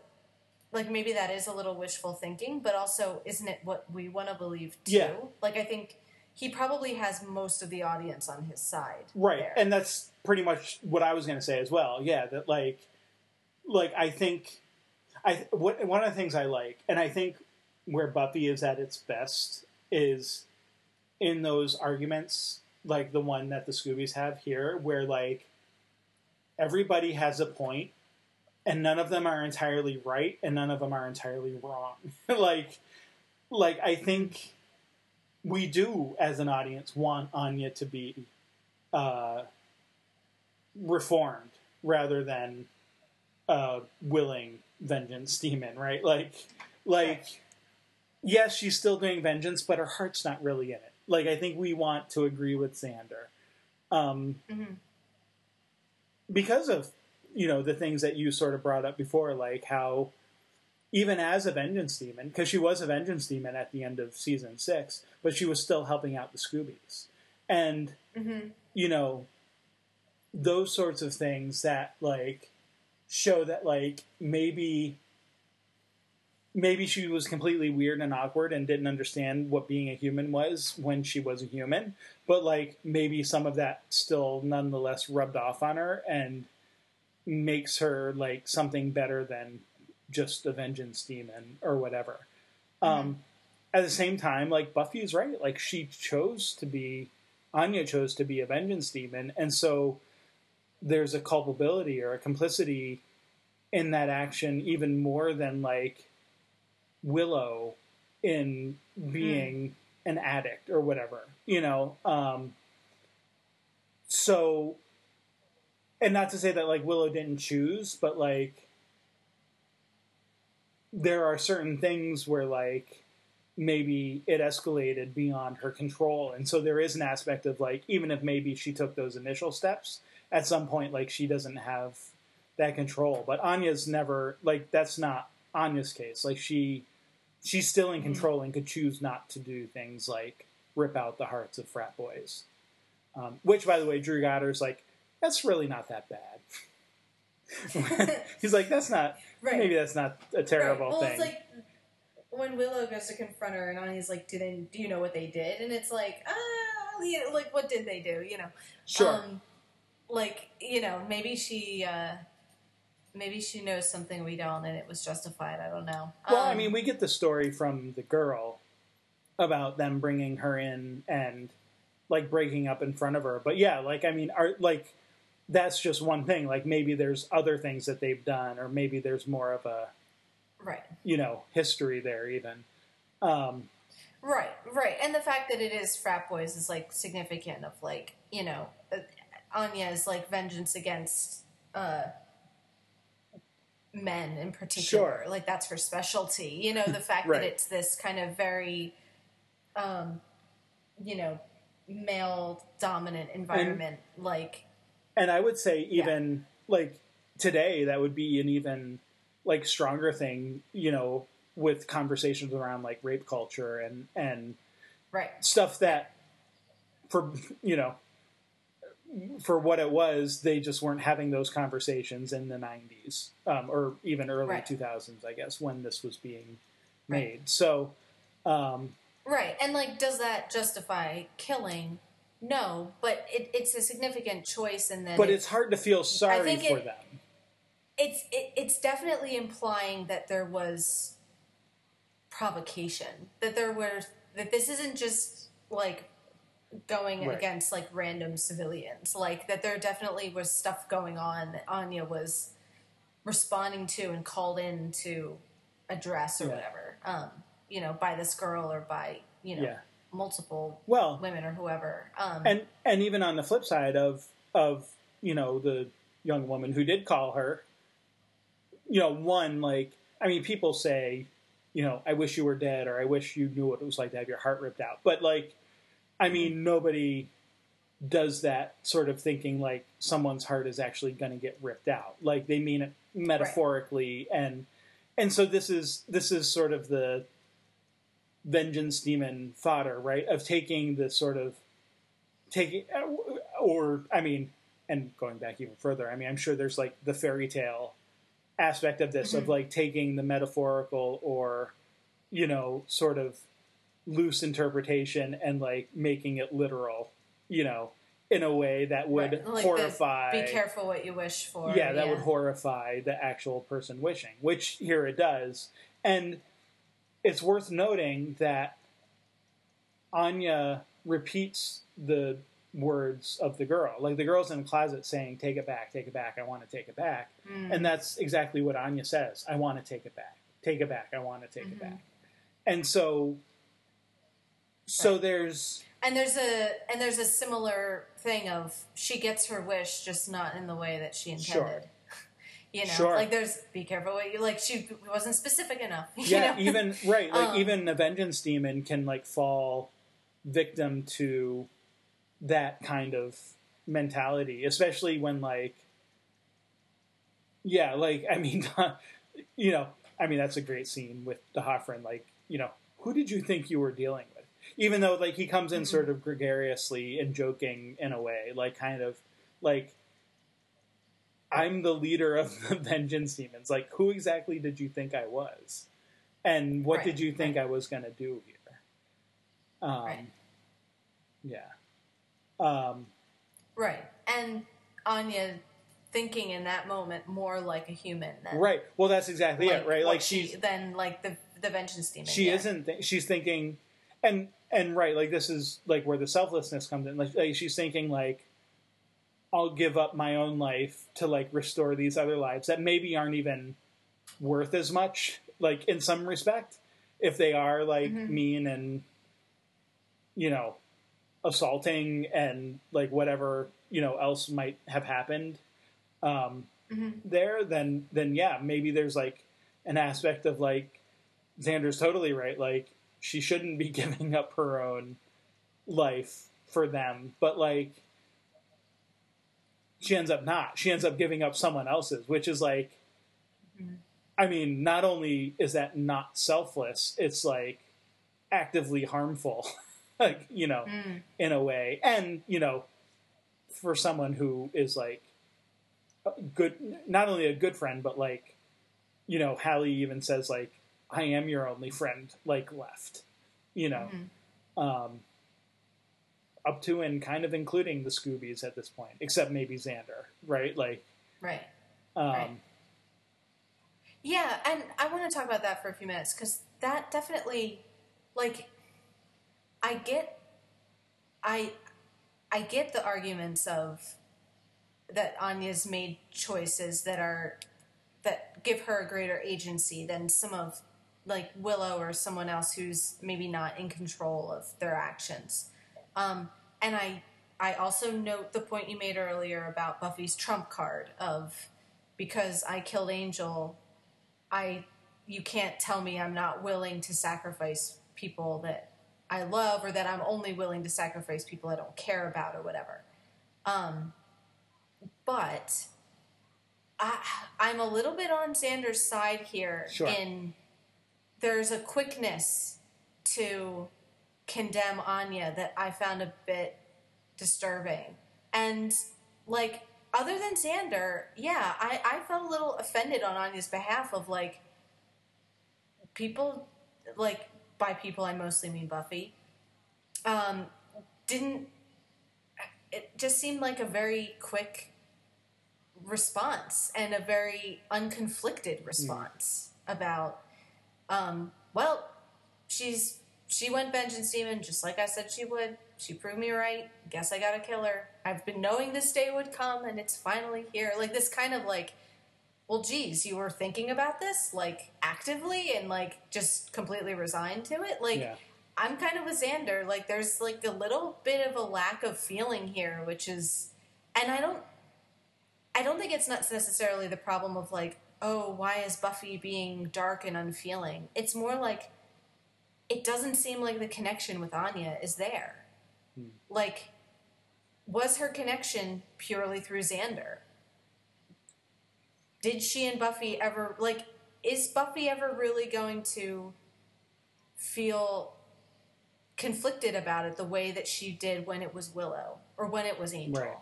like maybe that is a little wishful thinking, but also isn't it what we want to believe too? Yeah. Like I think he probably has most of the audience on his side, Right, there. and that's pretty much what I was going to say as well. Yeah, that like, like I think, I what one of the things I like, and I think where Buffy is at its best is in those arguments, like the one that the Scoobies have here, where like everybody has a point, and none of them are entirely right, and none of them are entirely wrong. [LAUGHS] like, like I think we do as an audience want Anya to be uh, reformed rather than uh, willing vengeance demon, right? Like, like, yes, she's still doing vengeance, but her heart's not really in it. Like, I think we want to agree with Xander, um, Mhm. because of you know the things that you sort of brought up before, like how even as a vengeance demon, because she was a vengeance demon at the end of season six, but she was still helping out the Scoobies, and Mhm. you know those sorts of things that like show that like maybe maybe she was completely weird and awkward and didn't understand what being a human was when she was a human. But like maybe some of that still nonetheless rubbed off on her and makes her like something better than just a vengeance demon or whatever. Um at the same time like buffy's right. Like she chose to be anya chose to be a vengeance demon. And so there's a culpability or a complicity in that action even more than like willow in being an addict or whatever you know? Um so and not to say that like willow didn't choose but like there are certain things where like maybe it escalated beyond her control. And so there is an aspect of like even if maybe she took those initial steps at some point like she doesn't have that control but anya's never like that's not anya's case like she she's still in control and could choose not to do things like rip out the hearts of frat boys. Um, which, by the way, Drew Goddard's like, that's really not that bad. [LAUGHS] He's like, that's not. Right. Maybe that's not a terrible right. well, thing. it's like when Willow goes to confront her, and Anya's like, "Do they? Do you know what they did?" And it's like, ah, like what did they do? You know, sure. Um, like you know, maybe she, uh, maybe she knows something we don't, and it was justified. I don't know. Well, I Um, mean, we get the story from the girl about them bringing her in and like breaking up in front of her. But yeah, like I mean, are like that's just one thing. Like maybe there's other things that they've done, or maybe there's more of a right. you know history there even. Um, Right, right, and the fact that it is frat boys is like significant. Of like, you know, Anya's like vengeance against uh, men in particular. Sure. Like that's her specialty. You know, the [LAUGHS] fact Right. that it's this kind of very, um, you know, male dominant environment. like, and I would say even like today that would be an even like stronger thing. You know, with conversations around like rape culture and and right, stuff that for you know for what it was they just weren't having those conversations in the 90s um, or even early Right. 2000s i guess when this was being Right. made so um, right, and like, does that justify killing? No, but it, it's a significant choice, and then but it- it's hard to feel sorry for it- them it's it, it's definitely implying that there was provocation that there were that this isn't just like going Right. against like random civilians like that there definitely was stuff going on that anya was responding to and called in to address or Yeah. whatever um you know by this girl or by you know Yeah. multiple well women or whoever um and and even on the flip side of of you know the young woman who did call her you know one like i mean people say you know i wish you were dead or i wish you knew what it was like to have your heart ripped out but like i mean nobody does that sort of thinking like someone's heart is actually going to get ripped out like they mean it metaphorically and and so this is this is sort of the vengeance demon fodder right of taking the sort of taking or i mean and going back even further i mean i'm sure there's like the fairy tale aspect of this of Mhm. like taking the metaphorical or you know sort of loose interpretation and like making it literal you know in a way that would right, like the horrify be careful what you wish for yeah, that would horrify the actual person wishing, which here it does. And it's worth noting that Anya repeats the words of the girl. Like the girl's in the closet saying, Take it back, take it back, I want to take it back. Mm. And that's exactly what Anya says. I want to take it back. Take it back, I want to take it Mhm. back. And so so Right. there's And there's a and there's a similar thing of she gets her wish, just not in the way that she Sure. intended. [LAUGHS] You know, Sure. like there's be careful what you like. She wasn't specific enough. [LAUGHS] you yeah know? even right like Um, even a vengeance demon can like fall victim to that kind of mentality especially when like yeah like i mean [LAUGHS] you know i mean that's a great scene with D'Hoffryn like you know who did you think you were dealing with even though like he comes in Mhm. sort of gregariously and joking in a way like kind of like i'm the leader of the [LAUGHS] vengeance demons like who exactly did you think i was and what Right, did you think right. i was going to do here um, Right. yeah um, right. And Anya thinking in that moment more like a human than right well that's exactly it right like she, she's than like the the vengeance demon. she yeah. isn't th- she's thinking and and right like this is like where the selflessness comes in like, like she's thinking like i'll give up my own life to like restore these other lives that maybe aren't even worth as much like in some respect if they are like Mhm. mean and you know assaulting and like whatever you know else might have happened um Mhm. there then then yeah maybe there's like an aspect of like Xander's totally right. Like she shouldn't be [LAUGHS] giving up her own life for them, but like she ends up not. She ends up giving up someone else's, which is like Mhm. I mean, not only is that not selfless, it's like actively harmful, [LAUGHS] like you know, Mm. in a way, and you know, for someone who is like a good, not only a good friend, but like, you know, Hallie even says like, "I am your only friend," like left, you know, Mhm. um, up to and kind of including the Scoobies at this point, except maybe Xander, right? Like, Right. um, Right. Yeah, and I want to talk about that for a few minutes because that definitely, like, I get, I, I get the arguments of that Anya's made choices that are that give her a greater agency than some of like Willow or someone else who's maybe not in control of their actions. Um, and I I also note the point you made earlier about Buffy's trump card of because I killed Angel, I you can't tell me I'm not willing to sacrifice people that I love or that I'm only willing to sacrifice people I don't care about or whatever. Um, but I, I'm a little bit on Xander's side here Sure. in there's a quickness to condemn Anya that I found a bit disturbing. And like other than Xander, yeah, I, I felt a little offended on Anya's behalf of like people like by people I mostly mean Buffy. Um didn't it just seemed like a very quick response and a very unconflicted response about um well she's she went vengeance demon just like I said she would. She proved me right. Guess I gotta kill her. I've been knowing this day would come and it's finally here. Like this kind of like well geez, you were thinking about this like actively and like just completely resigned to it. Like yeah, I'm kind of with Xander. Like, there's like a little bit of a lack of feeling here, which is, and I don't, I don't think it's not necessarily the problem of like, oh, why is Buffy being dark and unfeeling? It's more like, it doesn't seem like the connection with Anya is there. Hmm. Like, was her connection purely through Xander? Did she and Buffy ever like? Is Buffy ever really going to feel conflicted about it the way that she did when it was Willow or when it was Angel. Right.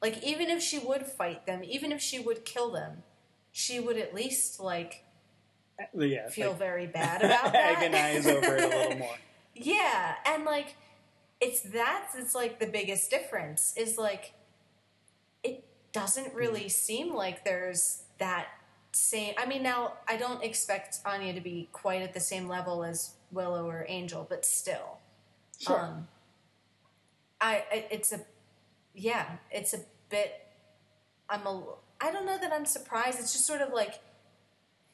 Like even if she would fight them, even if she would kill them, she would at least like yeah, feel like, very [LAUGHS] bad about that. agonize over it a little more. [LAUGHS] Yeah, and like it's that's it's like the biggest difference is like it doesn't really seem like there's that same I mean now I don't expect Anya to be quite at the same level as Willow or Angel, but still. Sure. Um I, I it's a yeah, it's a bit I'm a I don't know that I'm surprised. It's just sort of like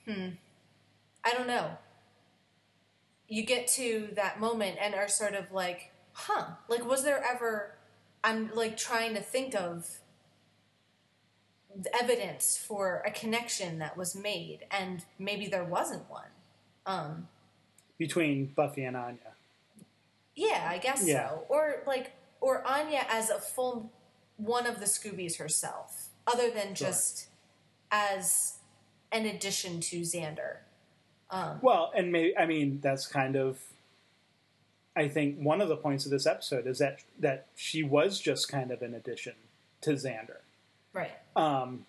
hmm I don't know you get to that moment and are sort of like, huh, like was there ever I'm like trying to think of the evidence for a connection that was made and maybe there wasn't one. Um Between Buffy and Anya. yeah, I guess Yeah. so. Or like or Anya as a full one of the Scoobies herself, other than Sure. just as an addition to Xander. Um Well, and maybe I mean that's kind of I think one of the points of this episode is that that she was just kind of an addition to Xander. right. Um,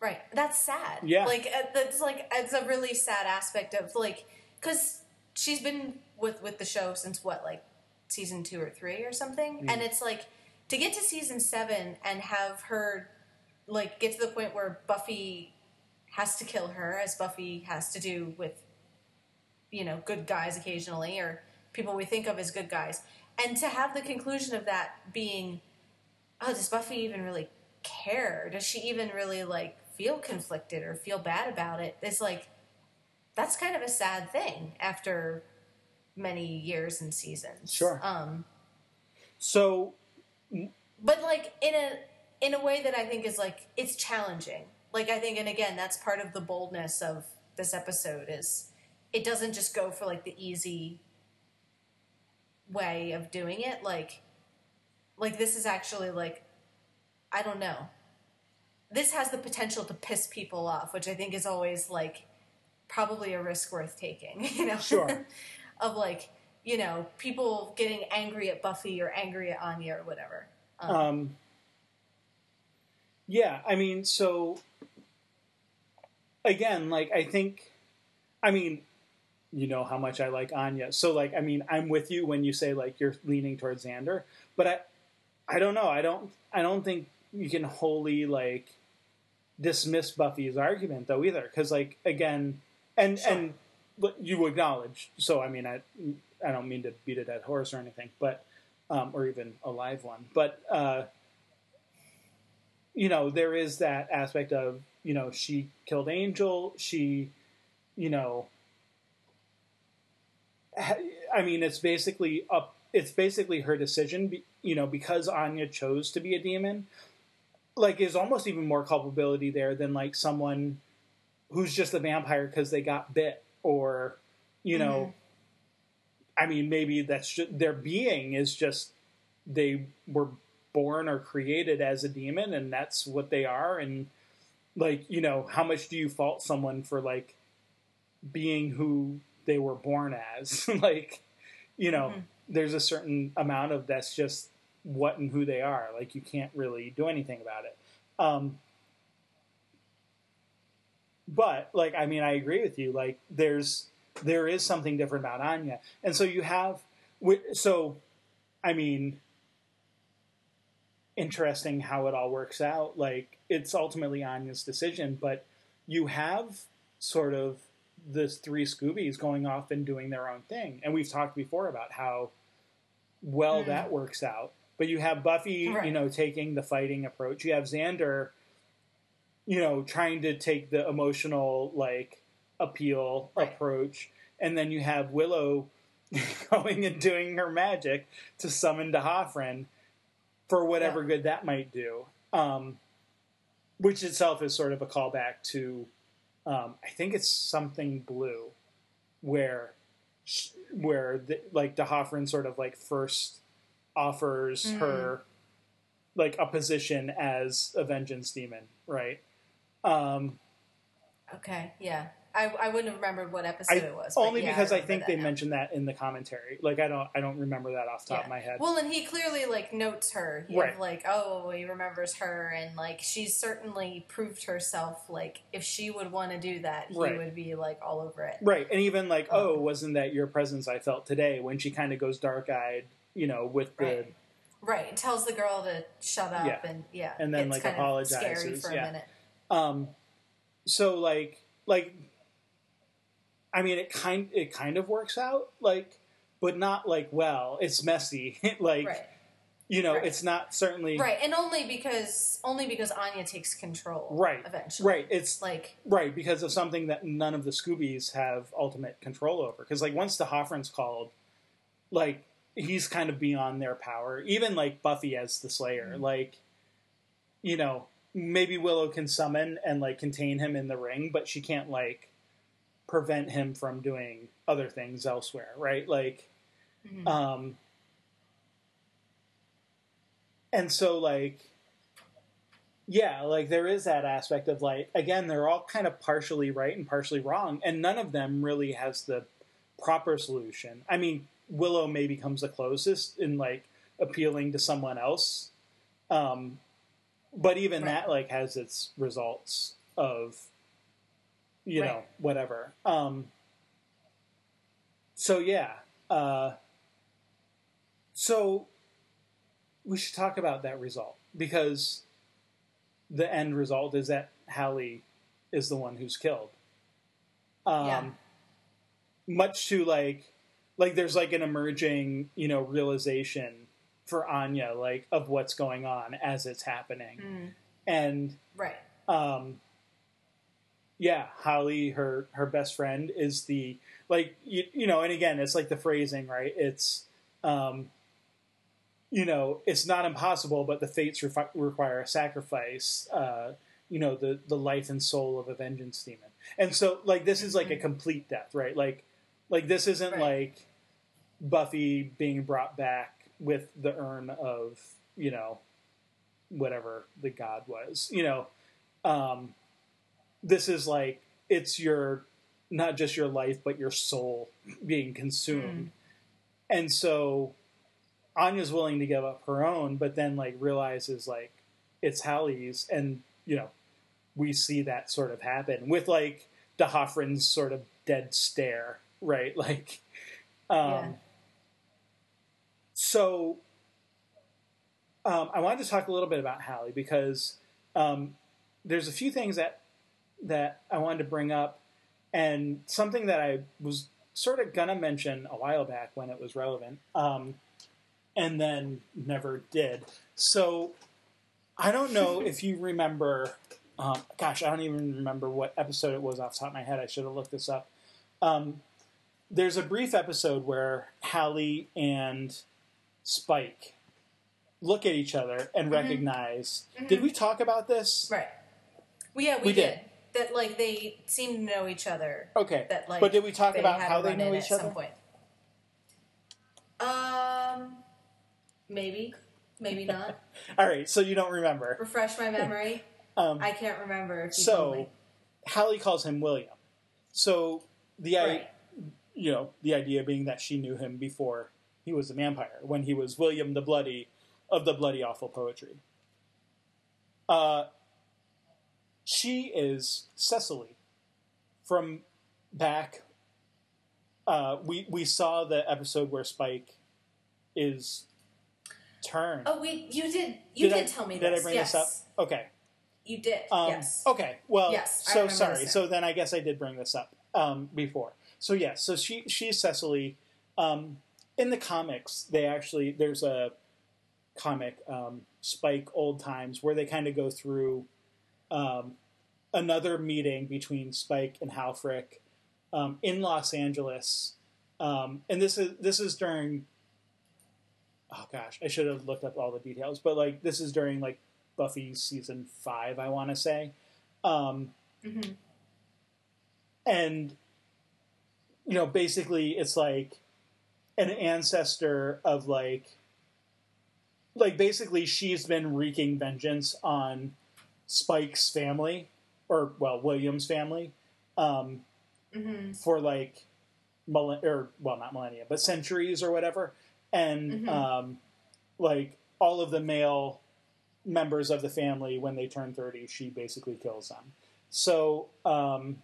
Right. That's sad. Yeah. Like uh, that's like it's a really sad aspect of like because she's been with with the show since what like season two or three or something, and it's like to get to season seven and have her like get to the point where Buffy has to kill her, as Buffy has to do with you know good guys occasionally or people we think of as good guys, and to have the conclusion of that being, oh, does Buffy even really care? Does she even really like feel conflicted or feel bad about it? It's like that's kind of a sad thing after many years and seasons. Sure. Um, so but like in a in a way that I think is like it's challenging. Like I think, and again, that's part of the boldness of this episode is it doesn't just go for like the easy way of doing it. Like, like this is actually like I don't know. this has the potential to piss people off, which I think is always like probably a risk worth taking. [LAUGHS] You know, Sure. of like you know people getting angry at Buffy or angry at Anya or whatever. Um, Um, yeah, I mean, so again, like I think, I mean, you know how much I like Anya, so like, I mean, I'm with you when you say like you're leaning towards Xander, but I, I don't know, I don't, I don't think you can wholly like dismiss Buffy's argument though either, because like again, and Sure. and but you acknowledge, so I mean, I, I don't mean to beat a dead horse or anything, but um, or even a live one, but. uh you know, there is that aspect of, you know, she killed Angel. She, you know, I mean, it's basically up. It's basically her decision, you know, because Anya chose to be a demon. Like, is almost even more culpability there than like someone who's just a vampire because they got bit, or, you know, I mean, maybe that's just their being is just they were born or created as a demon and that's what they are and like you know how much do you fault someone for like being who they were born as? [LAUGHS] Like you know Mhm. there's a certain amount of that's just what and who they are. Like you can't really do anything about it. Um but like i mean i agree with you. Like there's there is something different about anya and so you have so i mean interesting how it all works out. Like it's ultimately Anya's decision, but you have sort of the three Scoobies going off and doing their own thing, and we've talked before about how well Mm. that works out. But you have Buffy, you know, taking the fighting approach. You have Xander, you know, trying to take the emotional like appeal Right. approach, and then you have Willow [LAUGHS] going and doing her magic to summon D'Hoffryn for whatever Yeah. good that might do. Um, which itself is sort of a callback to, um, I think it's something blue, where, where the, like D'Hoffryn sort of like first offers Mhm. her like a position as a vengeance demon, right? Um, Okay, yeah. I, I wouldn't have remembered what I, episode it was. only yeah, because I, remember think they now. mentioned that in the commentary. Like I don't, I don't remember that off the top Yeah. of my head. Well, and he clearly like notes her. He Right. like, oh, he remembers her, and like she's certainly proved herself. Like, if she would want to do that, he Right. would be like all over it. Right, and even like, Um, oh, wasn't that your presence I felt today? When she kind of goes dark eyed, you know, with the Right. Right. Tells the girl to shut up, Yeah. and yeah, And then, like, kind of scary apologizes, for a yeah. minute. um, so like like, I mean, it kind it kind of works out like, but not like well. It's messy, [LAUGHS] like Right. you know, Right. it's not certainly Right, and only because only because Anya takes control. Right. Eventually. right. It's Like right because of something that none of the Scoobies have ultimate control over. Because like once D'Hoffryn's called, like he's kind of beyond their power. Even like Buffy as the Slayer, Mhm. like you know maybe Willow can summon and like contain him in the ring, but she can't like prevent him from doing other things elsewhere, right? Like mhm. um and so like yeah like there is that aspect of like again they're all kind of partially right and partially wrong and none of them really has the proper solution i mean willow maybe comes the closest in like appealing to someone else um but even Right. that like has its results of you know whatever um so yeah uh so we should talk about that result because the end result is that Hallie is the one who's killed. Um, Yeah. Much to like, like there's like an emerging, you know, realization for Anya, like of what's going on as it's happening, Mm, and right. um yeah holly her her best friend is the like you, you know and again it's like the phrasing right it's um you know it's not impossible but the fates refi- require a sacrifice uh you know the the life and soul of a vengeance demon and so like this is like a Mhm. complete death right like like this isn't Right. like buffy being brought back with the urn of you know whatever the god was you know um, this is like it's your not just your life but your soul being consumed, and so Anya's willing to give up her own, but then like realizes like it's Hallie's, and you know we see that sort of happen with like D'Hoffryn's sort of dead stare, right? [LAUGHS] Like, um, Yeah. so um, I wanted to talk a little bit about Hallie because um, there's a few things that that I wanted to bring up, and something that I was sort of gonna mention a while back when it was relevant, um, and then never did. So I don't know [LAUGHS] if you remember. Um, gosh, I don't even remember what episode it was off the top of my head. I should have looked this up. Um, there's a brief episode where Hallie and Spike look at each other and Mm-hmm. recognize. Did we talk about this? Right. Well, yeah, we, We did. did. That like they seem to know each other. Okay, That like. but did we talk about how they know each at other? Some point. Um, maybe, maybe not. [LAUGHS] All right, so you don't remember. Refresh my memory. [LAUGHS] Um, I can't remember. So. Hallie calls him William. So the i you know the idea being that she knew him before he was a vampire when he was William the Bloody of the Bloody Awful Poetry. Uh, she is Cecily from back. Uh, we we saw the episode where Spike is turned. Oh, we you did you did, I, tell me Did this. I bring yes. this up? Okay. You did. Um, yes. Okay. Well, Yes, so sorry. So then I guess I did bring this up um, before. So yes. So she she's Cecily. Um, in the comics, they actually there's a comic um, Spike Old Times where they kind of go through um, another meeting between Spike and Halfrek um, in Los Angeles, um, and this is this is during. Oh gosh, I should have looked up all the details, but like this is during like Buffy season five, I want to say, um, Mhm. and you know, basically, it's like an ancestor of like, like basically, she's been wreaking vengeance on Spike's family, or well, William's family, um, Mhm. for like, millen- or well, not millennia, but centuries or whatever, and Mhm. um, like all of the male members of the family when they turn 30 she basically kills them so um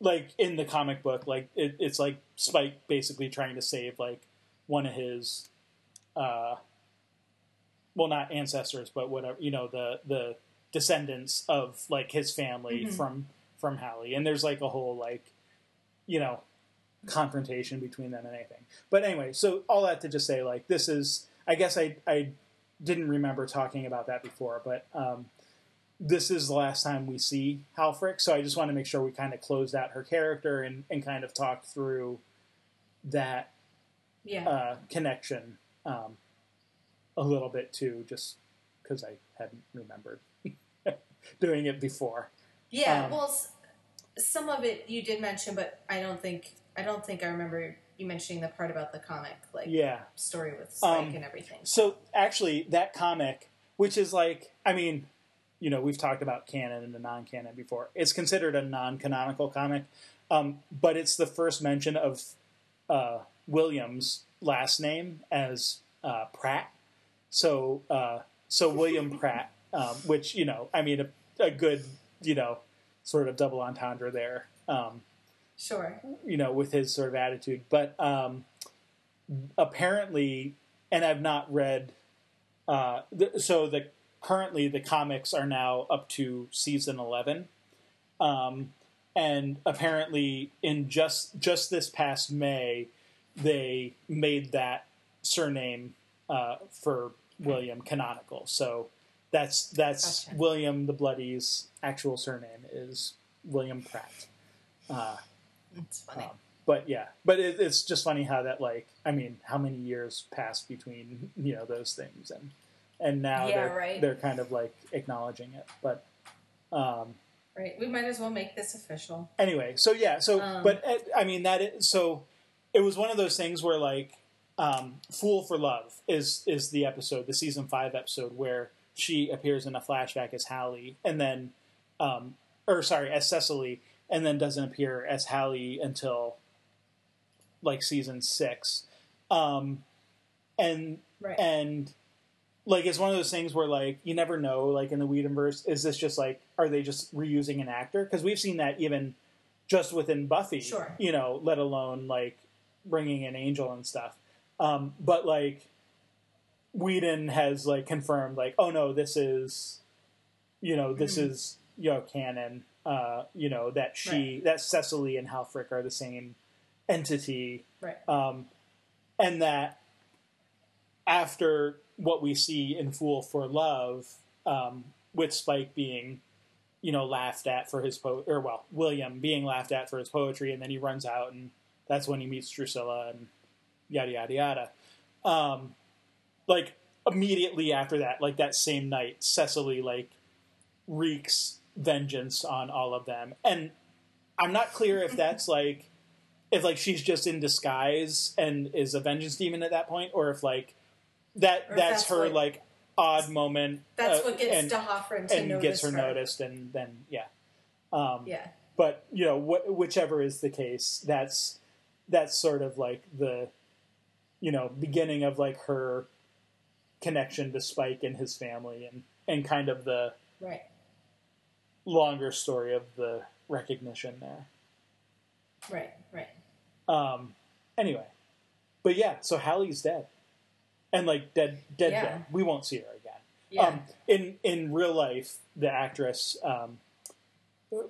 like in the comic book like it, it's like spike basically trying to save like one of his uh well not ancestors but whatever you know the the descendants of like his family Mhm. from from Hallie and there's like a whole like you know confrontation between them and anything but anyway so all that to just say like this is i guess i i didn't remember talking about that before but um this is the last time we see Halfrek, so I just want to make sure we kind of closed out her character and, and kind of talk through that Yeah. uh, connection um, a little bit too, just because I hadn't remembered [LAUGHS] doing it before. yeah. um, well, s- some of it you did mention, but I don't think I don't think I remember you mentioning the part about the comic like Yeah. story with Spike Um, and everything. So actually, that comic, which is like, I mean, you know, we've talked about canon and the non-canon before. It's considered a non-canonical comic, um, but it's the first mention of uh, Williams' last name as uh, Pratt. So, uh, so William Pratt, um, which you know, I mean, a, a good, you know, sort of double entendre there. Um, Sure. you know, with his sort of attitude. But um, apparently, and I've not read. Uh, th- so the currently the comics are now up to season eleven, um, and apparently in just just this past May, they made that surname uh, for William canonical. So that's that's Gotcha. William the Bloody's actual surname is William Pratt. Uh, It's funny. um, but yeah, but it, it's just funny how that like I mean, how many years passed between you know those things and and now Yeah, they're right. they're kind of like acknowledging it. But um, right. We might as well make this official. anyway, so yeah, so Um, but uh, I mean that is, so it was one of those things where like um, "Fool for Love" is is the episode, the season five episode where she appears in a flashback as Hallie, and then, um, or sorry, as Cecily, and then doesn't appear as Hallie until like season six, um, and Right. and like it's one of those things where like you never know like in the Whedonverse is this just like are they just reusing an actor because we've seen that even just within Buffy Sure. you know let alone like bringing in Angel and stuff um, but like Whedon has like confirmed like oh no this is you know this Mhm. is you know canon uh, you know that she that Cecily and Halfrek are the same entity right. um, and that after what we see in Fool for Love, um, with Spike being, you know, laughed at for his po or well, William being laughed at for his poetry, and then he runs out, and that's when he meets Drusilla and yada yada yada. Um, like immediately after that, like that same night, Cecily like wreaks vengeance on all of them, and I'm not clear if that's like if like she's just in disguise and is a vengeance demon at that point, or if like that Or that's, that's her what- like odd moment. That's uh, what gets and, D'Hoffryn to and gets her, her. noticed, and then yeah, um, Yeah. But you know, wh- whichever is the case, that's that's sort of like the you know beginning of like her connection to Spike and his family, and and kind of the Right. longer story of the recognition there. Right. Right. Um, anyway, but yeah, so Hallie's dead, and like dead, dead, Yeah. dead. We won't see her again. Yeah. Um, in in real life, the actress um,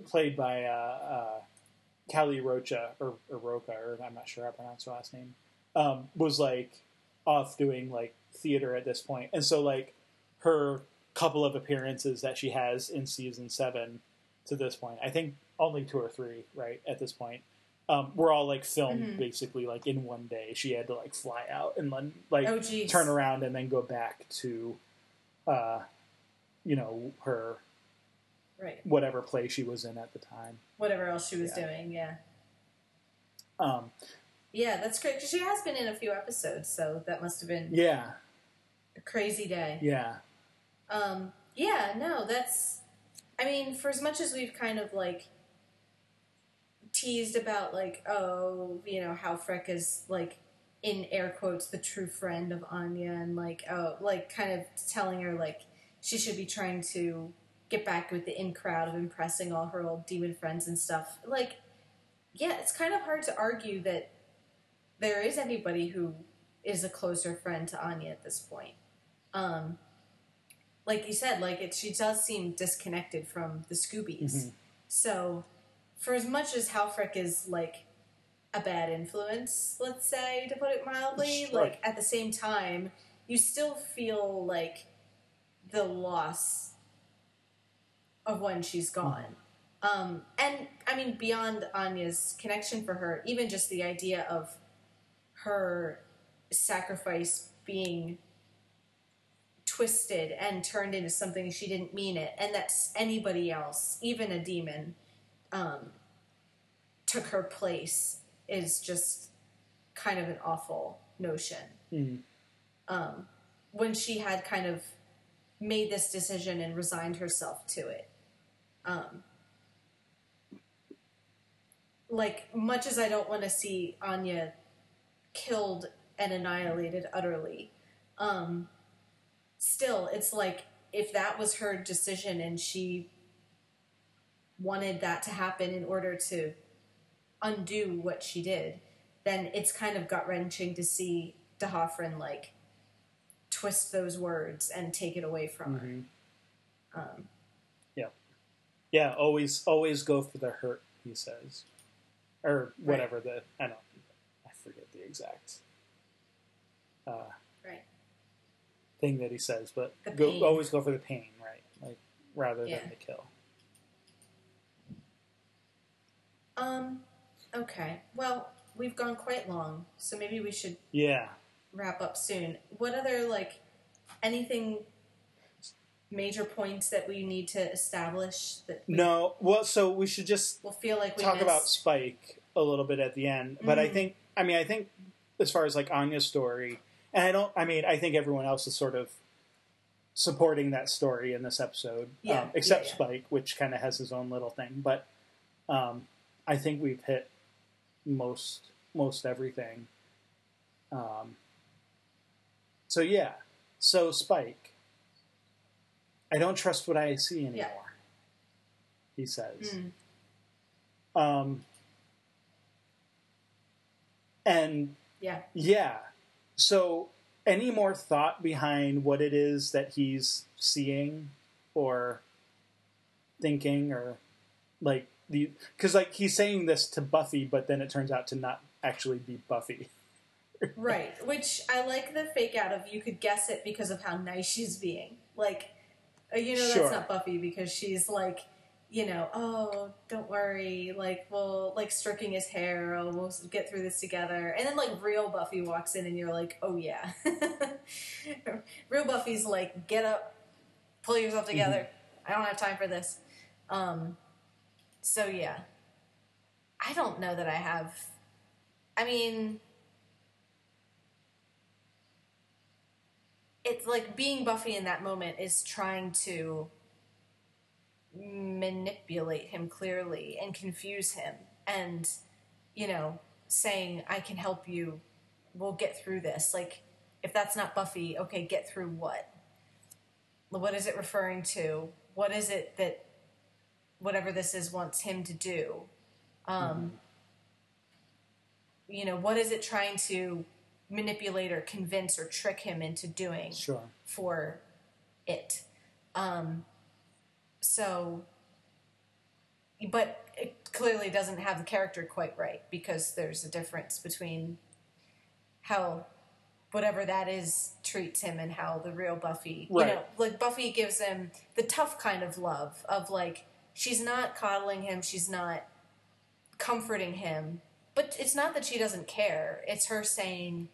played by uh, uh, Kali Rocha or, or Roca, or I'm not sure how to pronounce her last name, um, was like off doing like theater at this point, and so like her couple of appearances that she has in season seven to this point, I think only two or three, right at this point. Um, were all like filmed Mhm. basically like in one day. She had to like fly out and then like oh, turn around and then go back to, uh, you know, her Right. whatever play she was in at the time. Whatever else she was Yeah. doing. Yeah. Um, Yeah, that's great. 'cause she has been in a few episodes, so that must have been yeah, a crazy day. yeah, Um, yeah, no, that's. I mean, for as much as we've kind of like teased about, like, oh, you know, Halfrek is like in air quotes the true friend of Anya, and like, oh, like kind of telling her like she should be trying to get back with the in crowd of impressing all her old demon friends and stuff. Like, yeah, it's kind of hard to argue that there is anybody who is a closer friend to Anya at this point. Um, like you said, like it, she does seem disconnected from the Scoobies. Mhm. So, for as much as Halfrek is like a bad influence, let's say to put it mildly, like at the same time, you still feel like the loss of when she's gone. Um, and I mean, beyond Anya's connection for her, even just the idea of her sacrifice being twisted and turned into something she didn't mean it, and that anybody else, even a demon, um, took her place is just kind of an awful notion. Mhm. Um, when she had kind of made this decision and resigned herself to it. Um, like, much as I don't want to see Anya killed and annihilated utterly, um, still, it's like if that was her decision and she wanted that to happen in order to undo what she did, then it's kind of gut wrenching to see D'Hoffryn like twist those words and take it away from Mhm. her. Um, yeah. Always, always go for the hurt. He says, or whatever the I don't, the exact uh, right. thing that he says, but go always go for the pain, right? Like rather Yeah. than the kill. Um. Okay. Well, we've gone quite long, so maybe we should Yeah. wrap up soon. What other like anything major points that we need to establish that we No. Well, so we should just we'll feel like we talk missed? about Spike a little bit at the end, but I Mhm. think I mean I think as far as like Anya's story, and I don't I mean I think everyone else is sort of supporting that story in this episode. Yeah, um, except yeah, yeah. Spike, which kind of has his own little thing. But um, I think we've hit most most everything. Um, so yeah, so Spike, I don't trust what I see anymore. He says. Mm. Um, and Yeah. yeah, so any more thought behind what it is that he's seeing or thinking or like the because like he's saying this to Buffy, but then it turns out to not actually be Buffy. [LAUGHS] Right. Which I like the fake out of you could guess it because of how nice she's being. Like, uh, you know, Sure. that's not Buffy because she's like, you know, oh, don't worry. Like, we'll, like, stroking his hair. Oh, we'll get through this together. And then, like, real Buffy walks in and you're like, oh, yeah. [LAUGHS] real Buffy's like, get up, pull yourself together. I don't have time for this. Um, so, yeah. I don't know that I have. I mean, it's like being Buffy in that moment is trying to manipulate him clearly and confuse him and you know saying I can help you. We'll get through this. Like if that's not Buffy okay get through what? What is it referring to? What is it that whatever this is wants him to do? Um you know what is it trying to manipulate or convince or trick him into doing Sure. for it. Um, so, but it clearly doesn't have the character quite right because there's a difference between how whatever that is treats him and how the real Buffy, you know, like Buffy gives him the tough kind of love of like she's not coddling him, she's not comforting him, but it's not that she doesn't care. It's her saying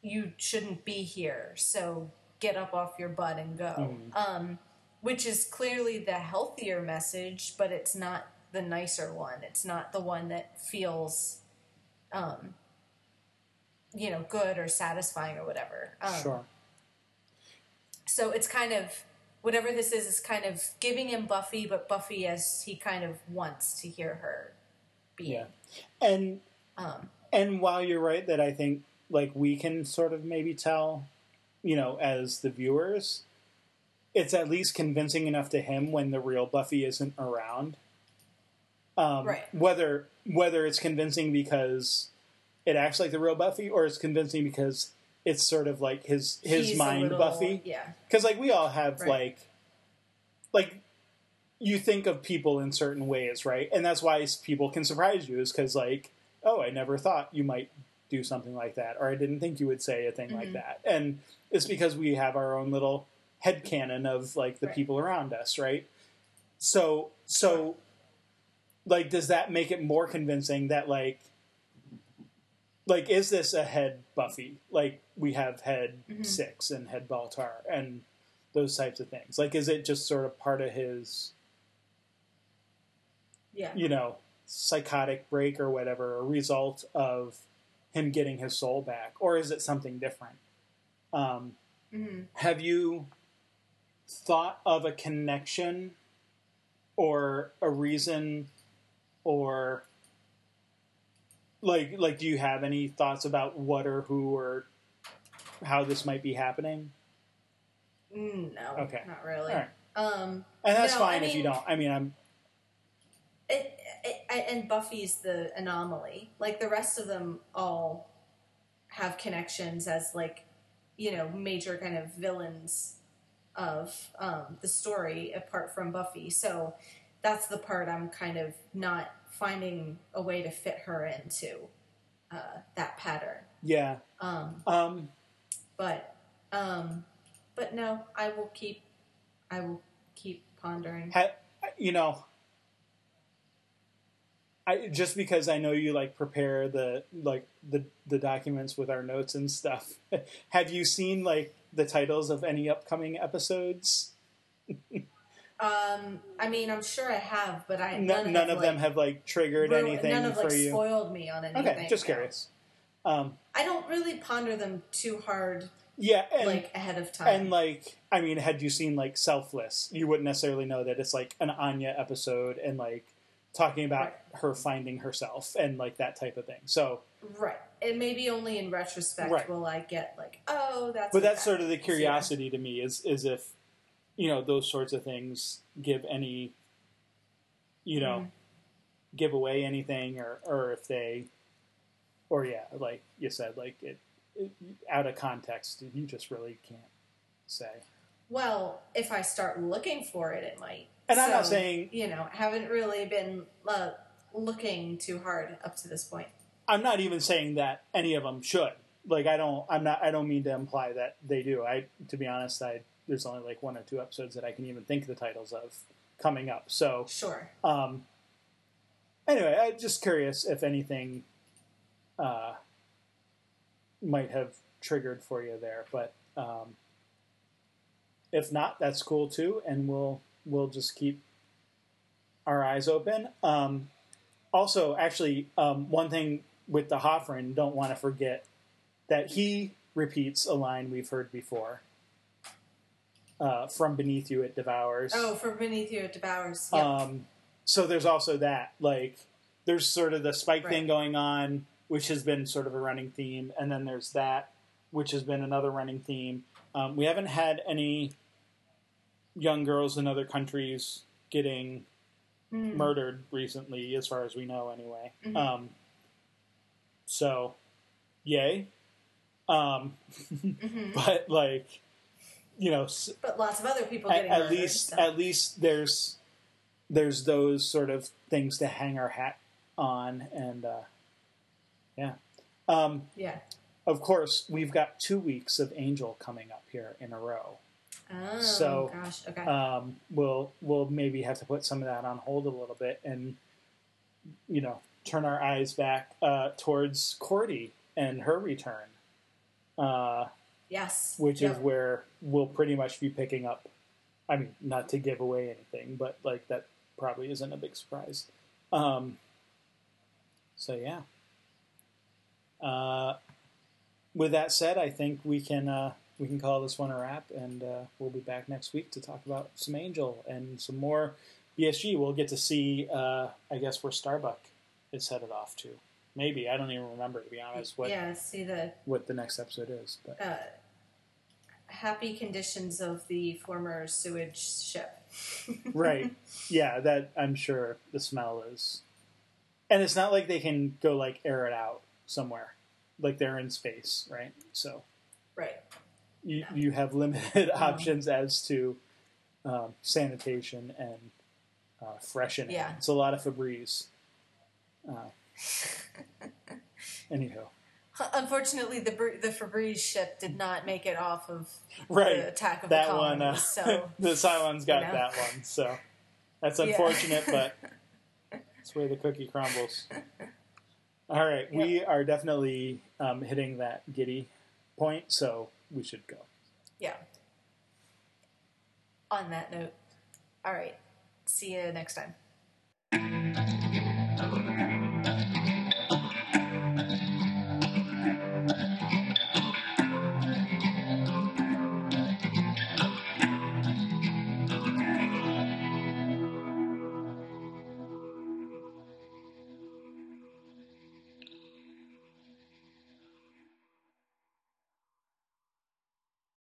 you shouldn't be here, so get up off your butt and go. Um, which is clearly the healthier message, but it's not the nicer one. It's not the one that feels, um, you know, good or satisfying or whatever. Um, Sure. So it's kind of whatever this is is kind of giving him Buffy, but Buffy as he kind of wants to hear her being. Yeah. And Um, and while you're right that I think like we can sort of maybe tell, you know, as the viewers, it's at least convincing enough to him when the real Buffy isn't around. Um, Right. Whether whether it's convincing because it acts like the real Buffy, or it's convincing because it's sort of like his his he's mind little- Buffy. Yeah. because like we all have Right. like like you think of people in certain ways right and that's why people can surprise you is because like oh i never thought you might do something like that or i didn't think you would say a thing like Mhm. that and it's because we have our own little head canon of like the Right. people around us right so so like does that make it more convincing that like like is this a head buffy like we have head Mhm. six and head baltar and those types of things like is it just sort of part of his Yeah. you know psychotic break or whatever a result of him getting his soul back or is it something different um, hmm have you thought of a connection or a reason or like like do you have any thoughts about what or who or how this might be happening No. Okay. Not really. Right. Um, and that's No, fine I if you don't i mean i'm it, it, and Buffy's the anomaly. Like the rest of them all have connections as like you know major kind of villains of um, the story apart from Buffy. So that's the part I'm kind of not finding a way to fit her into uh, that pattern. yeah Um, um but um, but no, I will keep I will keep pondering. ha, you know I just because I know you like prepare the like the the documents with our notes and stuff. [LAUGHS] have you seen like the titles of any upcoming episodes? Um, I mean, I'm sure I have, but I No, none, have, of them like, have like triggered ruined- anything None have for like you. spoiled me on anything. okay, just curious. Um, I don't really ponder them too hard yeah, and like ahead of time. and like I mean, had you seen like Selfless, you wouldn't necessarily know that it's like an Anya episode and like talking about Right. her finding herself and like that type of thing. So, right. And maybe only in retrospect Right. will I get like, oh, that's. but that's that sort of the curiosity to me is is if you know those sorts of things give any you know Mm-hmm. give away anything or or if they or yeah like you said like it, it out of context you just really can't say Well, if I start looking for it, it might. And I'm not saying- you know, haven't really been uh, looking too hard up to this point. I'm not even saying that any of them should. Like I don't I'm not I don't mean to imply that they do. I to be honest, I there's only like one or two episodes that I can even think the titles of coming up. So Sure. um anyway, I'm just curious if anything uh might have triggered for you there, but um if not, that's cool too, and we'll we'll just keep our eyes open. Um, also, actually, um, one thing with D'Hoffryn, don't want to forget that he repeats a line we've heard before. Uh, from beneath you, it devours. Oh, from beneath you it devours. Yep. Um, so there's also that. Like, there's sort of the spike Right. thing going on, which has been sort of a running theme, and then there's that, which has been another running theme. Um, we haven't had any young girls in other countries getting Mm. murdered recently, as far as we know, anyway. Mhm. Um, so, yay. Um, Mhm. [LAUGHS] but like, you know, But lots of other people at, getting at least so- at least there's there's those sort of things to hang our hat on, and uh, yeah. Um, yeah. of course, we've got two weeks of Angel coming up here in a row. Oh So, gosh. Okay. um, we'll we'll maybe have to put some of that on hold a little bit and you know turn our eyes back uh, towards Cordy and her return, uh, yes. which Yep. is where we'll pretty much be picking up. I mean, not to give away anything, but like that probably isn't a big surprise. Um, so yeah. Uh, with that said, I think we can uh, we can call this one a wrap, and uh, we'll be back next week to talk about some Angel and some more BSG. We'll get to see, uh, I guess, where Starbuck is headed off to. Maybe I don't even remember to be honest what yeah. See the what the next episode is, but uh, happy conditions of the former sewage ship. [LAUGHS] right, yeah, that I'm sure the smell is, and it's not like they can go like air it out somewhere, like they're in space, right? So right. you you have limited options as to um, sanitation and uh, freshening. Yeah. It's a lot of Febreze. Uh, anywho, Unfortunately, the the Febreze ship did not make it off of right. the attack of that the one, uh, so [LAUGHS] the Cylons got you know. that one, so that's Yeah. unfortunate, but [LAUGHS] that's where the cookie crumbles. All right, we are definitely um, hitting that giddy point, so we should go. yeah. On that note, all right. See you next time.